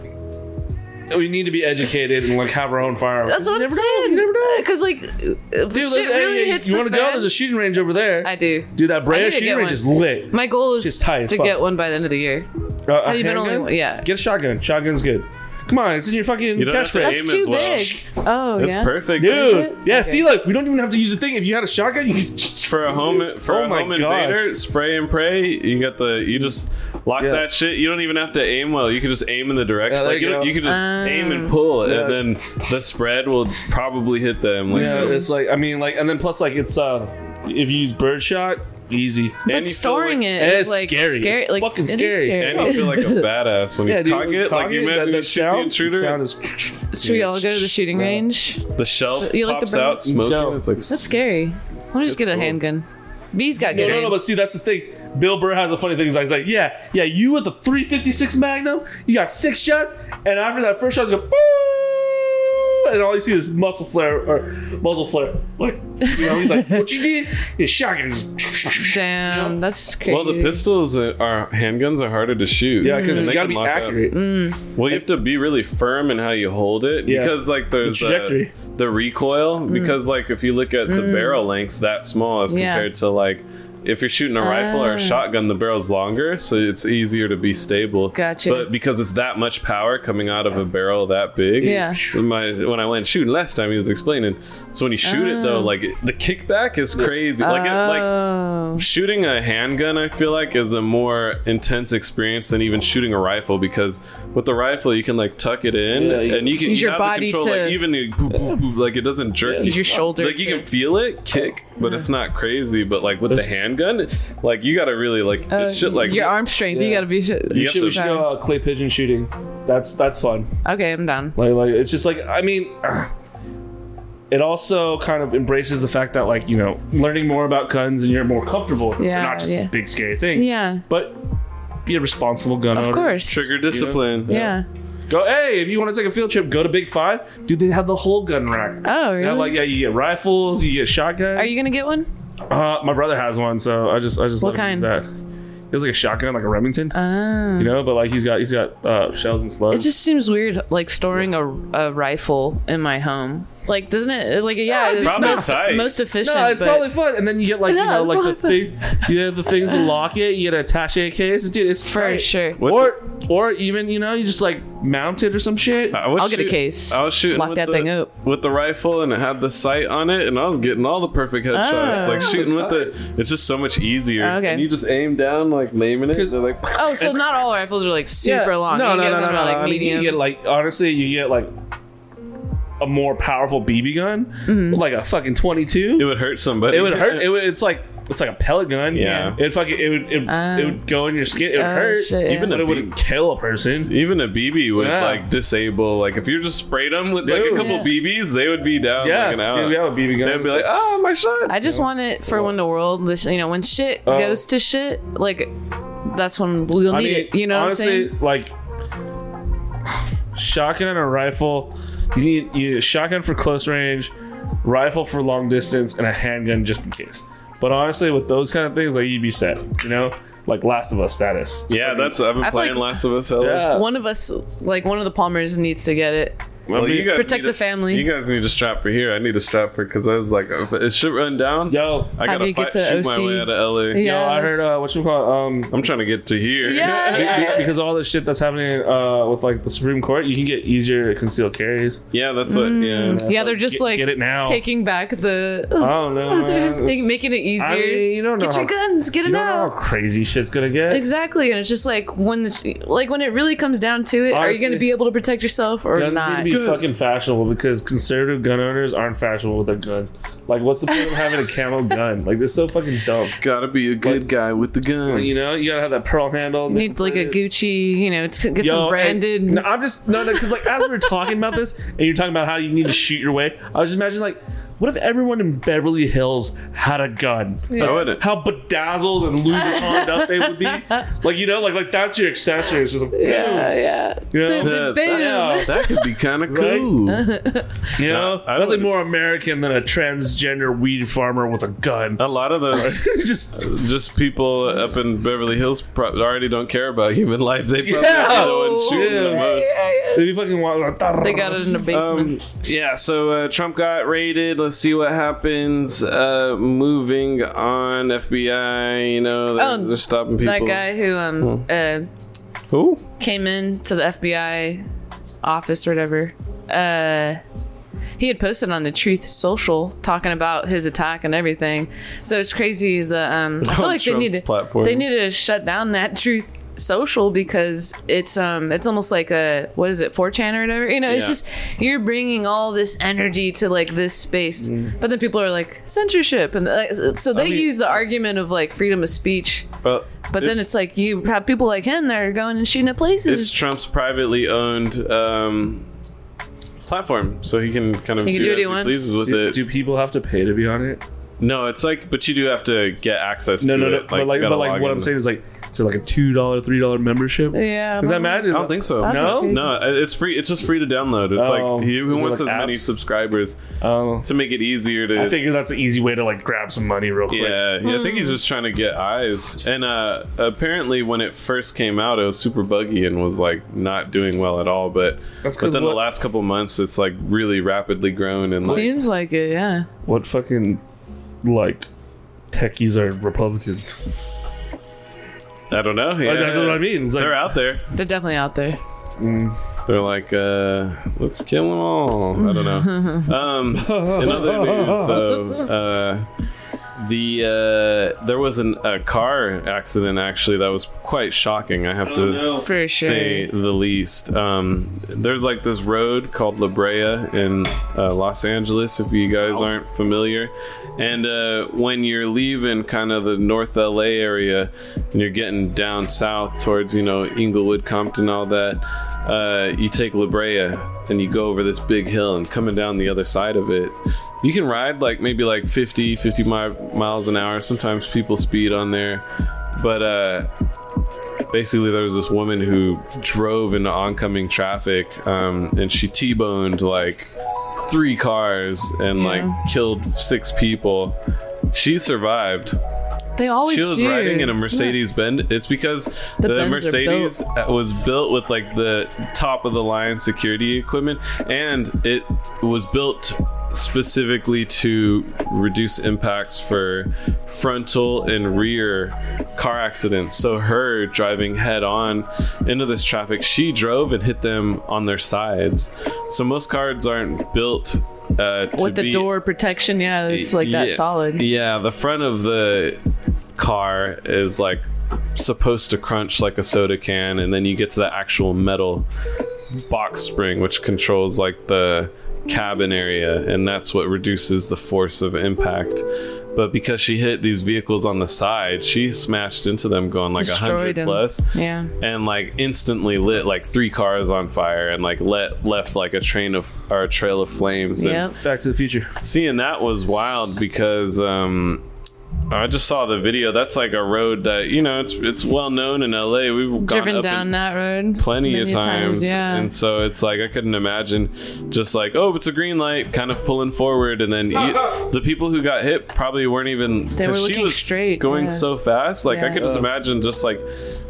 Speaker 2: we need to be educated and like have our own firearms.
Speaker 4: That's what I'm
Speaker 2: never know,
Speaker 4: saying.
Speaker 2: you never know.
Speaker 4: Because like, if
Speaker 2: Dude,
Speaker 4: shit really
Speaker 2: hey,
Speaker 4: hits
Speaker 2: you
Speaker 4: the
Speaker 2: want to go?
Speaker 4: fan,
Speaker 2: There's a shooting range over there.
Speaker 4: I do.
Speaker 2: Dude, that
Speaker 4: I need
Speaker 2: Brea
Speaker 4: to
Speaker 2: shooting
Speaker 4: get
Speaker 2: range
Speaker 4: one.
Speaker 2: is lit.
Speaker 4: My goal is
Speaker 2: Just tight as
Speaker 4: to
Speaker 2: fuck.
Speaker 4: get one by the end of the year.
Speaker 2: Uh,
Speaker 4: Have you been
Speaker 2: handgun?
Speaker 4: only? Yeah.
Speaker 2: Get a shotgun. Shotgun's good. Come on, it's in your fucking
Speaker 1: You don't have to
Speaker 2: catchphrase.
Speaker 4: That's
Speaker 1: aim
Speaker 4: too
Speaker 1: well.
Speaker 4: big. Oh yeah.
Speaker 1: It's
Speaker 4: yeah.
Speaker 1: perfect,
Speaker 2: Dude, yeah,
Speaker 4: Okay.
Speaker 2: see, look, we don't even have to use the thing. If you had a shotgun, you could.
Speaker 1: For a home for
Speaker 2: Oh
Speaker 1: a
Speaker 2: my
Speaker 1: home
Speaker 2: gosh.
Speaker 1: invader, spray and pray. You got the you just lock
Speaker 2: Yeah.
Speaker 1: that shit. You don't even have to aim well. You can just aim in the direction.
Speaker 2: Yeah, there
Speaker 1: like
Speaker 2: you
Speaker 1: you, don't- you can just aim and pull,
Speaker 2: Yeah,
Speaker 1: and then the spread will probably hit them. Like,
Speaker 2: Yeah, it's like I mean, like, and then plus, like, it's uh, if you use birdshot, easy.
Speaker 1: and
Speaker 4: But
Speaker 1: you feel
Speaker 4: storing
Speaker 1: like,
Speaker 4: it
Speaker 2: it's
Speaker 4: like
Speaker 2: scary.
Speaker 4: scary.
Speaker 2: It's
Speaker 4: like
Speaker 2: fucking
Speaker 4: it is
Speaker 2: scary.
Speaker 1: and you feel like a badass when
Speaker 2: Yeah,
Speaker 1: you
Speaker 2: dude,
Speaker 1: cock it. Like you
Speaker 2: it,
Speaker 1: imagine
Speaker 2: that, that
Speaker 1: shoot the
Speaker 2: sound,
Speaker 1: intruder,
Speaker 2: sound is
Speaker 4: Should we all go to the shooting range?
Speaker 1: the shelf
Speaker 4: You like the
Speaker 1: pops
Speaker 4: bird?
Speaker 1: out smoking.
Speaker 2: go.
Speaker 1: It's like
Speaker 4: That's scary. Let me just get a
Speaker 1: cool.
Speaker 4: handgun. B's got
Speaker 2: No,
Speaker 4: good
Speaker 2: no,
Speaker 4: aim.
Speaker 2: no, but see, that's the thing. Bill Burr has a funny thing. He's like, he's like, yeah, yeah, you with the 356 Magnum, you got six shots, and after that first shot, you go, "Boo!" And all you see is muscle flare or muzzle flare. Like, you know, he's like, what you did is shotgun. Just,
Speaker 4: Damn, that's crazy.
Speaker 1: well, the pistols uh, are handguns are harder to shoot.
Speaker 2: yeah, because
Speaker 1: And
Speaker 2: you
Speaker 1: they
Speaker 2: got to be accurate.
Speaker 4: Mm.
Speaker 1: Well, you have to be really firm in how you hold it
Speaker 2: Yeah.
Speaker 1: because, like, there's
Speaker 2: The
Speaker 1: the,
Speaker 2: trajectory.
Speaker 1: the recoil.
Speaker 4: Mm.
Speaker 1: Because, like, if you look at the barrel lengths that small as
Speaker 4: Yeah.
Speaker 1: compared to like if you're shooting a rifle or
Speaker 4: Ah.
Speaker 1: a shotgun, the barrel's longer, so it's easier to be stable.
Speaker 4: Gotcha.
Speaker 1: But because it's that much power coming out of a barrel that big,
Speaker 4: Yeah.
Speaker 1: My when I went shooting last time, he was explaining. So when you shoot it though, like the kickback is crazy. Like it, like
Speaker 4: oh,
Speaker 1: shooting a handgun i feel like is a more intense experience than even shooting a rifle because with the rifle you can like tuck it in
Speaker 2: Yeah, you-
Speaker 1: and you can
Speaker 4: Use
Speaker 1: you
Speaker 4: your
Speaker 1: have
Speaker 4: body
Speaker 1: the control
Speaker 4: to-
Speaker 1: like even you- poof, poof, poof, like it doesn't jerk
Speaker 4: use your shoulder.
Speaker 1: like you
Speaker 4: to-
Speaker 1: can feel it kick but it's not crazy but like with the handgun like you gotta really like it's shit like
Speaker 4: your arm strength. You gotta be. Shit.
Speaker 1: You
Speaker 2: We
Speaker 1: have
Speaker 2: should,
Speaker 1: to-
Speaker 2: we should go uh, clay pigeon shooting. That's that's fun.
Speaker 4: Okay, I'm done.
Speaker 2: Like, like it's just like I mean, it also kind of embraces the fact that like you know learning more about guns and you're more comfortable. with them. They're
Speaker 4: Yeah,
Speaker 2: not just
Speaker 4: yeah.
Speaker 2: this big scary thing.
Speaker 4: Yeah,
Speaker 2: But be a responsible gun
Speaker 4: of
Speaker 2: owner.
Speaker 4: course.
Speaker 1: trigger discipline
Speaker 4: Yeah.
Speaker 2: Go hey, if you want to take a field trip, go to Big Five. Dude, they have the whole gun rack.
Speaker 4: Oh,
Speaker 2: They
Speaker 4: really?
Speaker 2: have, like yeah, you get rifles, you get shotguns.
Speaker 4: Are you gonna get one?
Speaker 2: Uh, my brother has one, so I just I just
Speaker 4: What
Speaker 2: let him use
Speaker 4: kind?
Speaker 2: that. He has like a shotgun, like a Remington,
Speaker 4: Ah.
Speaker 2: you know. But like he's got he's got uh, shells and slugs.
Speaker 4: It just seems weird, like storing a, a rifle in my home. Like, doesn't it? Like, yeah, it's
Speaker 1: probably
Speaker 4: most,
Speaker 1: tight.
Speaker 4: most efficient.
Speaker 2: No, it's
Speaker 4: but
Speaker 2: probably fun. And then you get like you
Speaker 4: Yeah,
Speaker 2: know like the thing, you have the things to lock it. You get an attaché case, dude. It's
Speaker 4: for
Speaker 2: tight.
Speaker 4: sure.
Speaker 1: What
Speaker 2: Or or even you know you just like mount it or some shit.
Speaker 1: I was
Speaker 4: I'll get a
Speaker 1: shoot-
Speaker 4: case.
Speaker 1: I was shooting
Speaker 4: Lock
Speaker 1: with
Speaker 4: that
Speaker 1: the,
Speaker 4: thing up.
Speaker 1: with the rifle, and it had the sight on it, and I was getting all the perfect headshots.
Speaker 4: Oh.
Speaker 1: like shooting with it, it's just so much easier.
Speaker 4: Oh, okay.
Speaker 1: And you just aim down, like aiming it. They're like,
Speaker 4: Oh, so not all rifles are like super long.
Speaker 2: No,
Speaker 4: You
Speaker 2: no,
Speaker 4: get
Speaker 2: no, no,
Speaker 4: them
Speaker 2: no.
Speaker 4: at, Like
Speaker 2: I mean,
Speaker 4: medium.
Speaker 2: you get like honestly, you get like a more powerful BB gun,
Speaker 4: Mm-hmm.
Speaker 2: like a fucking twenty two.
Speaker 1: it would hurt somebody.
Speaker 2: It would hurt. It would, it's like it's like a pellet gun.
Speaker 1: Yeah.
Speaker 2: It fucking it would it,
Speaker 4: Ah.
Speaker 2: it would go in your skin. It would
Speaker 4: Oh,
Speaker 2: hurt.
Speaker 4: shit, yeah.
Speaker 1: Even
Speaker 2: but
Speaker 1: a
Speaker 2: it wouldn't kill a person.
Speaker 1: Even a BB would
Speaker 2: Yeah.
Speaker 1: like disable. Like if you just sprayed them with like a couple
Speaker 4: Yeah.
Speaker 1: BBs, they would be down
Speaker 2: Yeah,
Speaker 1: like an hour.
Speaker 2: dude, we have a BB gun.
Speaker 1: They'd be like, "Oh, my shot!"
Speaker 4: I just want it for when the world, you know, when shit
Speaker 2: Oh.
Speaker 4: goes to shit, like that's when we'll
Speaker 2: I
Speaker 4: need
Speaker 2: mean,
Speaker 4: it. You know
Speaker 2: honestly,
Speaker 4: what I'm saying?
Speaker 2: like shotgun and a rifle, you need you need a shotgun for close range, rifle for long distance, and a handgun just in case. But honestly, with those kind of things, like you'd be set, you know, like Last of Us status.
Speaker 1: Yeah, that's I've been
Speaker 4: I feel
Speaker 1: playing
Speaker 4: like-
Speaker 1: Last of Us. Hella.
Speaker 2: Yeah.
Speaker 4: One of us, like one of the Palmers, needs to get it.
Speaker 1: Well, you guys
Speaker 4: Protect
Speaker 1: need
Speaker 4: the
Speaker 1: a-
Speaker 4: family.
Speaker 1: You guys need a strap for here. I need a strap for because I was like, if it should run down.
Speaker 2: Yo,
Speaker 1: I gotta fight,
Speaker 4: get to
Speaker 1: shoot my way out of LA.
Speaker 2: yo, I heard uh, what you call um
Speaker 1: I'm trying to get to here.
Speaker 4: Yeah, yeah.
Speaker 2: because all this shit that's happening uh, with like the Supreme Court, you can get easier concealed carries.
Speaker 1: Yeah, that's what. Yeah.
Speaker 4: Yeah, they're just
Speaker 2: get-
Speaker 4: like
Speaker 2: get it now.
Speaker 4: taking back the.
Speaker 2: I don't know,
Speaker 4: They're making- making it easier.
Speaker 2: I mean, you don't know
Speaker 4: Get your guns, get it
Speaker 2: You don't
Speaker 4: out.
Speaker 2: how crazy shit's gonna get.
Speaker 4: Exactly, and it's just like when this, like when it really comes down to it, are you going to be able to protect yourself or not?
Speaker 2: Need to be fucking fashionable because conservative gun owners aren't fashionable with their guns. Like, what's the point of having a camo gun? Like, they're so fucking dumb.
Speaker 1: Gotta be a good guy with the gun.
Speaker 2: You know, you gotta have that pearl handle.
Speaker 4: You need like a Gucci, you know, to get
Speaker 2: Yo,
Speaker 4: some
Speaker 2: and-
Speaker 4: branded.
Speaker 2: no, I'm just no, no, because like as we were talking about this, and you're talking about how you need to shoot your way. I was just imagining like, what if everyone in Beverly Hills had a gun?
Speaker 1: I wouldn't.
Speaker 2: How bedazzled and Louis Vuitton up they would be. Like you know, like like that's your accessory. It's just like,
Speaker 4: yeah, yeah.
Speaker 2: you know,
Speaker 1: Yeah,
Speaker 4: Bam.
Speaker 1: that, that could be kind of
Speaker 2: Right?
Speaker 1: cool.
Speaker 2: you know,
Speaker 1: I don't-
Speaker 2: nothing more American than a transgender weed farmer with a gun.
Speaker 1: A lot of those,
Speaker 2: just
Speaker 1: just people up in Beverly Hills, pro- already don't care about human life. They probably
Speaker 2: Yeah.
Speaker 1: are the ones shooting
Speaker 2: Yeah.
Speaker 1: the most.
Speaker 2: they fucking walking like,
Speaker 4: They got it in the basement.
Speaker 1: Um, yeah, so uh, Trump got raided. Let's see what happens. Uh, moving on, FBI. You know, they're,
Speaker 4: Oh,
Speaker 1: they're stopping people.
Speaker 4: that guy who um uh,
Speaker 1: Who?
Speaker 4: came in to the FBI office or whatever. Uh, he had posted on the Truth Social talking about his attack and everything. So it's crazy. The um, I feel like they
Speaker 1: Trump's
Speaker 4: need to
Speaker 1: platform.
Speaker 4: they need to shut down that Truth Social because it's um it's almost like a what is it 4chan or whatever. You know, it's
Speaker 1: Yeah.
Speaker 4: just you're bringing all this energy to like this space, but then people are like censorship, and uh, so they
Speaker 1: mean-
Speaker 4: use the argument of like freedom of speech.
Speaker 1: Well,
Speaker 4: But
Speaker 1: it-
Speaker 4: then it's like you have people like him that are going and shooting at places.
Speaker 1: it's Trump's privately owned um, platform, so he can kind of
Speaker 4: He can do what he wants.
Speaker 1: pleases with
Speaker 2: do,
Speaker 1: it.
Speaker 2: do people have to pay to be on it?
Speaker 1: no, it's like, but you do have to get access
Speaker 2: No,
Speaker 1: to
Speaker 2: no, no.
Speaker 1: it.
Speaker 2: but like,
Speaker 1: you gotta
Speaker 2: but like, what. I'm saying is like, so like a two dollar, three dollar membership.
Speaker 4: yeah,
Speaker 2: Because I imagine.
Speaker 1: I don't think so.
Speaker 2: No?
Speaker 1: no, it's free. It's just free to download. It's
Speaker 2: Oh.
Speaker 1: like he who
Speaker 2: Is it
Speaker 1: wants
Speaker 2: like
Speaker 1: as many subscribers
Speaker 2: Oh,
Speaker 1: to make it easier to.
Speaker 2: I figure that's an easy way to like grab some money real quick.
Speaker 1: Yeah, yeah, I think he's just trying to get eyes. And uh, apparently, when it first came out, it was super buggy and was like not doing well at all. But
Speaker 2: That's
Speaker 1: but
Speaker 2: 'cause
Speaker 1: then the last couple months, it's like really rapidly grown and like
Speaker 4: Seems like it, yeah.
Speaker 2: What fucking like techies are Republicans?
Speaker 1: I don't know. Yeah,
Speaker 2: Like, that's what I mean. It's like,
Speaker 1: They're out there.
Speaker 4: They're definitely out there.
Speaker 1: They're like, uh, let's kill them all. I don't know. Um, in other news, though, uh, the uh, there was an, a car accident actually that was quite shocking. I have to
Speaker 4: For sure.
Speaker 1: say the least. Um, there's like this road called La Brea in uh, Los Angeles, if you guys aren't familiar. And uh, when you're leaving kind of the North LA area and you're getting down south towards, you know, Inglewood, Compton, all that, uh, you take La Brea and you go over this big hill and coming down the other side of it. You can ride like maybe like 50, 50 mi- miles an hour. Sometimes people speed on there. But uh, basically there was this woman who drove into oncoming traffic um, and she t-boned like three cars and like killed six people she survived
Speaker 4: They always
Speaker 1: she was
Speaker 4: do.
Speaker 1: riding in a mercedes benz it's because
Speaker 4: The
Speaker 1: the, mercedes was built with like the top of the line security equipment and it was built specifically to reduce impacts for frontal and rear car accidents. So her driving head on into this traffic, she drove and hit them on their sides. So most cars aren't built uh,
Speaker 4: With the
Speaker 1: be,
Speaker 4: door protection, yeah, it's like that
Speaker 1: yeah,
Speaker 4: solid.
Speaker 1: Yeah, the front of the car is like supposed to crunch like a soda can, and then you get to the actual metal box spring, which controls like the cabin area, and that's what reduces the force of impact. But because she hit these vehicles on the side, she smashed into them going like a hundred plus
Speaker 4: Yeah.
Speaker 1: and like instantly lit like three cars on fire and like let left like a train of or a trail of flames and
Speaker 2: Back to the Future.
Speaker 1: seeing that was wild because um I just saw the video. That's like a road that you know it's it's well known in LA. We've gone
Speaker 4: Driven
Speaker 1: up
Speaker 4: down that road
Speaker 1: plenty of
Speaker 4: many
Speaker 1: times.
Speaker 4: Yeah.
Speaker 1: And so it's like I couldn't imagine just like, oh, it's a green light, kind of pulling forward, and then you, the people who got hit probably weren't even.
Speaker 4: They were
Speaker 1: 'cause she
Speaker 4: looking
Speaker 1: was
Speaker 4: straight,
Speaker 1: going
Speaker 4: yeah.
Speaker 1: so fast. Like I could just imagine just like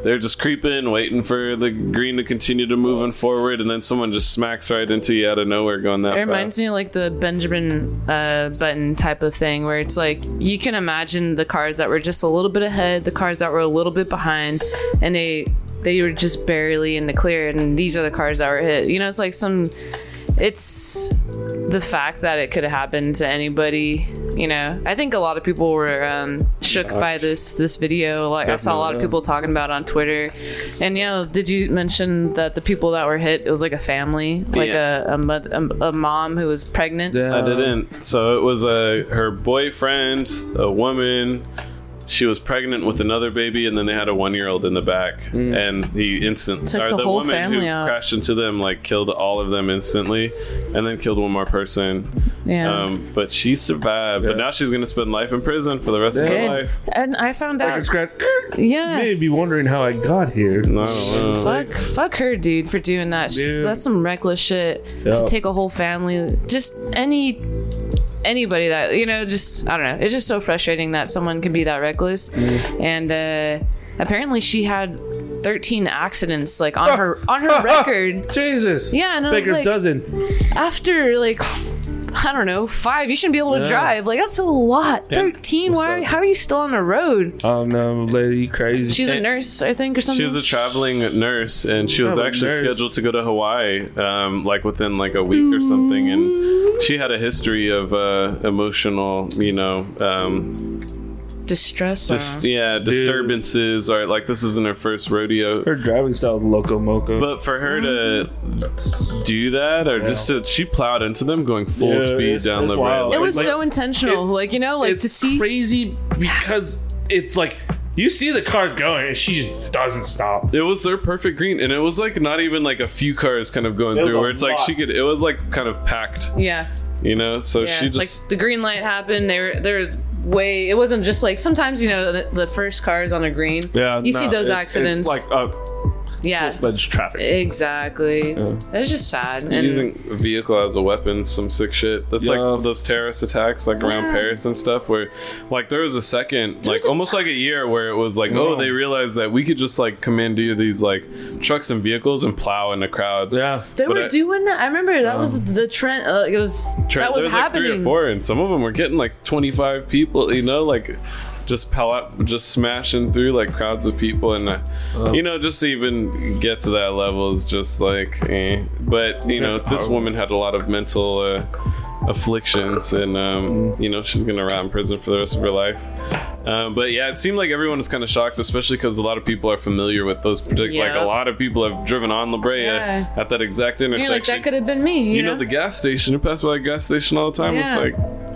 Speaker 1: they're just creeping, waiting for the green to continue to moving forward, and then someone just smacks right into you out of nowhere, going that
Speaker 4: It reminds
Speaker 1: fast.
Speaker 4: me of like the Benjamin uh, Button type of thing, where it's like you can imagine the cars that were just a little bit ahead, the cars that were a little bit behind, and they they were just barely in the clear, and these are the cars that were hit. You know, it's like some. It's the fact that it could have happened to anybody. You know, I think a lot of people were um, shook by this this video. Like I saw a lot of people talking about it on Twitter, and you know, did you mention that the people that were hit? It was like a family, like
Speaker 1: Yeah.
Speaker 4: a a, moth- a a mom who was pregnant.
Speaker 1: I didn't. So it was a her boyfriend, a woman. She was pregnant with another baby, and then they had a one-year-old in the back, and he instantly
Speaker 4: Took
Speaker 1: or
Speaker 4: the
Speaker 1: the
Speaker 4: whole
Speaker 1: woman
Speaker 4: family
Speaker 1: who
Speaker 4: out.
Speaker 1: crashed into them like killed all of them instantly, and then killed one more person.
Speaker 4: Yeah.
Speaker 1: Um, but she survived. But now she's gonna spend life in prison for the rest of her
Speaker 4: Good.
Speaker 1: life.
Speaker 4: And I found
Speaker 2: Record
Speaker 4: out,
Speaker 2: scratch.
Speaker 4: yeah.
Speaker 2: May be wondering how I got here.
Speaker 1: I don't know.
Speaker 4: Fuck, fuck her, dude, for doing that. She's-
Speaker 2: Dude.
Speaker 4: That's some reckless shit
Speaker 2: Yeah.
Speaker 4: to take a whole family. Just any anybody that you know. Just I don't know. It's just so frustrating that someone can be that reckless.
Speaker 2: Mm.
Speaker 4: And uh, apparently, she had 13 accidents like on her on her record.
Speaker 2: Jesus.
Speaker 4: Yeah, and
Speaker 2: Baker's
Speaker 4: like-
Speaker 2: dozen.
Speaker 4: After like. I don't know, five. You shouldn't be able to
Speaker 2: Yeah.
Speaker 4: drive. Like that's a lot. Thirteen. Why? Are, how are you still on the road?
Speaker 2: Oh no, lady, crazy.
Speaker 4: She's a nurse, I think, or something.
Speaker 1: She was a traveling nurse, and she was
Speaker 2: Traveling
Speaker 1: actually
Speaker 2: nurse.
Speaker 1: scheduled to go to Hawaii, um, like within like a week or something. And she had a history of uh, emotional, you know, um,
Speaker 4: distress.
Speaker 1: dis- yeah, disturbances, or like this isn't her first rodeo.
Speaker 2: her driving style is loco moco.
Speaker 1: But for her to do that, or just to, she plowed into them going full
Speaker 2: Yeah,
Speaker 1: speed
Speaker 2: it's-
Speaker 1: down
Speaker 2: it's
Speaker 1: the road.
Speaker 4: it was
Speaker 2: like-
Speaker 4: so intentional. like you know, like
Speaker 2: it's
Speaker 4: to see.
Speaker 2: crazy because it's like you see the cars going and she just doesn't stop.
Speaker 1: It was their perfect green, and it was like not even like a few cars kind of going
Speaker 2: It
Speaker 1: through, where it's like she could. It was like kind of packed,
Speaker 4: Yeah,
Speaker 1: you know. So
Speaker 4: yeah.
Speaker 1: she just
Speaker 4: like the green light happened. There, there was way. It wasn't just like sometimes you know the, the first cars on a green.
Speaker 2: Yeah,
Speaker 4: you see those
Speaker 2: it's-
Speaker 4: accidents.
Speaker 2: It's like uh,
Speaker 4: yeah,
Speaker 2: full-fledged traffic.
Speaker 4: exactly. It's just sad. And
Speaker 1: using a vehicle as a weapon, some sick shit. That's
Speaker 2: Yeah.
Speaker 1: like those terrorist attacks, like around
Speaker 4: Yeah.
Speaker 1: Paris and stuff, where like there was a second, like
Speaker 4: was a
Speaker 1: almost like a year, where it was like, oh, they realized that we could just like commandeer these like trucks and vehicles and plow into crowds.
Speaker 2: yeah.
Speaker 4: they
Speaker 1: but
Speaker 4: were
Speaker 1: I-
Speaker 4: doing that. I remember that was the trend. Uh, it was
Speaker 1: Tra-
Speaker 4: that was
Speaker 1: there was like three or four, and some of them were getting like twenty five people. You know, like just pal out, just smashing through like crowds of people, and uh, you know, just to even get to that level is just like, eh. But you know, this woman had a lot of mental. Uh, afflictions and um, you know she's gonna rot in prison for the rest of her life um, but yeah it seemed like everyone was kind of shocked especially because a lot of people are familiar with those particular like a lot of people have driven on La Brea
Speaker 4: Yeah.
Speaker 1: at that exact
Speaker 4: You're
Speaker 1: intersection
Speaker 4: like that could have been me. You,
Speaker 1: you know,
Speaker 4: know
Speaker 1: the gas station. You pass by the gas station all the time.
Speaker 4: Yeah.
Speaker 1: It's like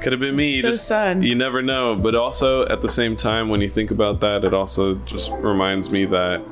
Speaker 1: could have been me. You
Speaker 4: So
Speaker 1: just
Speaker 4: sad.
Speaker 1: you never know. But also at the same time, when you think about that, it also just reminds me that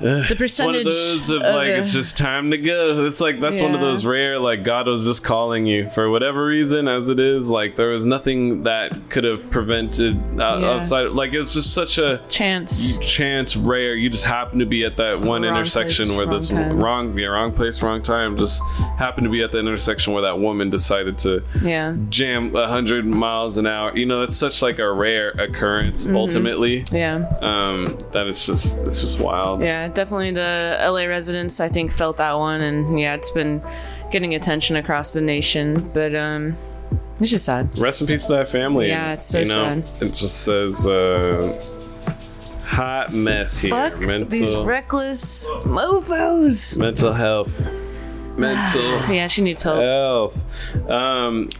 Speaker 4: the
Speaker 1: it's one of those of
Speaker 4: of
Speaker 1: like
Speaker 4: the-
Speaker 1: it's just time to go. It's like that's one of those rare like God was just calling you for whatever reason, as it is. Like there was nothing that could have prevented uh,
Speaker 4: Yeah.
Speaker 1: outside. Like it's just such a
Speaker 4: chance.
Speaker 1: chance rare you just happen to be at that one
Speaker 4: Wrong
Speaker 1: intersection
Speaker 4: place,
Speaker 1: where
Speaker 4: wrong
Speaker 1: this
Speaker 4: time.
Speaker 1: wrong yeah wrong place wrong time just happened to be at the intersection where that woman decided to
Speaker 4: Yeah,
Speaker 1: jam 100 miles an hour you know that's such like a rare occurrence
Speaker 4: Mm-hmm.
Speaker 1: ultimately
Speaker 4: yeah.
Speaker 1: um that it's just it's just wild
Speaker 4: Yeah, definitely the LA residents I think felt that one and yeah, it's been getting attention across the nation, but um it's just sad.
Speaker 1: rest in peace to that family
Speaker 4: Yeah, it's so
Speaker 1: you know
Speaker 4: sad.
Speaker 1: it just says uh hot mess here
Speaker 4: Fuck
Speaker 1: mental
Speaker 4: these reckless mofos.
Speaker 1: mental health mental
Speaker 4: Yeah, she needs help.
Speaker 1: health. Um,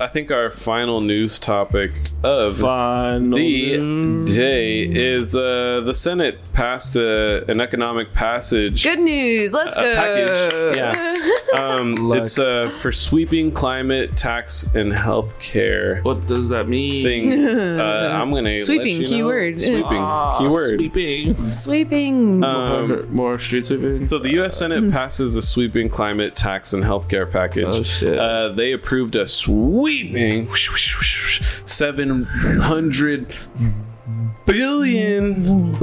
Speaker 1: I think our final news topic of
Speaker 2: Final
Speaker 1: the
Speaker 2: news.
Speaker 1: day is uh, the Senate passed uh, an economic passage.
Speaker 4: Good news. Let's
Speaker 1: a
Speaker 4: go.
Speaker 1: package, yeah, Um, it's uh, for sweeping climate, tax, and health care
Speaker 2: What does that mean?
Speaker 1: things. Uh, I'm gonna let
Speaker 4: Sweeping,
Speaker 1: you know.
Speaker 4: keyword.
Speaker 1: Sweeping
Speaker 2: Ah,
Speaker 1: keyword.
Speaker 2: Sweeping.
Speaker 4: Sweeping.
Speaker 1: Um,
Speaker 2: More street sweeping.
Speaker 1: So the U.S. Senate passes a sweeping climate tax and healthcare package.
Speaker 2: Oh, shit.
Speaker 1: Uh, they approved a sweeping seven hundred billion.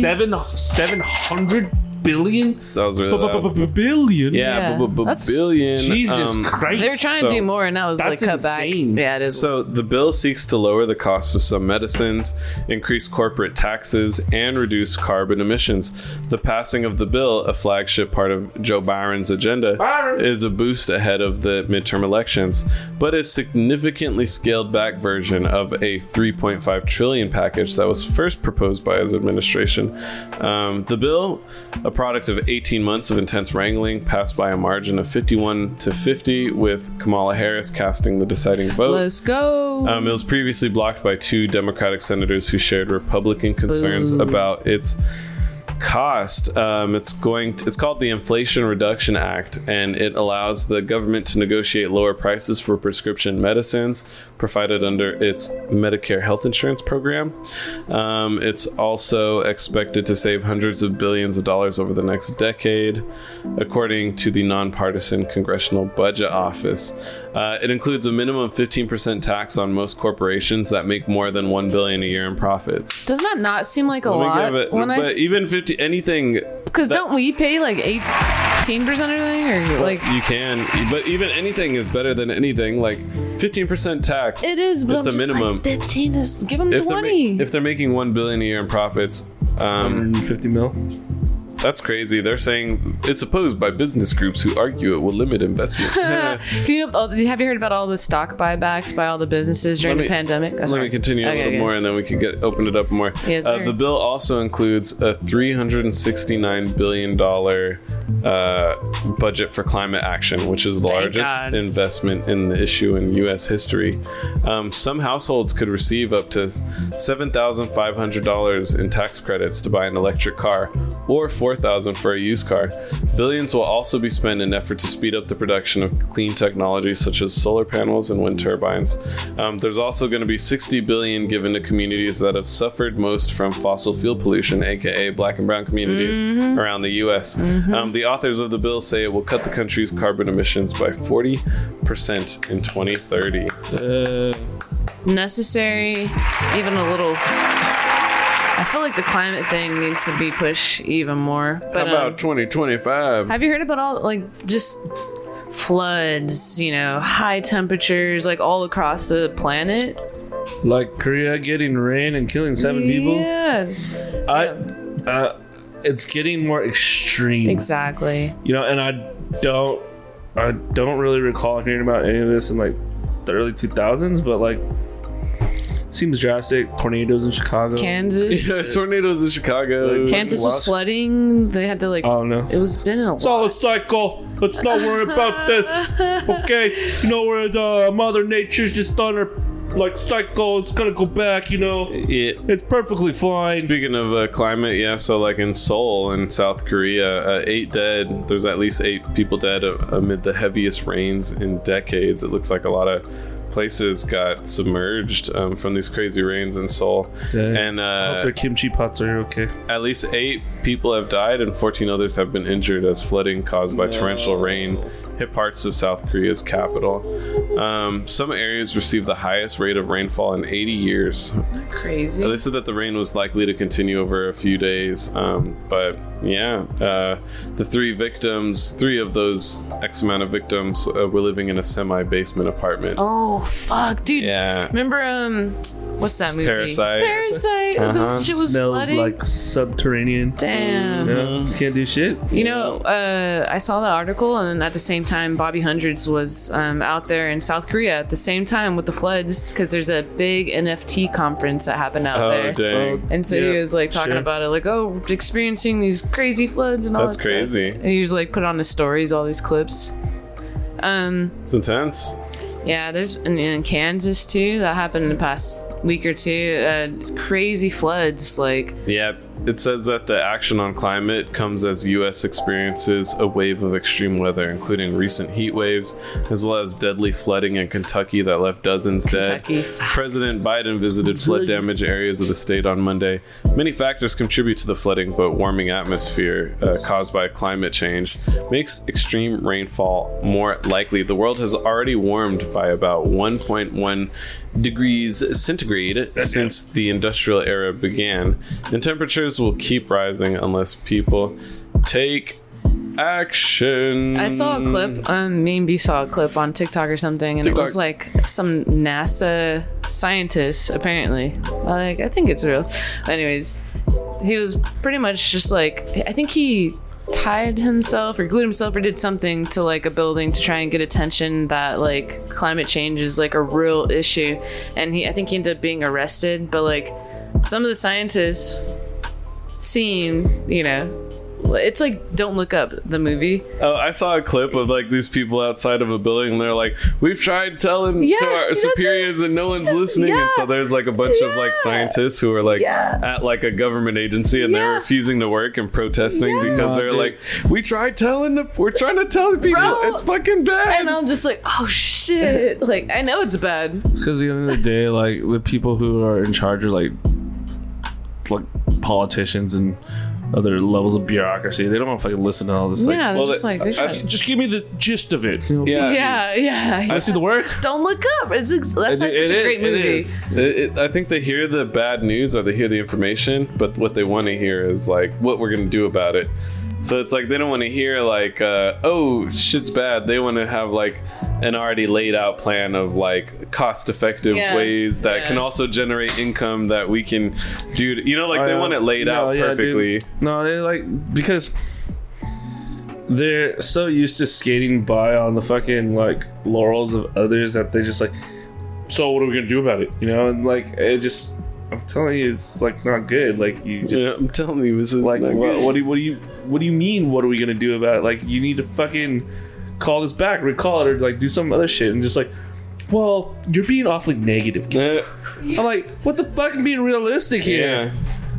Speaker 2: seven seven hundred billion.
Speaker 1: That was really loud.
Speaker 2: Billion.
Speaker 1: Yeah,
Speaker 4: Yeah,
Speaker 1: bu- bu- bu-
Speaker 4: that's-
Speaker 1: billion.
Speaker 2: Jesus
Speaker 1: um,
Speaker 2: Christ.
Speaker 4: they were trying
Speaker 1: so-
Speaker 4: to do more, and that was like
Speaker 2: That's
Speaker 4: cut
Speaker 2: insane.
Speaker 4: back. Yeah, it is.
Speaker 1: So the bill seeks to lower the cost of some medicines, increase corporate taxes, and reduce carbon emissions. The passing of the bill, a flagship part of Joe Biden's agenda,
Speaker 2: Byron.
Speaker 1: is a boost ahead of the midterm elections, but a significantly scaled back version of a 3.5 trillion package that was first proposed by his administration. Um, the bill, a product of 18 months of intense wrangling, passed by a margin of 51 to 50, with Kamala Harris casting the deciding vote.
Speaker 4: Let's go.
Speaker 1: Um, it was previously blocked by two Democratic senators who shared Republican concerns
Speaker 4: Boo.
Speaker 1: about its cost. Um, it's going. it's called the Inflation Reduction Act, and it allows the government to negotiate lower prices for prescription medicines provided under its Medicare health insurance program. Um, it's also expected to save hundreds of billions of dollars over the next decade, according to the nonpartisan Congressional Budget Office. Uh, it includes a minimum 15% tax on most corporations that make more than 1 billion a year in profits.
Speaker 4: Doesn't that not seem like a
Speaker 1: Let
Speaker 4: lot?
Speaker 1: it-
Speaker 4: when
Speaker 1: but
Speaker 4: s-
Speaker 1: even 50 anything
Speaker 4: Because don't we pay like eighteen percent or something, or like
Speaker 1: you can but even anything is better than anything like 15% tax
Speaker 4: it is? But
Speaker 1: it's
Speaker 4: I'm
Speaker 1: a
Speaker 4: just
Speaker 1: minimum
Speaker 4: Like Fifteen is give them
Speaker 1: if they're, ma-
Speaker 4: twenty.
Speaker 1: if they're making 1 billion a year in profits um,
Speaker 2: 150 mil.
Speaker 1: That's crazy they're saying it's opposed by business groups who argue it will limit investment
Speaker 4: you know, oh, have you heard about all the stock buybacks by all the businesses during
Speaker 1: Let
Speaker 4: the pandemic? Oh,
Speaker 1: Let
Speaker 4: sorry.
Speaker 1: me continue a little
Speaker 4: okay.
Speaker 1: more, and then we can get open it up more.
Speaker 4: Yes,
Speaker 1: uh, the bill also includes a 369 billion dollar uh, budget for climate action, which is the
Speaker 4: Thank
Speaker 1: largest
Speaker 4: God.
Speaker 1: investment in the issue in U.S. history. Um, some households could receive up to seven thousand five hundred dollars in tax credits to buy an electric car, or four thousand for a used car. Billions will also be spent in an effort to speed up the production of clean technologies such as solar panels and wind turbines. Um, there's also going to be 60 billion given to communities that have suffered most from fossil fuel pollution, aka black and brown communities around the U.S. Um, the authors of the bill say it will cut the country's carbon emissions by 40 percent in 2030.
Speaker 2: Uh,
Speaker 4: necessary, even a little. I feel like the climate thing needs to be pushed even more. But
Speaker 1: How about
Speaker 4: um,
Speaker 1: 2025?
Speaker 4: have you heard about all like just floods? You know, high temperatures like all across the planet.
Speaker 2: like Korea getting rain and killing seven people.
Speaker 4: Yeah,
Speaker 2: I, uh, it's getting more extreme.
Speaker 4: exactly.
Speaker 2: You know, and I don't, I don't really recall hearing about any of this in like the early 2000s, but like, seems drastic. Tornadoes in Chicago.
Speaker 4: Kansas.
Speaker 1: Yeah, tornadoes in Chicago.
Speaker 4: Kansas was flooding. They had to like.
Speaker 2: Oh no.
Speaker 4: It was been a
Speaker 2: It's all a cycle. Let's not worry about this. Okay, you know where the Mother Nature's just on her like cycle. It's gonna go back. You know,
Speaker 1: Yeah.
Speaker 2: it's perfectly fine.
Speaker 1: Speaking of uh, climate, yeah, so like in Seoul in South Korea, uh, eight dead. There's at least eight people dead uh, amid the heaviest rains in decades. It looks like a lot of places got submerged um, from these crazy rains in Seoul.
Speaker 2: Dang.
Speaker 1: And
Speaker 2: Hope
Speaker 1: uh,
Speaker 2: their kimchi pots are okay.
Speaker 1: at least eight people have died and 14 others have been injured as flooding caused by torrential rain hit parts of South Korea's capital. Um, some areas received the highest rate of rainfall in 80 years.
Speaker 4: crazy.
Speaker 1: They said that the rain was likely to continue over a few days, um, but yeah, uh, the three victims, three of those X amount of victims, uh, were living in a semi-basement apartment.
Speaker 4: Oh fuck, dude.
Speaker 1: Yeah,
Speaker 4: Remember um, what's that movie?
Speaker 1: Parasite.
Speaker 4: Parasite.
Speaker 1: Uh-huh.
Speaker 4: The shit was
Speaker 2: Smells
Speaker 4: flooding.
Speaker 2: like subterranean.
Speaker 4: Damn.
Speaker 2: Yeah, just can't do shit.
Speaker 4: You know, uh, I saw the article, and at the same time, Bobby Hundreds was um, out there in South Korea at the same time with the floods because there's a big NFT conference that happened out
Speaker 1: Oh
Speaker 4: there.
Speaker 1: dang,
Speaker 4: And so he was like talking
Speaker 2: sure.
Speaker 4: about it, like, oh, experiencing these crazy floods and all
Speaker 1: That's
Speaker 4: that stuff.
Speaker 1: crazy.
Speaker 4: And he was like put on his stories, all these clips. Um,
Speaker 1: it's intense.
Speaker 4: Yeah, there's in, in Kansas too. That happened in the past week or two. Uh, crazy floods, like
Speaker 1: Yeah, it- it says that the action on climate comes as U.S. experiences a wave of extreme weather, including recent heat waves, as well as deadly flooding in Kentucky that left dozens
Speaker 4: Kentucky.
Speaker 1: dead. President Biden visited flood damage areas of the state on Monday. Many factors contribute to the flooding, but warming atmosphere uh, caused by climate change makes extreme rainfall more likely. The world has already warmed by about 1.1 degrees centigrade since the industrial era began, and temperatures will keep rising unless people take action.
Speaker 4: I saw a clip. Um, maybe saw a clip on TikTok or something, and it was like some NASA scientist. Apparently, like I think it's real. Anyways, he was pretty much just like I think he tied himself or glued himself or did something to like a building to try and get attention that like climate change is like a real issue. And he i think he ended up being arrested but like some of the scientists seem you know it's like don't look up the movie
Speaker 1: Oh, I saw a clip of like these people outside of a building, and they're like, "We've tried telling
Speaker 4: Yeah,
Speaker 1: to our superiors, and no one's listening." And so there's like a bunch of like scientists who are like
Speaker 4: Yeah.
Speaker 1: at like a government agency, and they're refusing to work and protesting
Speaker 4: Yeah.
Speaker 1: because
Speaker 7: Oh,
Speaker 1: they're
Speaker 7: dude.
Speaker 1: like, "We tried telling the, we're trying to tell the people,
Speaker 4: Bro.
Speaker 1: it's fucking bad."
Speaker 4: and i'm just like oh shit like i know it's bad
Speaker 2: Because at the end of the day, like the people who are in charge are like, like politicians and other levels of bureaucracy. They don't want to fucking listen to all this. Like,
Speaker 4: yeah they're
Speaker 1: well,
Speaker 4: just like they
Speaker 1: I-
Speaker 4: should-
Speaker 2: just give me the gist of it. You know,
Speaker 1: yeah,
Speaker 4: yeah yeah
Speaker 2: I see the work.
Speaker 4: don't look up it's ex- that's why it's
Speaker 2: It-
Speaker 4: such
Speaker 2: it
Speaker 4: a great movie
Speaker 2: is.
Speaker 1: It, it, I think they hear the bad news or they hear the information, but what they want to hear is like what we're gonna do about it. So it's like they don't want to hear like, uh, "Oh, shit's bad." They want to have like an already laid out plan of like cost-effective
Speaker 4: Yeah.
Speaker 1: ways that
Speaker 4: Yeah.
Speaker 1: can also generate income that we can do. To, you know, like they
Speaker 2: Uh,
Speaker 1: want it laid
Speaker 2: no,
Speaker 1: out
Speaker 2: yeah,
Speaker 1: perfectly.
Speaker 2: No, they like because they're so used to skating by on the fucking like laurels of others that they just like. So what are we gonna do about it? You know, and like it just. I'm telling you, it's like not good. Like you just
Speaker 1: Yeah, I'm telling you, this is
Speaker 2: like what,
Speaker 1: good.
Speaker 2: what do you what do you what do you mean? What are we gonna do about it? Like you need to fucking call this back, recall it, or like do some other shit, and just like, well, you're being awfully negative. I'm like, what the fuck? I'm being realistic here.
Speaker 1: yeah.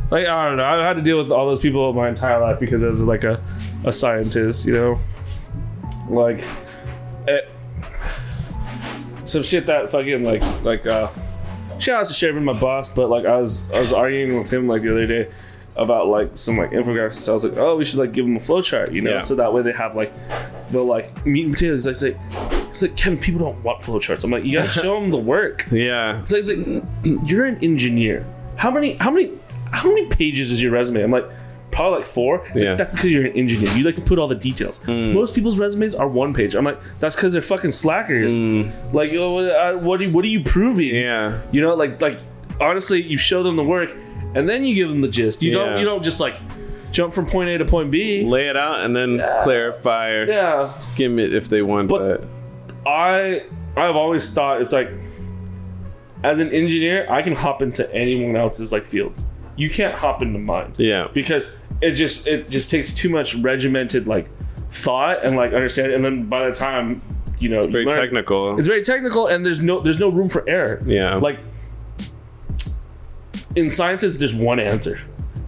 Speaker 2: Like I don't know. I had to deal with all those people my entire life because I was like a, a scientist, you know. Like, eh, some shit that fucking like like uh, shout out to Chevron, my boss, but like I was I was arguing with him like the other day about like some like infographics. So I was like, oh, we should like give them a flow chart, you know,
Speaker 1: Yeah.
Speaker 2: so that way they have like the like meat and potatoes. Like, say, it's like Kevin, people don't want flow charts. I'm like, you gotta show them the work.
Speaker 1: Yeah.
Speaker 2: It's like, it's like you're an engineer. How many how many how many pages is your resume? I'm like probably like four. It's
Speaker 1: Yeah.
Speaker 2: like, that's because you're an engineer. You like to put all the details.
Speaker 1: Hmm.
Speaker 2: Most people's resumes are one page. I'm like that's because they're fucking slackers. Like oh, what, uh, what are you, what are you proving?
Speaker 1: Yeah.
Speaker 2: You know, like like honestly, you show them the work and then you give them the gist. You
Speaker 1: Yeah.
Speaker 2: don't you don't just like jump from point A to point B.
Speaker 1: Lay it out and then clarify or
Speaker 2: Yeah.
Speaker 1: skim it if they want
Speaker 2: But-
Speaker 1: that.
Speaker 2: I I've always thought it's like as an engineer, I can hop into anyone else's like field. You can't hop into mine.
Speaker 1: Yeah.
Speaker 2: Because it just it just takes too much regimented like thought and like understanding and then by the time you know
Speaker 1: It's
Speaker 2: Very learn-
Speaker 1: technical.
Speaker 2: it's very technical and there's no there's no room for error.
Speaker 1: Yeah.
Speaker 2: Like in sciences there's one answer.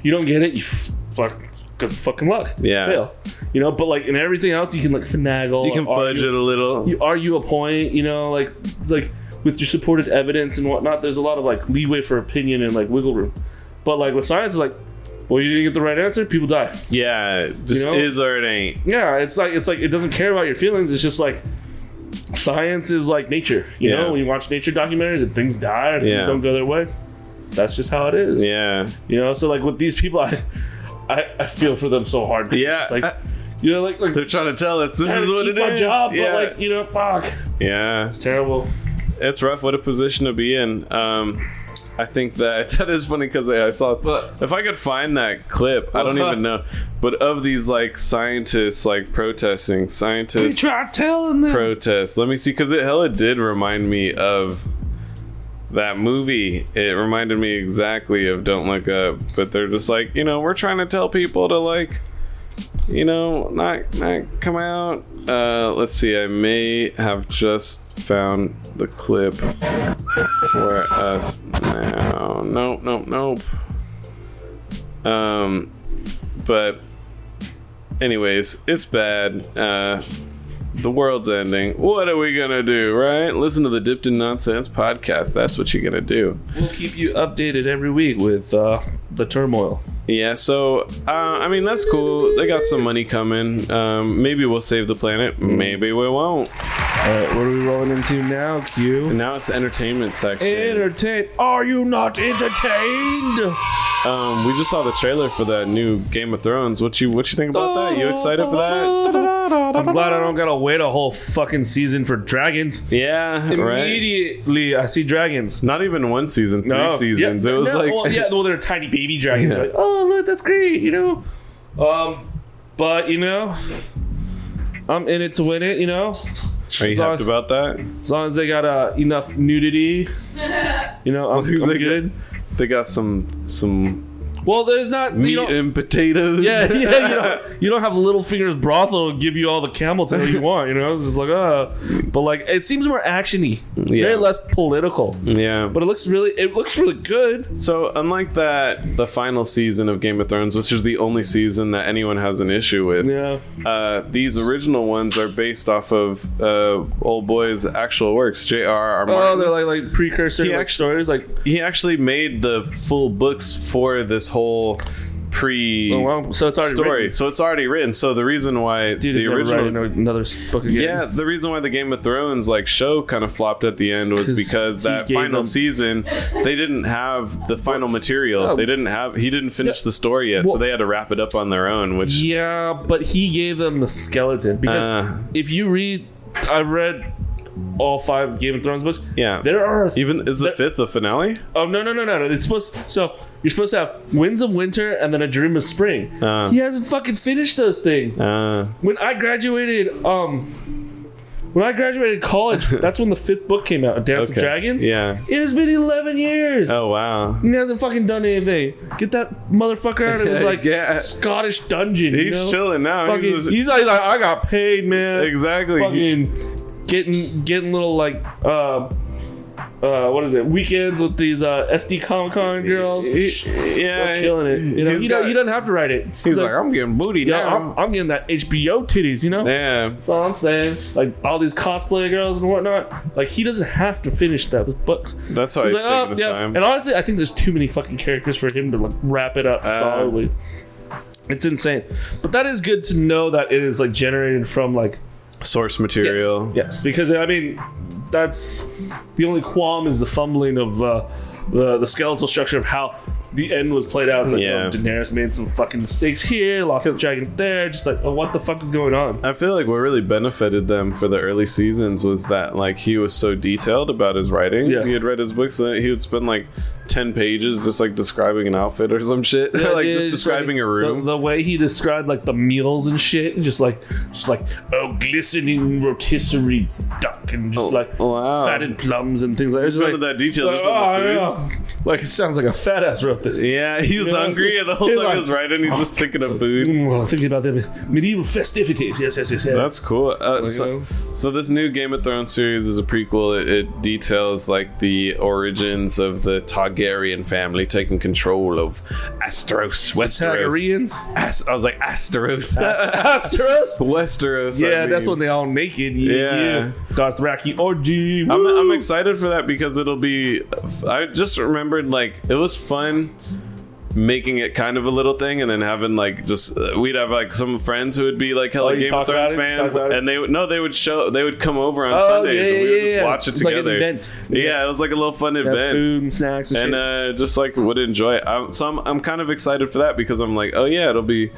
Speaker 2: You don't get it, you f- fuck good fucking luck.
Speaker 1: Yeah.
Speaker 2: Fail. You know, but like in everything else you can like finagle.
Speaker 1: you can
Speaker 2: argue-
Speaker 1: fudge it a little.
Speaker 2: you argue a point, you know, like like with your supported evidence and whatnot. There's a lot of like leeway for opinion and like wiggle room. But like with science, like, well, you didn't get the right answer, people die.
Speaker 1: yeah, just
Speaker 2: You know?
Speaker 1: is or it ain't.
Speaker 2: Yeah, it's like it's like it doesn't care about your feelings. It's just like science is like nature. You
Speaker 1: Yeah.
Speaker 2: know, when you watch nature documentaries and things die or things
Speaker 1: Yeah.
Speaker 2: don't go their way, that's just how it is.
Speaker 1: Yeah,
Speaker 2: You know, so like with these people, I I, I feel for them so hard.
Speaker 1: Yeah,
Speaker 2: like
Speaker 1: I-
Speaker 2: you know, like like
Speaker 1: they're trying to tell us this is what it
Speaker 2: my
Speaker 1: is.
Speaker 2: job,
Speaker 1: yeah,
Speaker 2: but like you know, fuck,
Speaker 1: yeah,
Speaker 2: it's terrible.
Speaker 1: it's rough. What a position to be in. Um, I think that that is funny because I, I saw.
Speaker 2: But-
Speaker 1: if I could find that clip, I don't even know. But of these like scientists like protesting, scientists
Speaker 2: try telling them.
Speaker 1: protest. Let me see, because it hella did remind me of that movie. It reminded me exactly of Don't Look Up. But they're just like, you know, we're trying to tell people to like you know, not not come out. Uh, let's see. I may have just found the clip for us now. Nope, nope, nope. Um, but anyways, it's bad. Uh, the world's ending. What are we gonna do, right? Listen to the Dipped in Nonsense podcast. That's what you're gonna do.
Speaker 2: We'll keep you updated every week with uh, the turmoil.
Speaker 1: Yeah, so uh, I mean that's cool. They got some money coming. Um, maybe we'll save the planet. Maybe we won't.
Speaker 2: All right, what are we rolling into now, Q?
Speaker 1: And now it's the entertainment section.
Speaker 2: Entertain? Are you not entertained?
Speaker 1: Um, we just saw the trailer for that new Game of Thrones. What you what you think about that? You excited for that?
Speaker 2: I'm glad I don't gotta wait a whole fucking season for dragons.
Speaker 1: Yeah, right.
Speaker 2: Immediately, I see dragons.
Speaker 1: Not even one season, three
Speaker 2: No,
Speaker 1: seasons.
Speaker 2: yeah,
Speaker 1: it was
Speaker 2: no,
Speaker 1: like
Speaker 2: well, yeah, well, they're tiny baby dragons.
Speaker 1: Yeah.
Speaker 2: Like, oh, look, that's great, you know. Um, but you know, I'm in it to win it. You know,
Speaker 1: Are you
Speaker 2: as long-
Speaker 1: hyped about that?
Speaker 2: as long as they got uh, enough nudity, you know, I'm,
Speaker 1: long as
Speaker 2: I'm
Speaker 1: they
Speaker 2: good.
Speaker 1: They got some some
Speaker 2: Well, there's not
Speaker 1: meat
Speaker 2: you
Speaker 1: and potatoes.
Speaker 2: Yeah, yeah, you don't, you don't have Littlefinger's brothel to give you all the camel tail you want, you know? It's just like, uh, but like, it seems more actiony,
Speaker 1: Yeah.
Speaker 2: very less political.
Speaker 1: yeah.
Speaker 2: But it looks really, it looks really good.
Speaker 1: So, unlike that, the final season of Game of Thrones, which is the only season that anyone has an issue with,
Speaker 2: Yeah,
Speaker 1: uh, these original ones are based off of uh, Old Boy's actual works. J.R.R. Martin.
Speaker 2: oh, they're like like precursor
Speaker 1: He
Speaker 2: like
Speaker 1: actually-
Speaker 2: stories, like
Speaker 1: he actually made the full books for this whole pre
Speaker 2: oh wow, so it's already
Speaker 1: story.
Speaker 2: written.
Speaker 1: So it's already written. So the reason why
Speaker 2: Dude
Speaker 1: the original
Speaker 2: another book again.
Speaker 1: Yeah, the reason why the Game of Thrones like show kind of flopped at the end was because that final
Speaker 2: them-
Speaker 1: season they didn't have the final material.
Speaker 2: Oh.
Speaker 1: They didn't have he didn't finish the story yet, so they had to wrap it up on their own, which
Speaker 2: Yeah, but he gave them the skeleton because
Speaker 1: Uh.
Speaker 2: if you read, I've read all five Game of Thrones books.
Speaker 1: yeah.
Speaker 2: There are
Speaker 1: Even is the
Speaker 2: there-
Speaker 1: fifth the finale?
Speaker 2: Oh no no no no no! It's supposed so you're supposed to have Winds of Winter and then a Dream of Spring.
Speaker 1: Uh.
Speaker 2: he hasn't fucking finished those things.
Speaker 1: Uh,
Speaker 2: when I graduated, um, when I graduated college, that's when the fifth book came out, Dance
Speaker 1: okay.
Speaker 2: of Dragons.
Speaker 1: Yeah.
Speaker 2: It has been eleven years.
Speaker 1: Oh wow.
Speaker 2: He hasn't fucking done anything. Get that motherfucker out of his like
Speaker 1: Yeah.
Speaker 2: Scottish dungeon. you
Speaker 1: He's
Speaker 2: know?
Speaker 1: chilling now.
Speaker 2: Fucking,
Speaker 1: He's
Speaker 2: he's,
Speaker 1: just-
Speaker 2: like, like, I got paid, man.
Speaker 1: exactly.
Speaker 2: Fucking getting getting little like uh uh what is it weekends with these uh SD Comic Con girls.
Speaker 1: He- yeah,
Speaker 2: We're killing it. You know,
Speaker 1: he's
Speaker 2: he, don't,
Speaker 1: got-
Speaker 2: he doesn't have to write it.
Speaker 1: He's like, I'm getting booty
Speaker 2: yeah,
Speaker 1: now.
Speaker 2: I'm, I'm getting that HBO titties. You know.
Speaker 1: yeah.
Speaker 2: That's all I'm saying. Like all these cosplay girls and whatnot. Like he doesn't have to finish that with books.
Speaker 1: That's why he's,
Speaker 2: He's like, oh, yeah.
Speaker 1: time.
Speaker 2: And honestly, I think there's too many fucking characters for him to like wrap it up
Speaker 1: Uh.
Speaker 2: solidly. It's insane. But that is good to know that it is like generated from like
Speaker 1: Source material.
Speaker 2: Yes, yes, because I mean, that's the only qualm is the fumbling of uh, the the skeletal structure of how the end was played out. It's like,
Speaker 1: Yeah.
Speaker 2: oh, Daenerys made some fucking mistakes here, lost the dragon there. Just like, oh, what the fuck is going on?
Speaker 1: I feel like what really benefited them for the early seasons was that like he was so detailed about his writing.
Speaker 2: Yeah.
Speaker 1: He had read his books and he would spend like ten pages just like describing an outfit or some shit,
Speaker 2: Yeah,
Speaker 1: like
Speaker 2: dude,
Speaker 1: just describing
Speaker 2: like
Speaker 1: a room.
Speaker 2: The, the way he described like the meals and shit, and just like, just like, oh, glistening rotisserie duck, and just
Speaker 1: Oh,
Speaker 2: like
Speaker 1: wow.
Speaker 2: fatted plums and things like that. It's
Speaker 1: None
Speaker 2: like,
Speaker 1: of that detail, just
Speaker 2: oh,
Speaker 1: food.
Speaker 2: yeah. Like it sounds like a fat ass wrote this.
Speaker 1: Yeah, he was
Speaker 2: Yeah.
Speaker 1: hungry, and the whole
Speaker 2: He's
Speaker 1: time
Speaker 2: like,
Speaker 1: he was writing, he's just thinking of food.
Speaker 2: Mm, thinking about the medieval festivities. Yes, yes, yes, yes.
Speaker 1: That's cool. Uh, so, so this new Game of Thrones series is a prequel. It, it details like the origins of the Targaryen family taking control of Astros, Westeros.
Speaker 2: Targaryens?
Speaker 1: As- I was like Asteros.
Speaker 2: Asteros?
Speaker 1: Westeros. I
Speaker 2: Yeah, that's
Speaker 1: mean.
Speaker 2: when they all naked. Yeah.
Speaker 1: Yeah.
Speaker 2: Dothraki orgy.
Speaker 1: I'm! I'm excited for that because it'll be. I just remembered like it was fun making it kind of a little thing and then having like just uh, we'd have like some friends who would be like hella
Speaker 2: Oh,
Speaker 1: Game of Thrones fans
Speaker 2: it?
Speaker 1: and they would no they would show they would come over on
Speaker 2: Oh,
Speaker 1: Sundays
Speaker 2: yeah,
Speaker 1: and we
Speaker 2: yeah,
Speaker 1: would just
Speaker 2: yeah.
Speaker 1: watch it
Speaker 2: like an
Speaker 1: together.
Speaker 2: event.
Speaker 1: Yeah,
Speaker 2: Yes.
Speaker 1: it was like a little fun event.
Speaker 2: food and snacks and,
Speaker 1: And
Speaker 2: shit.
Speaker 1: uh, just like would enjoy it. I'm, so I'm, I'm kind of excited for that because I'm like, oh yeah, it'll be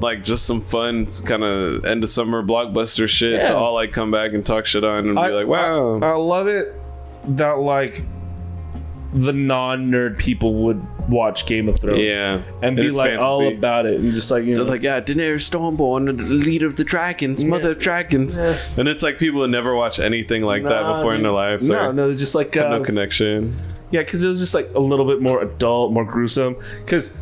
Speaker 1: like just some fun kind of end of summer blockbuster shit
Speaker 2: Yeah.
Speaker 1: to all like come back and talk shit on and
Speaker 2: I-
Speaker 1: be like, wow.
Speaker 2: I, I love it that like the non-nerd people would watch Game of Thrones.
Speaker 1: Yeah.
Speaker 2: And be
Speaker 1: it's
Speaker 2: like all about it and just like you know
Speaker 1: They're like, yeah, Daenerys Stormborn, the leader of the dragons, mother of dragons.
Speaker 2: Yeah.
Speaker 1: And it's like people who never watch anything like that
Speaker 2: Nah,
Speaker 1: before in their lives.
Speaker 2: No, no, they're just like uh,
Speaker 1: no connection.
Speaker 2: Yeah, because it was just like a little bit more adult, more gruesome. Because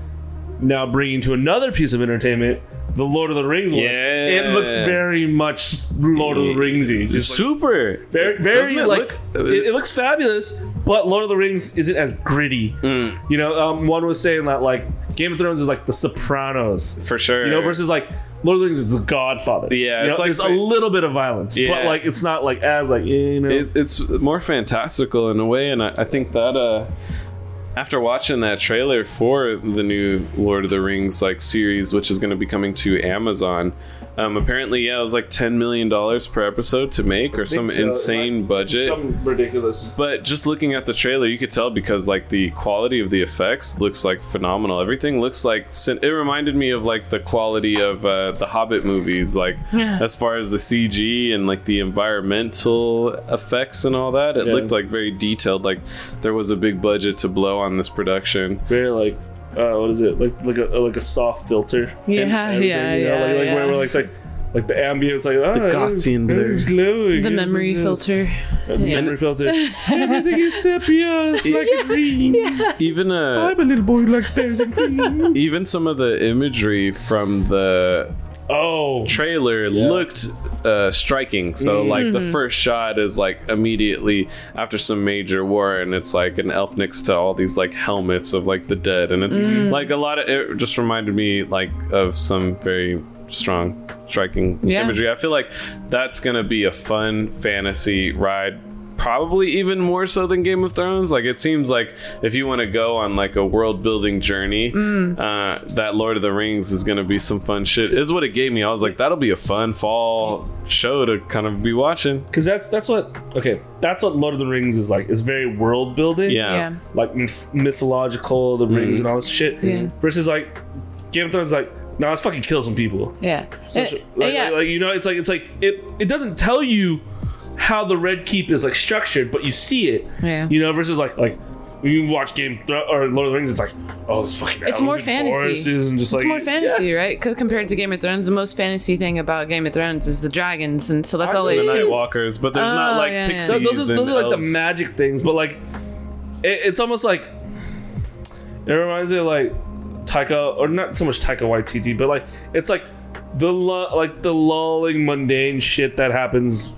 Speaker 2: now bringing to another piece of entertainment, the Lord of the Rings one,
Speaker 1: Yeah.
Speaker 2: it looks very much Lord of the Ringsy. Just like,
Speaker 1: super.
Speaker 2: very, very
Speaker 1: Doesn't it
Speaker 2: like
Speaker 1: look-
Speaker 2: it, it looks fabulous, but Lord of the Rings isn't as gritty.
Speaker 1: Mm.
Speaker 2: You know, um, one was saying that like Game of Thrones is like The Sopranos,
Speaker 1: for sure.
Speaker 2: you know, versus like Lord of the Rings is The Godfather.
Speaker 1: Yeah,
Speaker 2: you
Speaker 1: it's
Speaker 2: know,
Speaker 1: like
Speaker 2: there's a little bit of violence, but
Speaker 1: Yeah.
Speaker 2: like it's not like as like you know.
Speaker 1: it, it's more fantastical in a way, and I, I think that uh, after watching that trailer for the new Lord of the Rings like series, which is going to be coming to Amazon, um, apparently, yeah, it was like ten million dollars per episode to make, or some
Speaker 2: so.
Speaker 1: insane
Speaker 2: Like,
Speaker 1: budget.
Speaker 2: some ridiculous.
Speaker 1: But just looking at the trailer, you could tell because like the quality of the effects looks like phenomenal. Everything looks like it reminded me of like the quality of uh, the Hobbit movies, like as far as the CG and like the environmental effects and all that. It
Speaker 2: Yeah.
Speaker 1: looked like very detailed. Like there was a big budget to blow on this production.
Speaker 2: very like uh, what is it like like a like a soft filter
Speaker 4: Yeah,
Speaker 2: and
Speaker 4: yeah,
Speaker 2: you know?
Speaker 4: yeah,
Speaker 2: like, like
Speaker 4: yeah.
Speaker 2: where, where like like like the ambience like oh,
Speaker 1: Gaussian blur.
Speaker 2: it's glowing
Speaker 4: The
Speaker 2: yes,
Speaker 4: memory
Speaker 2: it is.
Speaker 4: filter.
Speaker 2: the memory filter everything is sepia it's like a dream
Speaker 1: Even uh,
Speaker 2: I'm a little boy who likes bears and cream
Speaker 1: even some of the imagery from the
Speaker 2: oh
Speaker 1: trailer looked uh, striking. So like the
Speaker 4: Mm-hmm.
Speaker 1: first shot is like immediately after some major war, and it's like an elf next to all these like helmets of like the dead, and it's
Speaker 4: Mm.
Speaker 1: like a lot of it just reminded me like of some very strong striking
Speaker 4: Yeah.
Speaker 1: imagery. I feel like that's gonna be a fun fantasy ride. Probably even more so than Game of Thrones. Like it seems like if you want to go on like a world building journey,
Speaker 4: Mm.
Speaker 1: uh, that Lord of the Rings is gonna be some fun shit. Is what it gave me. I was like, that'll be a fun fall show to kind of be watching.
Speaker 2: because that's that's what okay that's what Lord of the Rings is like it's very world building
Speaker 1: Yeah.
Speaker 4: Yeah.
Speaker 2: like myth- mythological the rings
Speaker 1: Mm-hmm.
Speaker 2: and all this shit
Speaker 4: Yeah.
Speaker 2: versus like Game of Thrones is like no let's fucking kill some people
Speaker 4: Yeah.
Speaker 2: So-
Speaker 4: And-
Speaker 2: so- like,
Speaker 4: yeah.
Speaker 2: like, like, you know, it's like it's like it. It doesn't tell you how the Red Keep is like structured, but you see it.
Speaker 4: Yeah.
Speaker 2: You know, versus like like when you watch Game of Thro- or Lord of the Rings, it's like oh, it's fucking.
Speaker 4: It's more fantasy.
Speaker 2: and just
Speaker 4: it's
Speaker 2: like
Speaker 4: more fantasy, right? 'Cause compared to Game of Thrones, the most fantasy thing about Game of Thrones is the dragons, and so that's all
Speaker 1: The
Speaker 4: they
Speaker 1: Night
Speaker 4: do.
Speaker 1: Walkers, but there's oh, not
Speaker 4: Oh,
Speaker 1: like
Speaker 4: yeah, yeah.
Speaker 1: pixies.
Speaker 2: Those are those
Speaker 1: and
Speaker 2: are like the magic things, but like it, it's almost like it reminds me of like Taika or not so much Taika Waititi, but like it's like the lu- like the lulling mundane shit that happens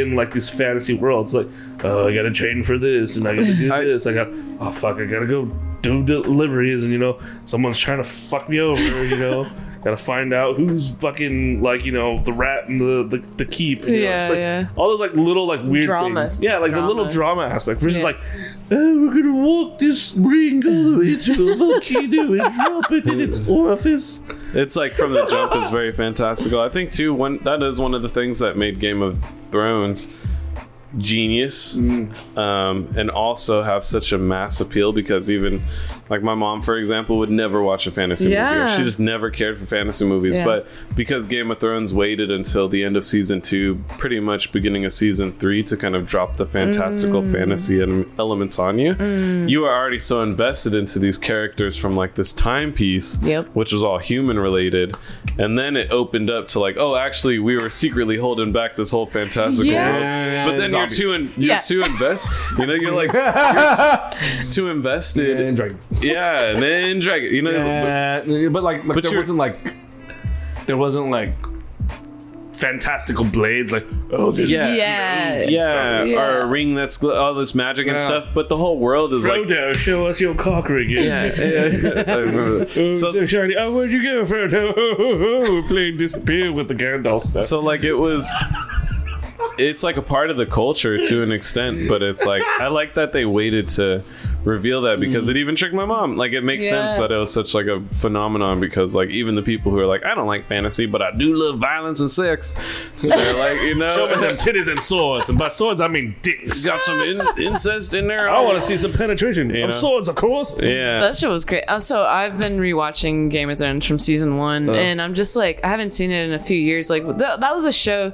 Speaker 2: in like these fantasy worlds. Like oh, I gotta train for this and I gotta do this. I got oh fuck, I gotta go do deliveries and you know someone's trying to fuck me over. You know. Gotta find out who's fucking like you know the rat and the the, the keep. You know?
Speaker 4: Yeah,
Speaker 2: It's like,
Speaker 4: yeah.
Speaker 2: all those like little like weird
Speaker 4: Drama.
Speaker 2: things. Yeah, like the little
Speaker 4: Drama.
Speaker 2: drama aspect. Versus
Speaker 4: Yeah.
Speaker 2: like, oh, we're gonna walk this ring all the way to a volcano and drop it in its orifice.
Speaker 1: It's like from the jump is very fantastical. I think too one that is one of the things that made Game of Thrones genius um, and also have such a mass appeal because even like my mom for example would never watch a fantasy movie
Speaker 4: Yeah.
Speaker 1: or she just never cared for fantasy movies
Speaker 4: Yeah.
Speaker 1: but because game of thrones waited until the end of season two pretty much beginning of season three to kind of drop the fantastical
Speaker 4: Mm.
Speaker 1: fantasy and elements on you you are already so invested into these characters from like this timepiece
Speaker 4: Yep.
Speaker 1: which was all human related and then it opened up to like oh actually we were secretly holding back this whole fantastical
Speaker 4: Yeah.
Speaker 1: world but then you're too in, you're
Speaker 4: Yeah.
Speaker 1: too invest you know you're like you're too invested
Speaker 2: And dragons.
Speaker 1: yeah and then dragon you know
Speaker 2: Yeah, but like, like
Speaker 1: But
Speaker 2: there wasn't like there wasn't like fantastical blades. Like oh, there's
Speaker 1: yeah
Speaker 4: Yeah.
Speaker 1: yeah,
Speaker 4: Yeah.
Speaker 1: or a ring that's gl- all this magic and
Speaker 2: Yeah.
Speaker 1: stuff but the whole world is like
Speaker 2: Frodo, show us your cock ring.
Speaker 1: yeah, yeah. I remember that.
Speaker 2: Oh,
Speaker 1: So-
Speaker 2: so, shiny. Oh, where'd you go, Frodo? We're playing disappear with the Gandalf stuff.
Speaker 1: so like it was it's like a part of the culture to an extent but it's like i like that they waited to reveal that because it even tricked my mom like it makes sense that it was such like a phenomenon because like even the people who are like i don't like fantasy but i do love violence and sex they're like you know
Speaker 2: Show me them titties and swords, and by swords I mean dicks.
Speaker 1: got some in- incest in there
Speaker 2: I want to see some penetration
Speaker 1: You
Speaker 2: of
Speaker 1: know?
Speaker 2: swords, of course.
Speaker 1: yeah
Speaker 4: That show was great. So I've been rewatching Game of Thrones from season one, oh. and I'm just like, I haven't seen it in a few years. Like that, that was a show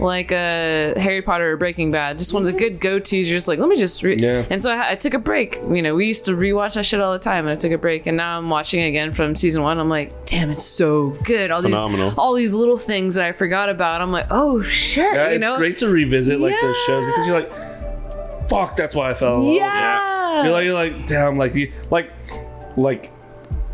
Speaker 4: like uh, Harry Potter or Breaking Bad, just one of the good go tos. You're just like, let me just. Re-.
Speaker 2: Yeah.
Speaker 4: And so I, I took a break. You know, we used to rewatch that shit all the time, and I took a break, and now I'm watching again from season one. I'm like, damn, it's so good. All these, all these little things that I forgot about. I'm like, oh shit,
Speaker 2: Yeah,
Speaker 4: you
Speaker 2: it's great to revisit like those shows because you're like, fuck, that's why I fell in love.
Speaker 4: Yeah.
Speaker 2: You're like, you're like, damn, like you, like, like,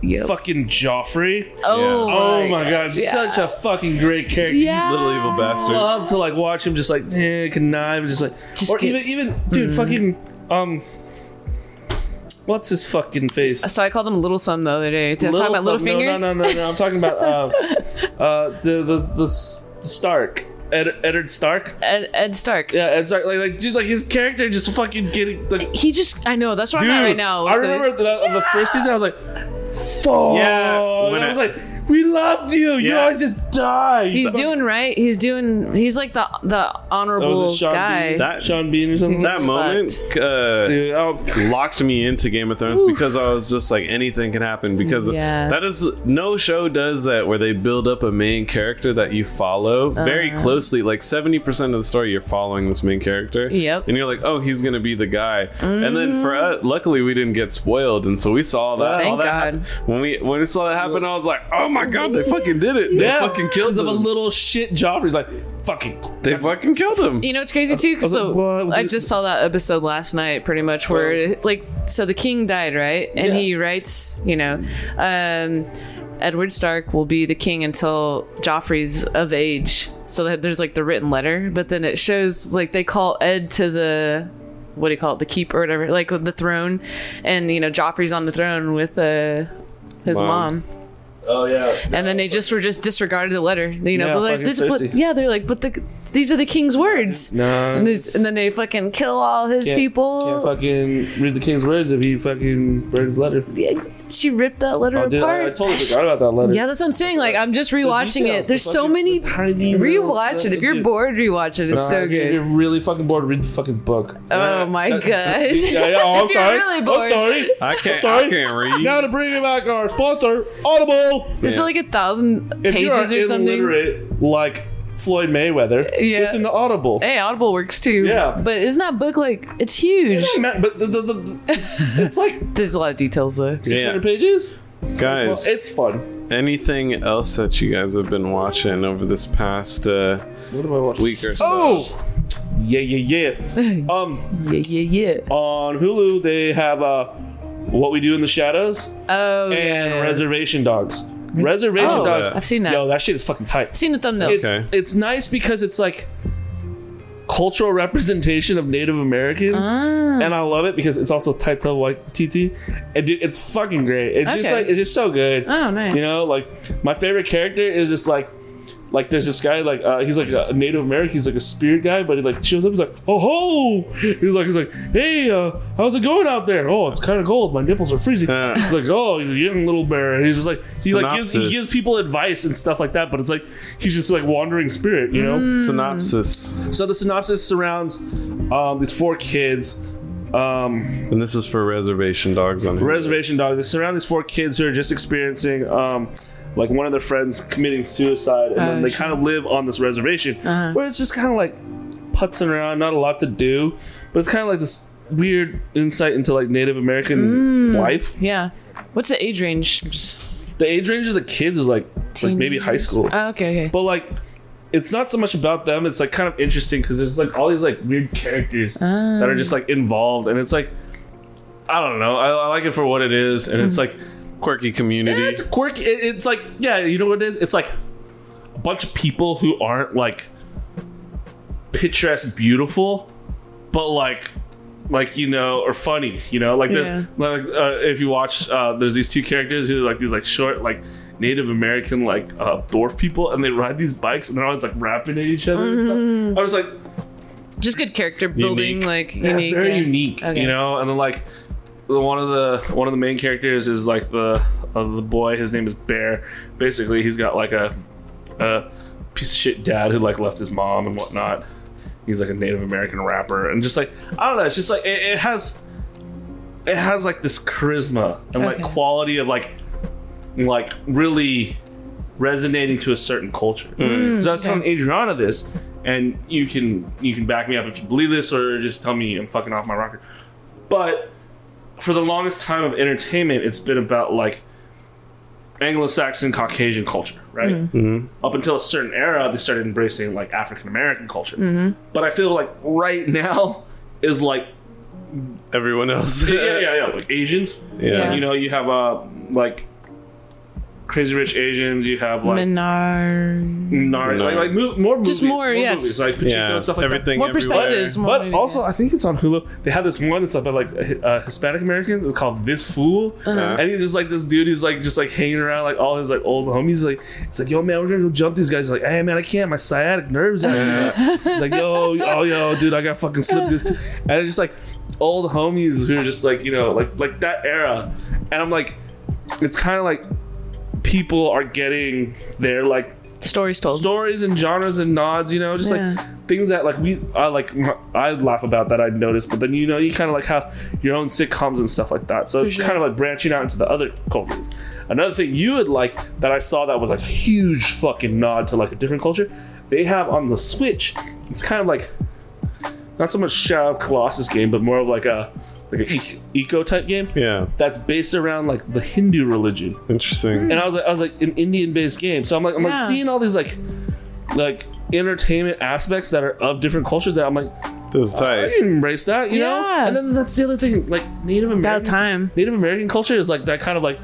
Speaker 4: Yep.
Speaker 2: fucking Joffrey.
Speaker 4: Oh,
Speaker 2: Oh my god,
Speaker 4: yeah.
Speaker 2: such a fucking great character.
Speaker 4: Yeah.
Speaker 1: Little evil bastard.
Speaker 2: Love to like watch him just like eh, connive and just like
Speaker 4: Just
Speaker 2: or
Speaker 4: get-
Speaker 2: even even dude fucking um what's his fucking face?
Speaker 4: So I called him Little Thumb the other day. Did I talk about
Speaker 2: Thumb-
Speaker 4: Littlefinger?
Speaker 2: No, no, no, no, no. I'm talking about uh, uh, the the the, the Stark, Ed, Eddard Stark.
Speaker 4: Ed, Ed Stark.
Speaker 2: Yeah, Ed Stark. Like, like, just like his character just fucking getting like.
Speaker 4: He just, I know, that's where I'm at right now.
Speaker 2: I
Speaker 4: So-
Speaker 2: remember the, the first season. I was like, "Fuck!"
Speaker 1: Yeah, when
Speaker 2: I
Speaker 1: it-
Speaker 2: was like, "We loved you. You
Speaker 1: Yeah.
Speaker 2: always just die."
Speaker 4: He's doing right. He's doing, he's like the the
Speaker 2: That
Speaker 4: honorable
Speaker 2: was it Sean
Speaker 4: guy.
Speaker 2: Bean.
Speaker 1: That-
Speaker 2: Sean Bean or something.
Speaker 1: that
Speaker 4: It's
Speaker 1: moment uh,
Speaker 2: Dude, oh,
Speaker 1: locked me into Game of Thrones because I was just like anything can happen because
Speaker 4: Yeah.
Speaker 1: that is no show does that where they build up a main character that you follow very
Speaker 4: Uh-huh.
Speaker 1: closely like 70% of the story you're following this main character
Speaker 4: Yep.
Speaker 1: and you're like oh he's gonna be the guy and then for us luckily we didn't get spoiled and so we saw that
Speaker 4: Mm-hmm. Thank
Speaker 1: all that
Speaker 4: God.
Speaker 1: hap- when we when we saw that happen I was like oh my god they fucking did it they
Speaker 2: yeah,
Speaker 1: fucking killed
Speaker 2: because of
Speaker 1: him
Speaker 2: a little shit. Joffrey's like, "Fucking."
Speaker 1: they fucking killed him
Speaker 4: You know what's crazy too? 'Cause
Speaker 2: I was
Speaker 4: so
Speaker 2: like, what?
Speaker 4: I just saw that episode last night, pretty much where like so the king died, right? And
Speaker 2: Yeah.
Speaker 4: he writes, you know, um, Edward Stark will be the king until Joffrey's of age. So that there's like the written letter, but then it shows like they call Ed to the what do you call it, the keep or whatever, like with the throne, and you know Joffrey's on the throne with uh, his
Speaker 1: Mom.
Speaker 4: mom.
Speaker 2: Oh yeah.
Speaker 4: And then they just were just disregarded the letter, you know.
Speaker 2: Yeah,
Speaker 4: but like, this, but, yeah, they're like, but the these are the king's words.
Speaker 2: No.
Speaker 4: And, this, and then they fucking kill all his
Speaker 2: Can't-
Speaker 4: people.
Speaker 2: Can't fucking read the king's words if he fucking read his letter.
Speaker 4: Yeah, she ripped that letter
Speaker 2: Oh, dude,
Speaker 4: apart.
Speaker 2: I, I totally forgot about that letter.
Speaker 4: yeah, that's what I'm saying. Like, I'm just rewatching it.
Speaker 2: details,
Speaker 4: There's
Speaker 2: the
Speaker 4: so many.
Speaker 2: the tiny
Speaker 4: Rewatch it. If you're
Speaker 2: dude.
Speaker 4: bored, rewatch it. It's
Speaker 2: Nah,
Speaker 4: so
Speaker 2: if
Speaker 4: good.
Speaker 2: If you're really fucking bored, read the fucking book.
Speaker 4: Oh my
Speaker 2: That-
Speaker 4: god.
Speaker 2: Yeah, yeah, oh, I'm
Speaker 4: if you're
Speaker 2: sorry.
Speaker 4: really
Speaker 2: I'm
Speaker 4: bored.
Speaker 2: sorry.
Speaker 1: I can't
Speaker 2: Sorry.
Speaker 1: I can't read
Speaker 2: Now to bring you back our sponsor, Audible.
Speaker 4: Is it like a thousand
Speaker 2: If you are
Speaker 4: pages or something?
Speaker 2: like Floyd Mayweather,
Speaker 4: Yeah.
Speaker 2: listen to Audible.
Speaker 4: Hey, Audible works too.
Speaker 2: Yeah.
Speaker 4: But isn't that book like it's huge?
Speaker 2: Man, but the, the, the, it's like
Speaker 4: There's a lot of details though.
Speaker 2: 600 pages.
Speaker 1: guys
Speaker 2: It's fun.
Speaker 1: anything else that you guys have been watching over this past uh,
Speaker 2: What am I watching?
Speaker 1: week or so
Speaker 2: Oh, yeah, yeah, yeah. um,
Speaker 4: Yeah, yeah, yeah.
Speaker 2: on Hulu they have uh, what we do in the shadows
Speaker 4: Oh,
Speaker 2: and
Speaker 4: yeah.
Speaker 2: Reservation Dogs. Reservation
Speaker 4: Oh,
Speaker 2: Dogs.
Speaker 4: I've seen that.
Speaker 2: Yo, that shit is fucking tight.
Speaker 4: I've seen the thumbnail.
Speaker 2: It's
Speaker 1: Okay.
Speaker 2: it's nice because it's like cultural representation of Native Americans,
Speaker 4: Ah.
Speaker 2: and I love it because it's also typed up like TT, and dude, it's fucking great. It's just like it's just so good.
Speaker 4: Oh, nice.
Speaker 2: You know, like my favorite character is just like. Like there's this guy like uh, he's like a Native American he's like a spirit guy but he like shows up he's like oh ho he's like he's like hey uh, how's it going out there oh it's kind of cold my nipples are freezing
Speaker 1: Uh.
Speaker 2: he's like oh you young little bear he's just like he like gives he gives people advice and stuff like that but it's like he's just like wandering spirit you know
Speaker 4: Mm.
Speaker 1: synopsis
Speaker 2: so the synopsis surrounds um, these four kids um,
Speaker 1: and this is for reservation dogs on Hulu.
Speaker 2: reservation dogs. They surround these four kids who are just experiencing um, like one of their friends committing suicide, and then
Speaker 4: Oh,
Speaker 2: they
Speaker 4: shit.
Speaker 2: kind of live on this reservation uh-huh. where it's just kind of like putzing around, not a lot to do, but it's kind of like this weird insight into like Native American mm, life.
Speaker 4: yeah. What's the age range?
Speaker 2: The age range of the kids is like like maybe high school,
Speaker 4: Oh, okay, okay.
Speaker 2: but like. It's not so much about them. It's like kind of interesting because there's like all these like weird characters that are just oh. like involved, and it's like I don't know. I, I like it for what it is, and it's mm. like
Speaker 1: quirky community
Speaker 2: it's quirky. It- It's like, yeah, you know what it is? It's like a bunch of people who aren't like picturesque beautiful, but like, like you know, or funny. You know, like
Speaker 4: Yeah.
Speaker 2: like uh, if you watch, uh, there's these two characters who are like these like short like. Native American like uh, dwarf people, and they ride these bikes, and they're always like rapping at each other. And stuff. I was like,
Speaker 4: Just good character building,
Speaker 1: Unique.
Speaker 4: like
Speaker 2: yeah,
Speaker 4: unique.
Speaker 2: very
Speaker 4: yeah.
Speaker 2: unique,
Speaker 4: Okay.
Speaker 2: you know. And then like the one of the one of the main characters is like the uh, the boy. His name is Bear. Basically, he's got like a a piece of shit dad who like left his mom and whatnot. He's like a Native American rapper, and just like I don't know, it's just like it, it has it has like this charisma and like quality of like like really resonating to a certain culture. so I was telling Adriana this, and you can you can back me up if you believe this, or just tell me I'm fucking off my rocker. But for the longest time of entertainment, it's been about like Anglo-Saxon Caucasian culture, right? Mm-hmm. Mm-hmm. Up until a certain era, they started embracing like African American culture. Mm-hmm. But I feel like right now is like
Speaker 1: everyone else
Speaker 2: yeah, yeah, yeah, like Asians.
Speaker 1: yeah
Speaker 2: You know, you have uh like Crazy Rich Asians. You have like
Speaker 4: Minari.
Speaker 2: Nar- like, like mo- more movies,
Speaker 4: Just more, yeah,
Speaker 2: movies, like Pachinko
Speaker 1: Yeah,
Speaker 2: and stuff like
Speaker 1: everything
Speaker 4: More
Speaker 1: everywhere.
Speaker 4: perspectives. More.
Speaker 2: But
Speaker 4: movies,
Speaker 2: also,
Speaker 4: yeah.
Speaker 2: I think it's on Hulu. They have this one. It's about like uh, Hispanic Americans. It's called This Fool,
Speaker 4: Uh-huh.
Speaker 2: and he's just like this dude. He's like just like hanging around like all his like old homies. Like he's like, yo man, we're gonna go jump these guys. He's like, hey man, I can't. My sciatic nerves. Out. he's like, yo, oh yo, dude, I got fucking slipped this. Too. And it's just like old homies who are just like you know like like that era. And I'm like, it's kind of like people are getting their like
Speaker 4: Stories told.
Speaker 2: stories and genres and nods, you know, just
Speaker 4: Yeah.
Speaker 2: like things that like we I like I laugh about that I noticed, but then you know you kind of like have your own sitcoms and stuff like that. So it's
Speaker 4: sure.
Speaker 2: kind of like branching out into the other culture. Another thing you would like that I saw that was like a huge fucking nod to like a different culture. They have on the Switch. It's kind of like not so much Shadow of Colossus game, but more of like a like an e- eco type game
Speaker 1: Yeah,
Speaker 2: that's based around like the Hindu religion
Speaker 1: interesting.
Speaker 2: and I was like, I was like an Indian based game. So I'm like, I'm like
Speaker 4: Yeah.
Speaker 2: seeing all these like, like entertainment aspects that are of different cultures that I'm like,
Speaker 1: This is
Speaker 2: I
Speaker 1: tight.
Speaker 2: can embrace that, you know.
Speaker 4: Yeah.
Speaker 2: And then that's the other thing, like Native
Speaker 4: About
Speaker 2: American
Speaker 4: time.
Speaker 2: Native American culture is like that kind of like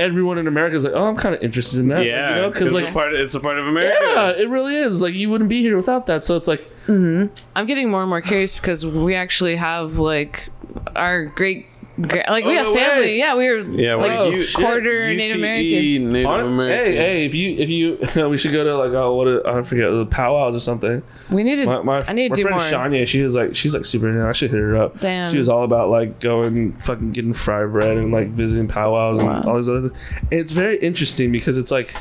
Speaker 2: everyone in America is like, oh, I'm kind of interested in that, like,
Speaker 1: Yeah,
Speaker 2: you know, because
Speaker 1: it's
Speaker 2: like.
Speaker 1: a part. It's a part of America.
Speaker 2: yeah, it really is. Like you wouldn't be here without that. So it's like, mm-hmm.
Speaker 4: I'm getting more and more curious because we actually have like our great, great like we
Speaker 2: Oh,
Speaker 4: have
Speaker 2: no
Speaker 4: family.
Speaker 2: way.
Speaker 4: Yeah, we were
Speaker 1: Yeah,
Speaker 4: like
Speaker 1: well, you-
Speaker 4: quarter
Speaker 1: UTE,
Speaker 4: Native American.
Speaker 1: Native
Speaker 2: on-
Speaker 1: American.
Speaker 2: hey, hey, if you if you we should go to like oh what a- I forget the powwows or something.
Speaker 4: We need to.
Speaker 2: My, my,
Speaker 4: I need
Speaker 2: my
Speaker 4: to do
Speaker 2: friend
Speaker 4: more.
Speaker 2: Shania, she was like, she's like super into. it. I should hit her up.
Speaker 4: Damn.
Speaker 2: She was all about like going, fucking getting fried bread and like visiting powwows and all these other. things. And it's very interesting because it's like,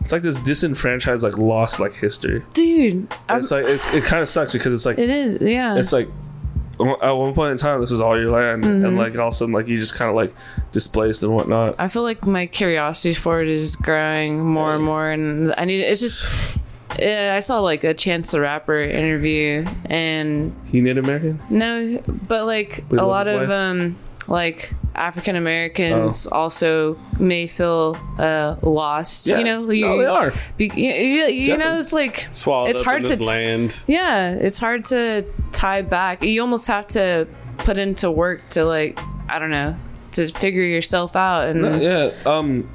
Speaker 2: it's like this disenfranchised, like lost like history.
Speaker 4: Dude, I'm-
Speaker 2: It's like it's, it kind of sucks because it's like
Speaker 4: it is. Yeah.
Speaker 2: it's like at one point in time this was all your land
Speaker 4: Mm-hmm.
Speaker 2: and like all of a sudden like you just kind of like displaced and whatnot.
Speaker 4: I feel like my curiosity for it is growing more and more, and I need. It's just. Yeah, I saw like a Chance the Rapper interview, and
Speaker 2: He Native American.
Speaker 4: no, but like
Speaker 2: But
Speaker 4: a lot of um, like African Americans
Speaker 2: Oh.
Speaker 4: also may feel uh lost. You know, you,
Speaker 2: no, they are.
Speaker 4: Be, you, you, you know, it's like
Speaker 1: Swallowed
Speaker 4: it's hard to
Speaker 1: land.
Speaker 4: yeah, it's hard to tie back. You almost have to put into work to like I don't know to figure yourself out and
Speaker 2: Yeah, um,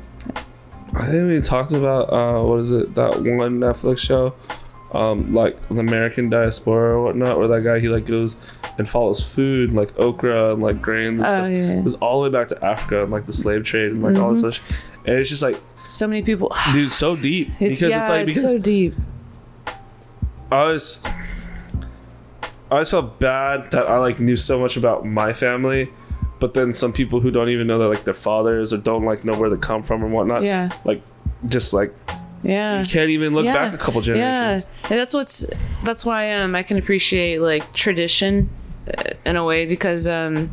Speaker 2: I think we talked about uh, what is it that one Netflix show, um, like the American diaspora or whatnot, where that guy he like goes and follows food like okra and like grains and
Speaker 4: Oh,
Speaker 2: stuff.
Speaker 4: yeah. Mm-hmm.
Speaker 2: It was all the way back to Africa and like the slave trade and like all this such, and it's just like,
Speaker 4: so many people.
Speaker 2: dude, so deep
Speaker 4: It's
Speaker 2: because
Speaker 4: yeah,
Speaker 2: it's like
Speaker 4: it's so deep.
Speaker 2: I was. I always felt bad that I like knew so much about my family, but then some people who don't even know that like their fathers or don't like know where they come from and whatnot.
Speaker 4: Yeah,
Speaker 2: Like, just like
Speaker 4: yeah.
Speaker 2: you can't even look
Speaker 4: yeah.
Speaker 2: back a couple generations.
Speaker 4: Yeah, and that's what's that's why um I can appreciate like tradition uh, in a way because um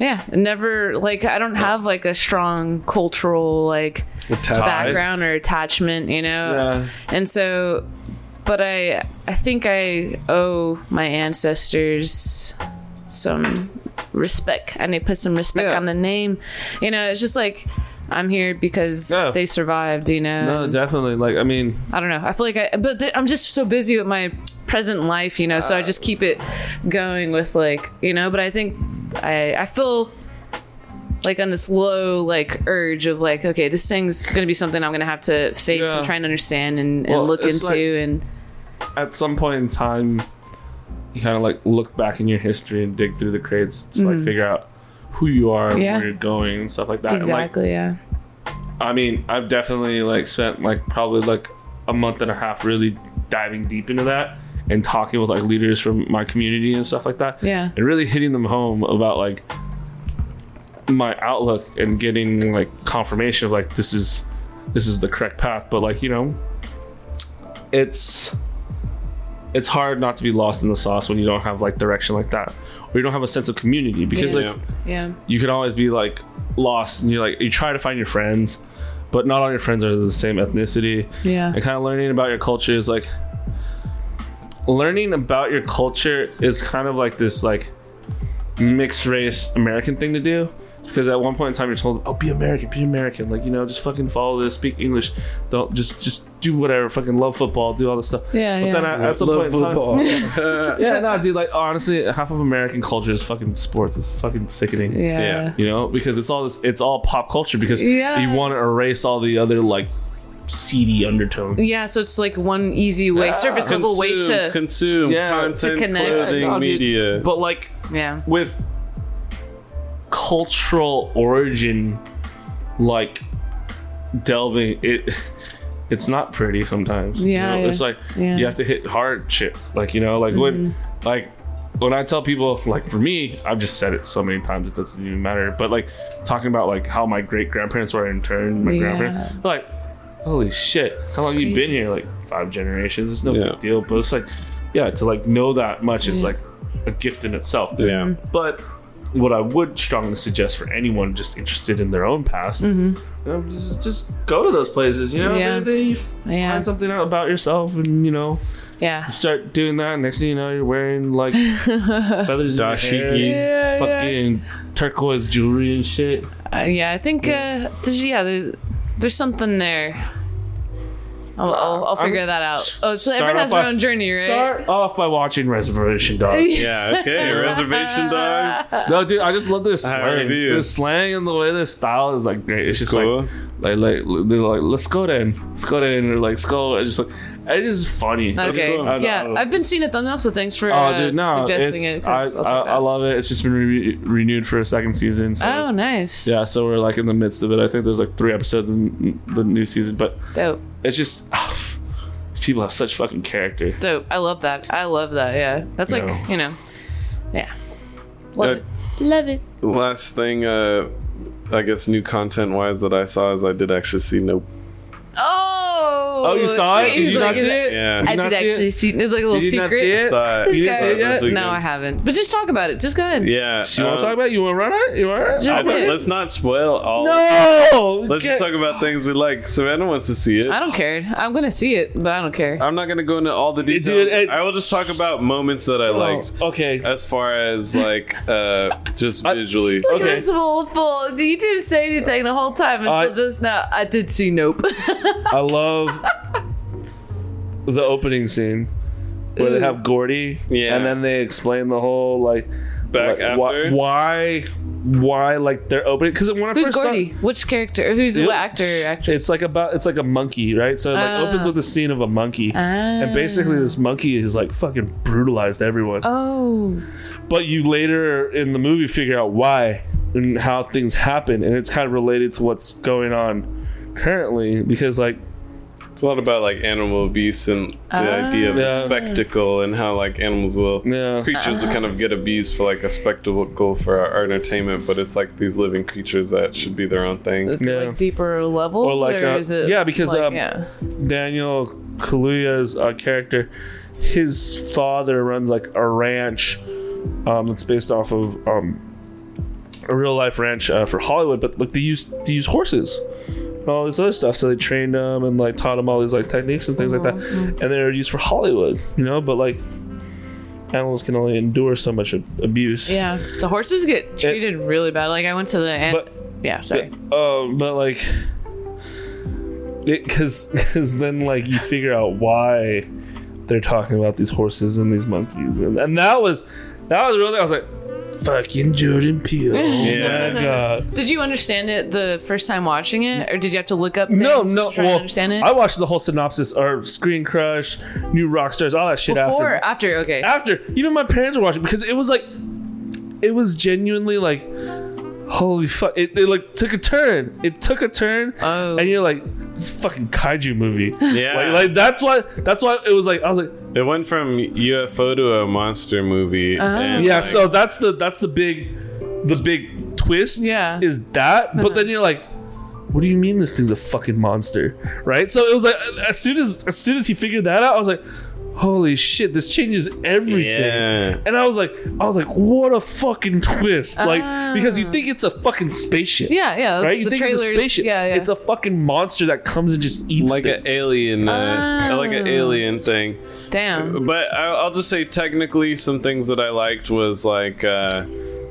Speaker 4: yeah, never like I don't have like a strong cultural like background or attachment, you know.
Speaker 2: Yeah.
Speaker 4: And so but I I think I owe my ancestors some respect and they put some respect
Speaker 2: Yeah.
Speaker 4: on the name. You know, it's just like I'm here because
Speaker 2: Yeah.
Speaker 4: they survived, you know.
Speaker 2: No, definitely. Like, I mean,
Speaker 4: I don't know. I feel like I, but th- I'm just so busy with my present life, you know. So I uh, just keep it going with like, you know. But I think I I feel like on this low like urge of like, okay, this thing's gonna be something I'm gonna have to face
Speaker 2: Yeah.
Speaker 4: and try and understand and, and
Speaker 2: Well,
Speaker 4: look into
Speaker 2: like-
Speaker 4: and
Speaker 2: at some point in time, you kind of like look back in your history and dig through the crates to like mm-hmm. figure out who you are.
Speaker 4: Yeah.
Speaker 2: where you're going, and stuff like that. And, like,
Speaker 4: exactly, yeah.
Speaker 2: I mean, I've definitely like spent like probably like a month and a half really diving deep into that and talking with like leaders from my community and stuff like that.
Speaker 4: Yeah.
Speaker 2: And really hitting them home about like my outlook and getting like confirmation of like this is this is the correct path. But like, you know, it's it's hard not to be lost in the sauce when you don't have like direction like that. Or you don't have a sense of community because
Speaker 4: Yeah.
Speaker 2: like
Speaker 4: Yeah.
Speaker 2: you can always be like lost and you're like you try to find your friends but not all your friends are the same ethnicity
Speaker 4: Yeah.
Speaker 2: and kind of learning about your culture is like learning about your culture is kind of like this like mixed race american thing to do because at one point in time you're told, "Oh, be American, be American." Like you know, just fucking follow this, speak English. Don't just just do whatever. Fucking love football, do all this stuff.
Speaker 4: Yeah,
Speaker 2: but
Speaker 4: yeah.
Speaker 2: then at, at some
Speaker 1: Love
Speaker 2: point in time,
Speaker 1: football.
Speaker 2: yeah, no, dude. Like honestly, half of American culture is fucking sports. It's fucking sickening.
Speaker 4: Yeah.
Speaker 1: Yeah.
Speaker 2: You know, because it's all this. It's all pop culture. Because
Speaker 4: Yeah.
Speaker 2: you want to erase all the other like seedy undertones.
Speaker 4: Yeah, so it's like one easy way, serviceable level way to.
Speaker 1: consume
Speaker 2: Yeah.
Speaker 1: content,
Speaker 4: To connect.
Speaker 1: clothing,
Speaker 2: No,
Speaker 1: media.
Speaker 2: But like
Speaker 4: yeah.
Speaker 2: with cultural origin, like delving it. It's not pretty sometimes. you
Speaker 4: Yeah,
Speaker 2: know?
Speaker 4: yeah.
Speaker 2: it's like
Speaker 4: Yeah.
Speaker 2: you have to hit hard shit. Like you know, like when, mm-hmm. like when I tell people, like for me, I've just said it so many times it doesn't even matter. But like talking about like how my great grandparents were in turn, my
Speaker 4: Yeah.
Speaker 2: grandparents, like holy shit, how long you been here? Like five generations. It's no
Speaker 1: Yeah.
Speaker 2: big deal. But it's like, yeah, to like know that much is like a gift in itself.
Speaker 1: yeah. Mm-hmm.
Speaker 2: But what I would strongly suggest for anyone just interested in their own past, you know, just, just go to those places. You know,
Speaker 4: Mm-hmm. Yeah.
Speaker 2: they, they you
Speaker 4: Yeah.
Speaker 2: find something out about yourself, and you know,
Speaker 4: Yeah.
Speaker 2: start doing that. Next thing you know, you're wearing like feathers in your
Speaker 1: Dashiki.
Speaker 2: hair, fucking turquoise jewelry and shit.
Speaker 4: Uh, yeah, I think, uh, there's, yeah, there's, there's something there. I'll, I'll, I'll figure that out. Oh, so everyone
Speaker 2: off
Speaker 4: has their own journey, right?
Speaker 2: Start off by watching Reservation Dogs.
Speaker 1: Yeah, okay. Reservation dogs.
Speaker 2: no, dude, I just love their
Speaker 1: How
Speaker 2: slang.
Speaker 1: have?
Speaker 2: Their slang and the way their style is like great. It's, just
Speaker 1: cool.
Speaker 2: like, like, like they're like, let's go then, let's go then, or like, let's go. It's just like, it's just funny.
Speaker 4: Okay.
Speaker 1: cool.
Speaker 2: I don't- I
Speaker 4: Yeah, I've been seeing it thumbnail, so thanks for
Speaker 2: Oh,
Speaker 4: uh,
Speaker 2: dude, no,
Speaker 4: suggesting it.
Speaker 2: I,
Speaker 4: 'cause I'll
Speaker 2: I, I love it. It's just been re- renewed for a second season. So.
Speaker 4: Oh, nice.
Speaker 2: Yeah, so we're like in the midst of it. I think there's like three episodes in the new season, but
Speaker 4: Dope.
Speaker 2: it's just these people have such fucking character.
Speaker 4: Dope. I love that. I love that. Yeah. That's like,
Speaker 2: No.
Speaker 4: you know, yeah. Love
Speaker 1: Uh,
Speaker 4: it. Love it.
Speaker 1: Last thing, uh, I guess new content wise that I saw is I did actually see Nope.
Speaker 4: Oh.
Speaker 2: Oh, you saw it? Did
Speaker 4: He's
Speaker 2: you
Speaker 4: like-
Speaker 2: not see it?
Speaker 1: Yeah.
Speaker 4: I
Speaker 2: you not
Speaker 4: did
Speaker 2: see it?
Speaker 4: actually see. It's like a little
Speaker 2: Did you not
Speaker 4: secret.
Speaker 2: see it?
Speaker 1: Saw it.
Speaker 4: This
Speaker 2: You didn't see it yet?
Speaker 4: No, I haven't. But just talk about it. Just go ahead.
Speaker 1: Yeah.
Speaker 2: You want
Speaker 1: um,
Speaker 2: to talk about? it? You want to run it? You want to?
Speaker 4: Just
Speaker 1: I
Speaker 4: do
Speaker 1: don't-
Speaker 4: it.
Speaker 1: let's not spoil all.
Speaker 2: No.
Speaker 1: Let's just
Speaker 2: Get-
Speaker 1: talk about things we like. Savannah wants to see it.
Speaker 4: I don't care. I'm gonna see it, but I don't care.
Speaker 1: I'm not going to go into all the details.
Speaker 2: Dude, it's-
Speaker 1: I will just talk about moments that I liked.
Speaker 2: Oh, okay.
Speaker 1: As far as like uh just
Speaker 2: I-
Speaker 1: visually.
Speaker 2: Okay.
Speaker 4: First of all, full. You didn't say anything the whole time until
Speaker 2: I-
Speaker 4: just now. I did see Nope.
Speaker 2: I love the opening scene where they have Gordy,
Speaker 1: Yeah.
Speaker 2: and then they explain the whole like
Speaker 1: Back
Speaker 2: like, why,
Speaker 1: after?
Speaker 2: why, why like they're opening because when I
Speaker 4: Who's
Speaker 2: first saw-
Speaker 4: Gordy? Which character? Who's
Speaker 2: It-
Speaker 4: what actor? Actor?
Speaker 2: It's like about it's like a monkey, right? So it like
Speaker 4: Ah.
Speaker 2: opens with the scene of a monkey. And basically this monkey is like fucking brutalized everyone.
Speaker 4: Oh,
Speaker 2: But you later in the movie figure out why and how things happen and it's kind of related to what's going on currently because like
Speaker 1: It's a lot about like animal abuse and the
Speaker 4: Ah.
Speaker 1: idea of
Speaker 2: Yeah.
Speaker 1: a spectacle and how like animals will
Speaker 2: Yeah.
Speaker 1: creatures will kind of get abused for like a spectacle for our, our entertainment, but it's like these living creatures that should be their own thing.
Speaker 4: it's
Speaker 2: Yeah.
Speaker 4: like deeper levels,
Speaker 2: Or like, uh,
Speaker 4: is it?
Speaker 2: yeah, because,
Speaker 4: like,
Speaker 2: um,
Speaker 4: yeah.
Speaker 2: Daniel Kaluuya's uh, character, his father runs like a ranch um, that's based off of um, a real life ranch uh, for Hollywood, but like they use they use horses and all this other stuff. So they trained them and like taught them all these like techniques and things like that,
Speaker 4: Mm-hmm.
Speaker 2: and they're used for Hollywood, you know. But like animals can only endure so much abuse.
Speaker 4: Yeah, the horses get treated really bad. Like I went to the and
Speaker 2: But
Speaker 4: yeah, sorry.
Speaker 2: Um, but like, because because then like you figure out why they're talking about these horses and these monkeys, and, and that was that was really I was like, fucking Jordan Peele.
Speaker 1: Yeah.
Speaker 2: Oh my god.
Speaker 4: Did you understand it the first time watching it, or did you have to look up?
Speaker 2: No,
Speaker 4: things
Speaker 2: no.
Speaker 4: to try
Speaker 2: Well,
Speaker 4: to understand it
Speaker 2: I watched the whole synopsis or Screen Crush, New Rockstars, all that shit
Speaker 4: before,
Speaker 2: after.
Speaker 4: after. Okay,
Speaker 2: After even my parents were watching because it was like, it was genuinely like, holy fuck! It, it like took a turn. It took a turn,
Speaker 4: Oh.
Speaker 2: and you're like, this fucking kaiju movie.
Speaker 1: Yeah.
Speaker 2: Like, like that's why that's why it was like I was like
Speaker 1: It went from UFO to a monster movie. Oh. and,
Speaker 2: yeah
Speaker 1: like,
Speaker 2: so that's the that's the big the big twist
Speaker 4: Yeah.
Speaker 2: is that but uh-huh. then you're like what do you mean this thing's a fucking monster right so it was like as soon as as soon as he figured that out I was like holy shit this changes everything
Speaker 1: Yeah.
Speaker 2: and I was like I was like what a fucking twist like because you think it's a fucking spaceship
Speaker 4: yeah, yeah.
Speaker 2: Right you
Speaker 4: the
Speaker 2: think it's a spaceship
Speaker 4: Yeah, yeah.
Speaker 2: it's a fucking monster that comes and just eats
Speaker 1: like
Speaker 2: things.
Speaker 1: an alien, uh, like an
Speaker 4: Oh.
Speaker 1: alien thing.
Speaker 4: Damn.
Speaker 1: But I- I'll just say, technically, some things that I liked was like uh,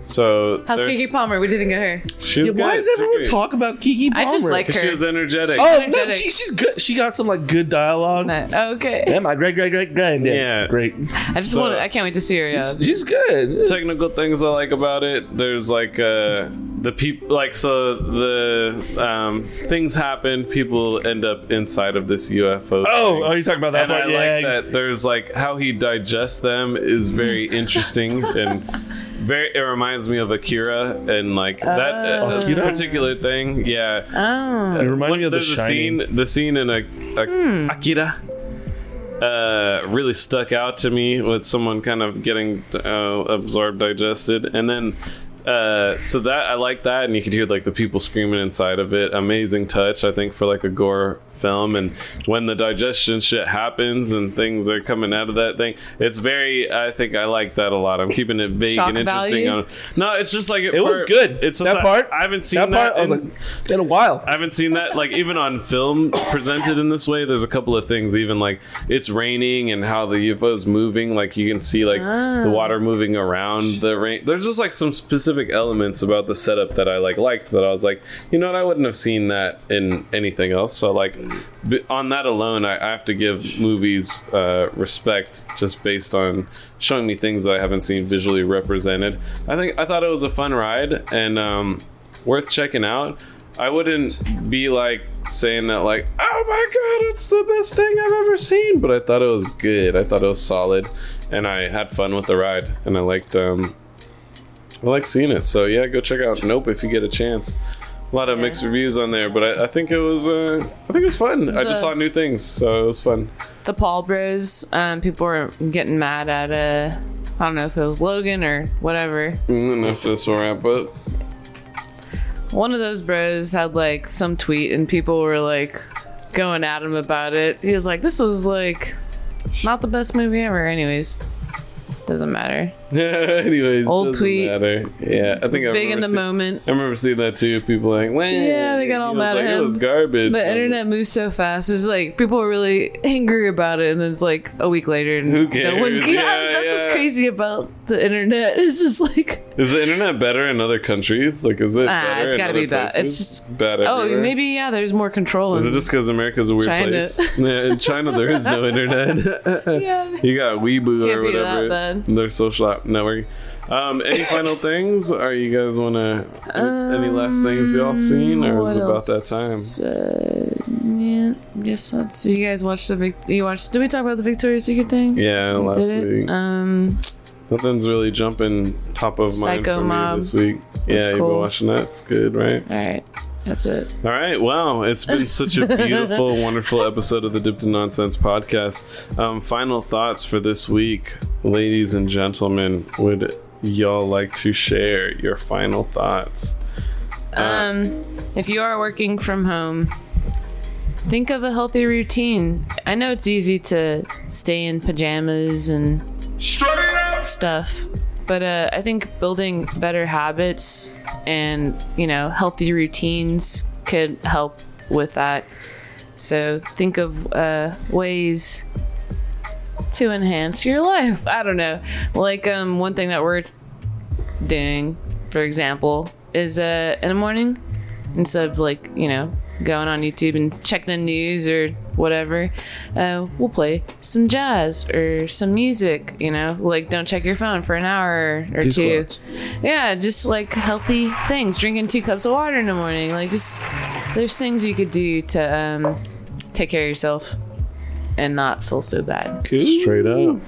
Speaker 1: So
Speaker 4: How's
Speaker 1: there's-
Speaker 4: Keke Palmer? What do you think of her?
Speaker 1: She was
Speaker 2: Why
Speaker 1: good.
Speaker 2: does everyone
Speaker 1: She's
Speaker 2: talk about
Speaker 4: Keke
Speaker 2: Palmer?
Speaker 4: I just like
Speaker 1: good.
Speaker 4: her.
Speaker 1: She was energetic.
Speaker 2: Oh no,
Speaker 4: energetic.
Speaker 2: she, she's good. She got some like good dialogue.
Speaker 4: No, okay.
Speaker 2: Yeah, my great great great great?
Speaker 1: Yeah.
Speaker 2: great.
Speaker 4: I just
Speaker 1: So-
Speaker 4: want. I can't wait to see her. Yeah.
Speaker 2: She's good.
Speaker 1: technical things I like about it. There's like uh, the people, like so the um, things happen. People end up inside of this UFO.
Speaker 2: Oh,
Speaker 1: thing.
Speaker 2: are you talking about that
Speaker 1: and
Speaker 2: part?
Speaker 1: I
Speaker 2: yeah.
Speaker 1: like that. There's like how he digests them is very interesting and. Very, it reminds me of Akira and like that uh,
Speaker 2: Akira?
Speaker 1: particular thing. Yeah,
Speaker 4: Oh.
Speaker 2: It reminds me of the
Speaker 1: there's a scene the scene in a, a Akira uh, really stuck out to me with someone kind of getting uh, absorbed digested and then uh, so that I like that, and you could hear like the people screaming inside of it. Amazing touch, I think, for like a gore film. And when the digestion shit happens and things are coming out of that thing, it's very. I think I like that a lot. I'm keeping it vague
Speaker 4: Shock
Speaker 1: and interesting. On, no, it's just like
Speaker 2: It was good.
Speaker 1: It's
Speaker 2: That
Speaker 1: like-
Speaker 2: part-
Speaker 1: I haven't seen
Speaker 2: that
Speaker 1: that.
Speaker 2: part, I was
Speaker 1: in-
Speaker 2: like, been a while.
Speaker 1: I haven't seen that like even on film presented in this way. There's a couple of things, even like it's raining and how the UFO is moving. Like you can see like the water moving around the rain. There's just like some specific elements about the setup that I like liked that I was like, you know what, I wouldn't have seen that in anything else. So like on that alone, I, I have to give movies uh, respect just based on showing me things that I haven't seen visually represented. I think I thought it was a fun ride and um, worth checking out. I wouldn't be like saying that like, oh my god, it's the best thing I've ever seen. But I thought it was good. I thought it was solid, and I had fun with the ride, and I liked um, I like seeing it. So yeah, go check out Nope if you get a chance. A lot of mixed reviews on there, but I, I think it was uh, I think it was fun. I just saw new things, so it was fun.
Speaker 4: The Paul Bros. Um, people were getting mad at. Uh, I don't know if it was Logan or whatever.
Speaker 1: I don't know if this will wrap up.
Speaker 4: One of those bros had like some tweet, and people were like going at him about it. He was like, "This was like not the best movie ever." Anyways, doesn't matter.
Speaker 1: Anyways,
Speaker 4: Old tweet.
Speaker 1: Matter. Yeah, I think I
Speaker 4: Big in the
Speaker 1: see-
Speaker 4: moment.
Speaker 1: I remember seeing that too. People like, well,
Speaker 4: Yeah, they got all mad at
Speaker 1: like, It
Speaker 4: him.
Speaker 1: was garbage.
Speaker 4: The
Speaker 1: I was like,
Speaker 4: internet moves so fast. It's like people are really angry about it, and then it's like a week later, and
Speaker 1: Who
Speaker 4: no one- yeah,
Speaker 1: Yeah,
Speaker 4: that's what's crazy about the internet. It's just like,
Speaker 1: Is the internet better in other countries? Like, is it?
Speaker 4: Ah, it's
Speaker 1: in
Speaker 4: gotta be bad. It's just-
Speaker 1: bad.
Speaker 4: oh, maybe yeah. There's more control.
Speaker 1: Is it just because America's a weird
Speaker 4: China.
Speaker 1: place? yeah, in China there is no internet.
Speaker 4: yeah.
Speaker 1: you got Weibo or whatever. Their social app network. Um, any final things? Are you guys want to? any last things y'all seen, or is it
Speaker 4: What
Speaker 1: about that time?
Speaker 4: Uh, yeah, guess that's. You guys watched the Vic- you watched? Did we talk about the Victoria's Secret thing?
Speaker 1: Yeah,
Speaker 4: We
Speaker 1: last week.
Speaker 4: Um,
Speaker 1: Nothing's really jumping top of my mind
Speaker 4: Psycho
Speaker 1: for
Speaker 4: Mob.
Speaker 1: me this week. Yeah,
Speaker 4: was
Speaker 1: you've been
Speaker 4: cool.
Speaker 1: watching that. It's good, right?
Speaker 4: all right, that's it.
Speaker 1: All right. Wow. It's been such a beautiful, wonderful episode of the Dipped in Nonsense podcast. Um, final thoughts for this week, ladies and gentlemen. Would y'all like to share your final thoughts?
Speaker 4: Um, if you are working from home, think of a healthy routine. I know it's easy to stay in pajamas and stuff, but uh, I think building better habits and you know healthy routines could help with that. So think of uh, ways to enhance your life. I don't know, like um, one thing that we're doing, for example, is uh, in the morning, instead of like, you know, going on YouTube and checking the news or whatever, uh, we'll play some jazz or some music, you know, like don't check your phone for an hour or
Speaker 2: Do
Speaker 4: two. Yeah, just like healthy things. Drinking two cups of water in the morning. Like, just there's things you could do to um, take care of yourself and not feel so bad.
Speaker 1: Straight up.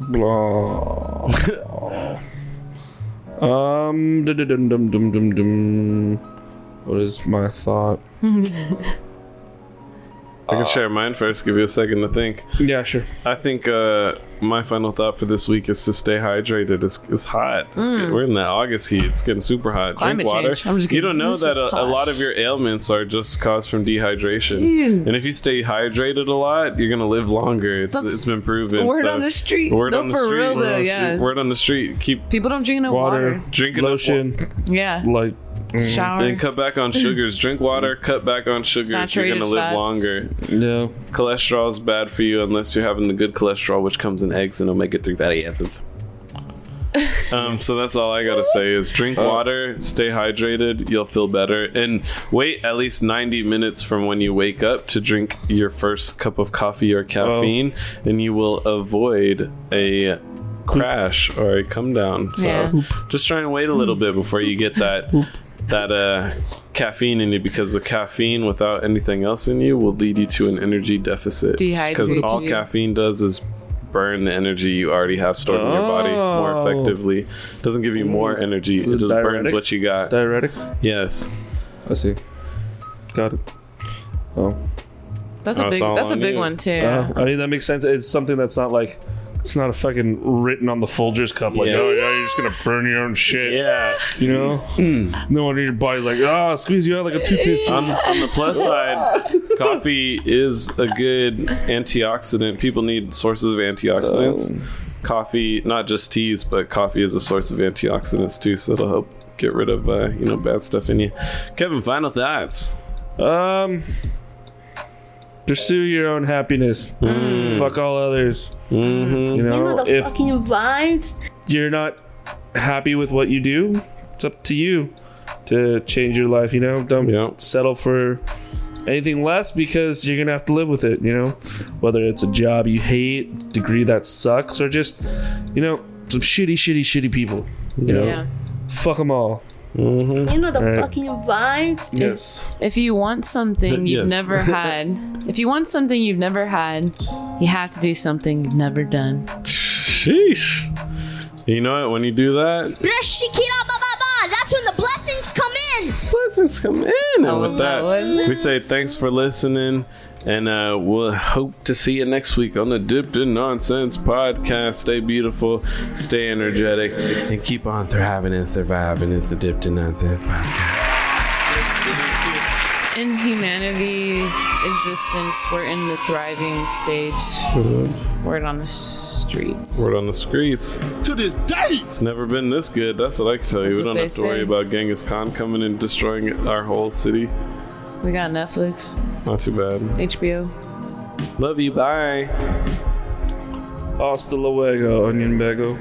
Speaker 2: Blah. um. Dum dum dum dum dum dum. What is my thought?
Speaker 1: I can share mine first. Give you a second to think.
Speaker 2: Yeah, sure.
Speaker 1: I think uh, my final thought for this week is to stay hydrated. It's, it's hot. It's get- we're in that August heat. It's getting super hot.
Speaker 4: Mm. Climate
Speaker 1: Drink water.
Speaker 4: change. I'm just
Speaker 1: You don't know that a, a lot of your ailments are just caused from dehydration.
Speaker 4: Dude.
Speaker 1: And if you stay hydrated a lot, you're gonna live longer. It's, it's been proven.
Speaker 4: word
Speaker 1: So,
Speaker 4: on the street.
Speaker 1: Word
Speaker 4: No,
Speaker 1: on the
Speaker 4: for
Speaker 1: street.
Speaker 4: real though, yeah.
Speaker 1: Word on the street. Keep
Speaker 4: People don't drink enough
Speaker 2: Water,
Speaker 4: water.
Speaker 1: drinking
Speaker 2: lotion,
Speaker 4: Yeah.
Speaker 2: like
Speaker 4: Shower.
Speaker 1: And cut back on sugars. Drink water. Cut back on sugars. you're gonna live
Speaker 4: fats.
Speaker 1: longer.
Speaker 2: yeah.
Speaker 1: Cholesterol is bad for you unless you're having the good cholesterol, which comes in eggs and omega three fatty acids. Um, so that's all I gotta say is drink water, stay hydrated, you'll feel better, and wait at least 90 minutes from when you wake up to drink your first cup of coffee or caffeine, and you will avoid a crash or a come down. So
Speaker 4: Yeah.
Speaker 1: just try and wait a little bit before you get that that uh, caffeine in you because the caffeine without anything else in you will lead you to an energy deficit. Because all
Speaker 4: you.
Speaker 1: caffeine does is burn the energy you already have stored in your body more
Speaker 2: Oh.
Speaker 1: effectively. Doesn't give you more energy. It
Speaker 2: it
Speaker 1: just burns what you got.
Speaker 2: Diuretic.
Speaker 1: yes.
Speaker 2: I see. Got it. Oh.
Speaker 4: That's a
Speaker 1: Oh, it's
Speaker 4: big. That's a big
Speaker 1: you.
Speaker 4: one too.
Speaker 2: Uh, I mean, that makes sense. It's something that's not like. It's not a fucking written on the Folgers cup like,
Speaker 1: Yeah.
Speaker 2: oh yeah, you're just gonna burn your own shit.
Speaker 1: Yeah.
Speaker 2: You know? No one in your body's like, ah, squeeze you out like a toothpaste.
Speaker 1: On, on the plus side, coffee is a good antioxidant. People need sources of antioxidants. Coffee, not just teas, but coffee is a source of antioxidants too, so it'll help get rid of uh, you know bad stuff in you. Kevin, final thoughts.
Speaker 2: Um, pursue your own happiness. Mm. Fuck all others. Mm-hmm. You know, if
Speaker 9: vibes.
Speaker 2: you're not happy with what you do, it's up to you to change your life. You know, don't
Speaker 1: Yeah.
Speaker 2: settle for anything less because you're gonna have to live with it. You know, whether it's a job you hate, degree that sucks, or just you know some shitty, shitty, shitty people. You know,
Speaker 4: Yeah.
Speaker 2: fuck them all. Mm-hmm.
Speaker 9: You know the
Speaker 2: Right.
Speaker 9: fucking vibes.
Speaker 2: Yes.
Speaker 4: If you want something you've
Speaker 1: Yes.
Speaker 4: never had, if you want something you've never had, you have to do something you've never done.
Speaker 1: Sheesh. You know what? When you do that,
Speaker 9: That's when the blessings come in.
Speaker 1: blessings come in. And
Speaker 4: oh,
Speaker 1: with
Speaker 4: that
Speaker 1: that, we say thanks for listening. And uh, we'll hope to see you next week on the Dipped in Nonsense podcast. Stay beautiful, stay energetic, and keep on thriving and surviving. It's the Dipped in Nonsense podcast.
Speaker 4: In humanity existence, we're in the thriving stage. Word on the streets.
Speaker 1: Word on the streets.
Speaker 3: To this day.
Speaker 1: It's never been this good. That's what I can tell you. We don't have
Speaker 4: they
Speaker 1: to worry about Genghis Khan coming and destroying our whole city.
Speaker 4: We got Netflix,
Speaker 1: Not too bad.
Speaker 4: HBO.
Speaker 1: Love you. Bye.
Speaker 2: Hasta luego, onion bagel.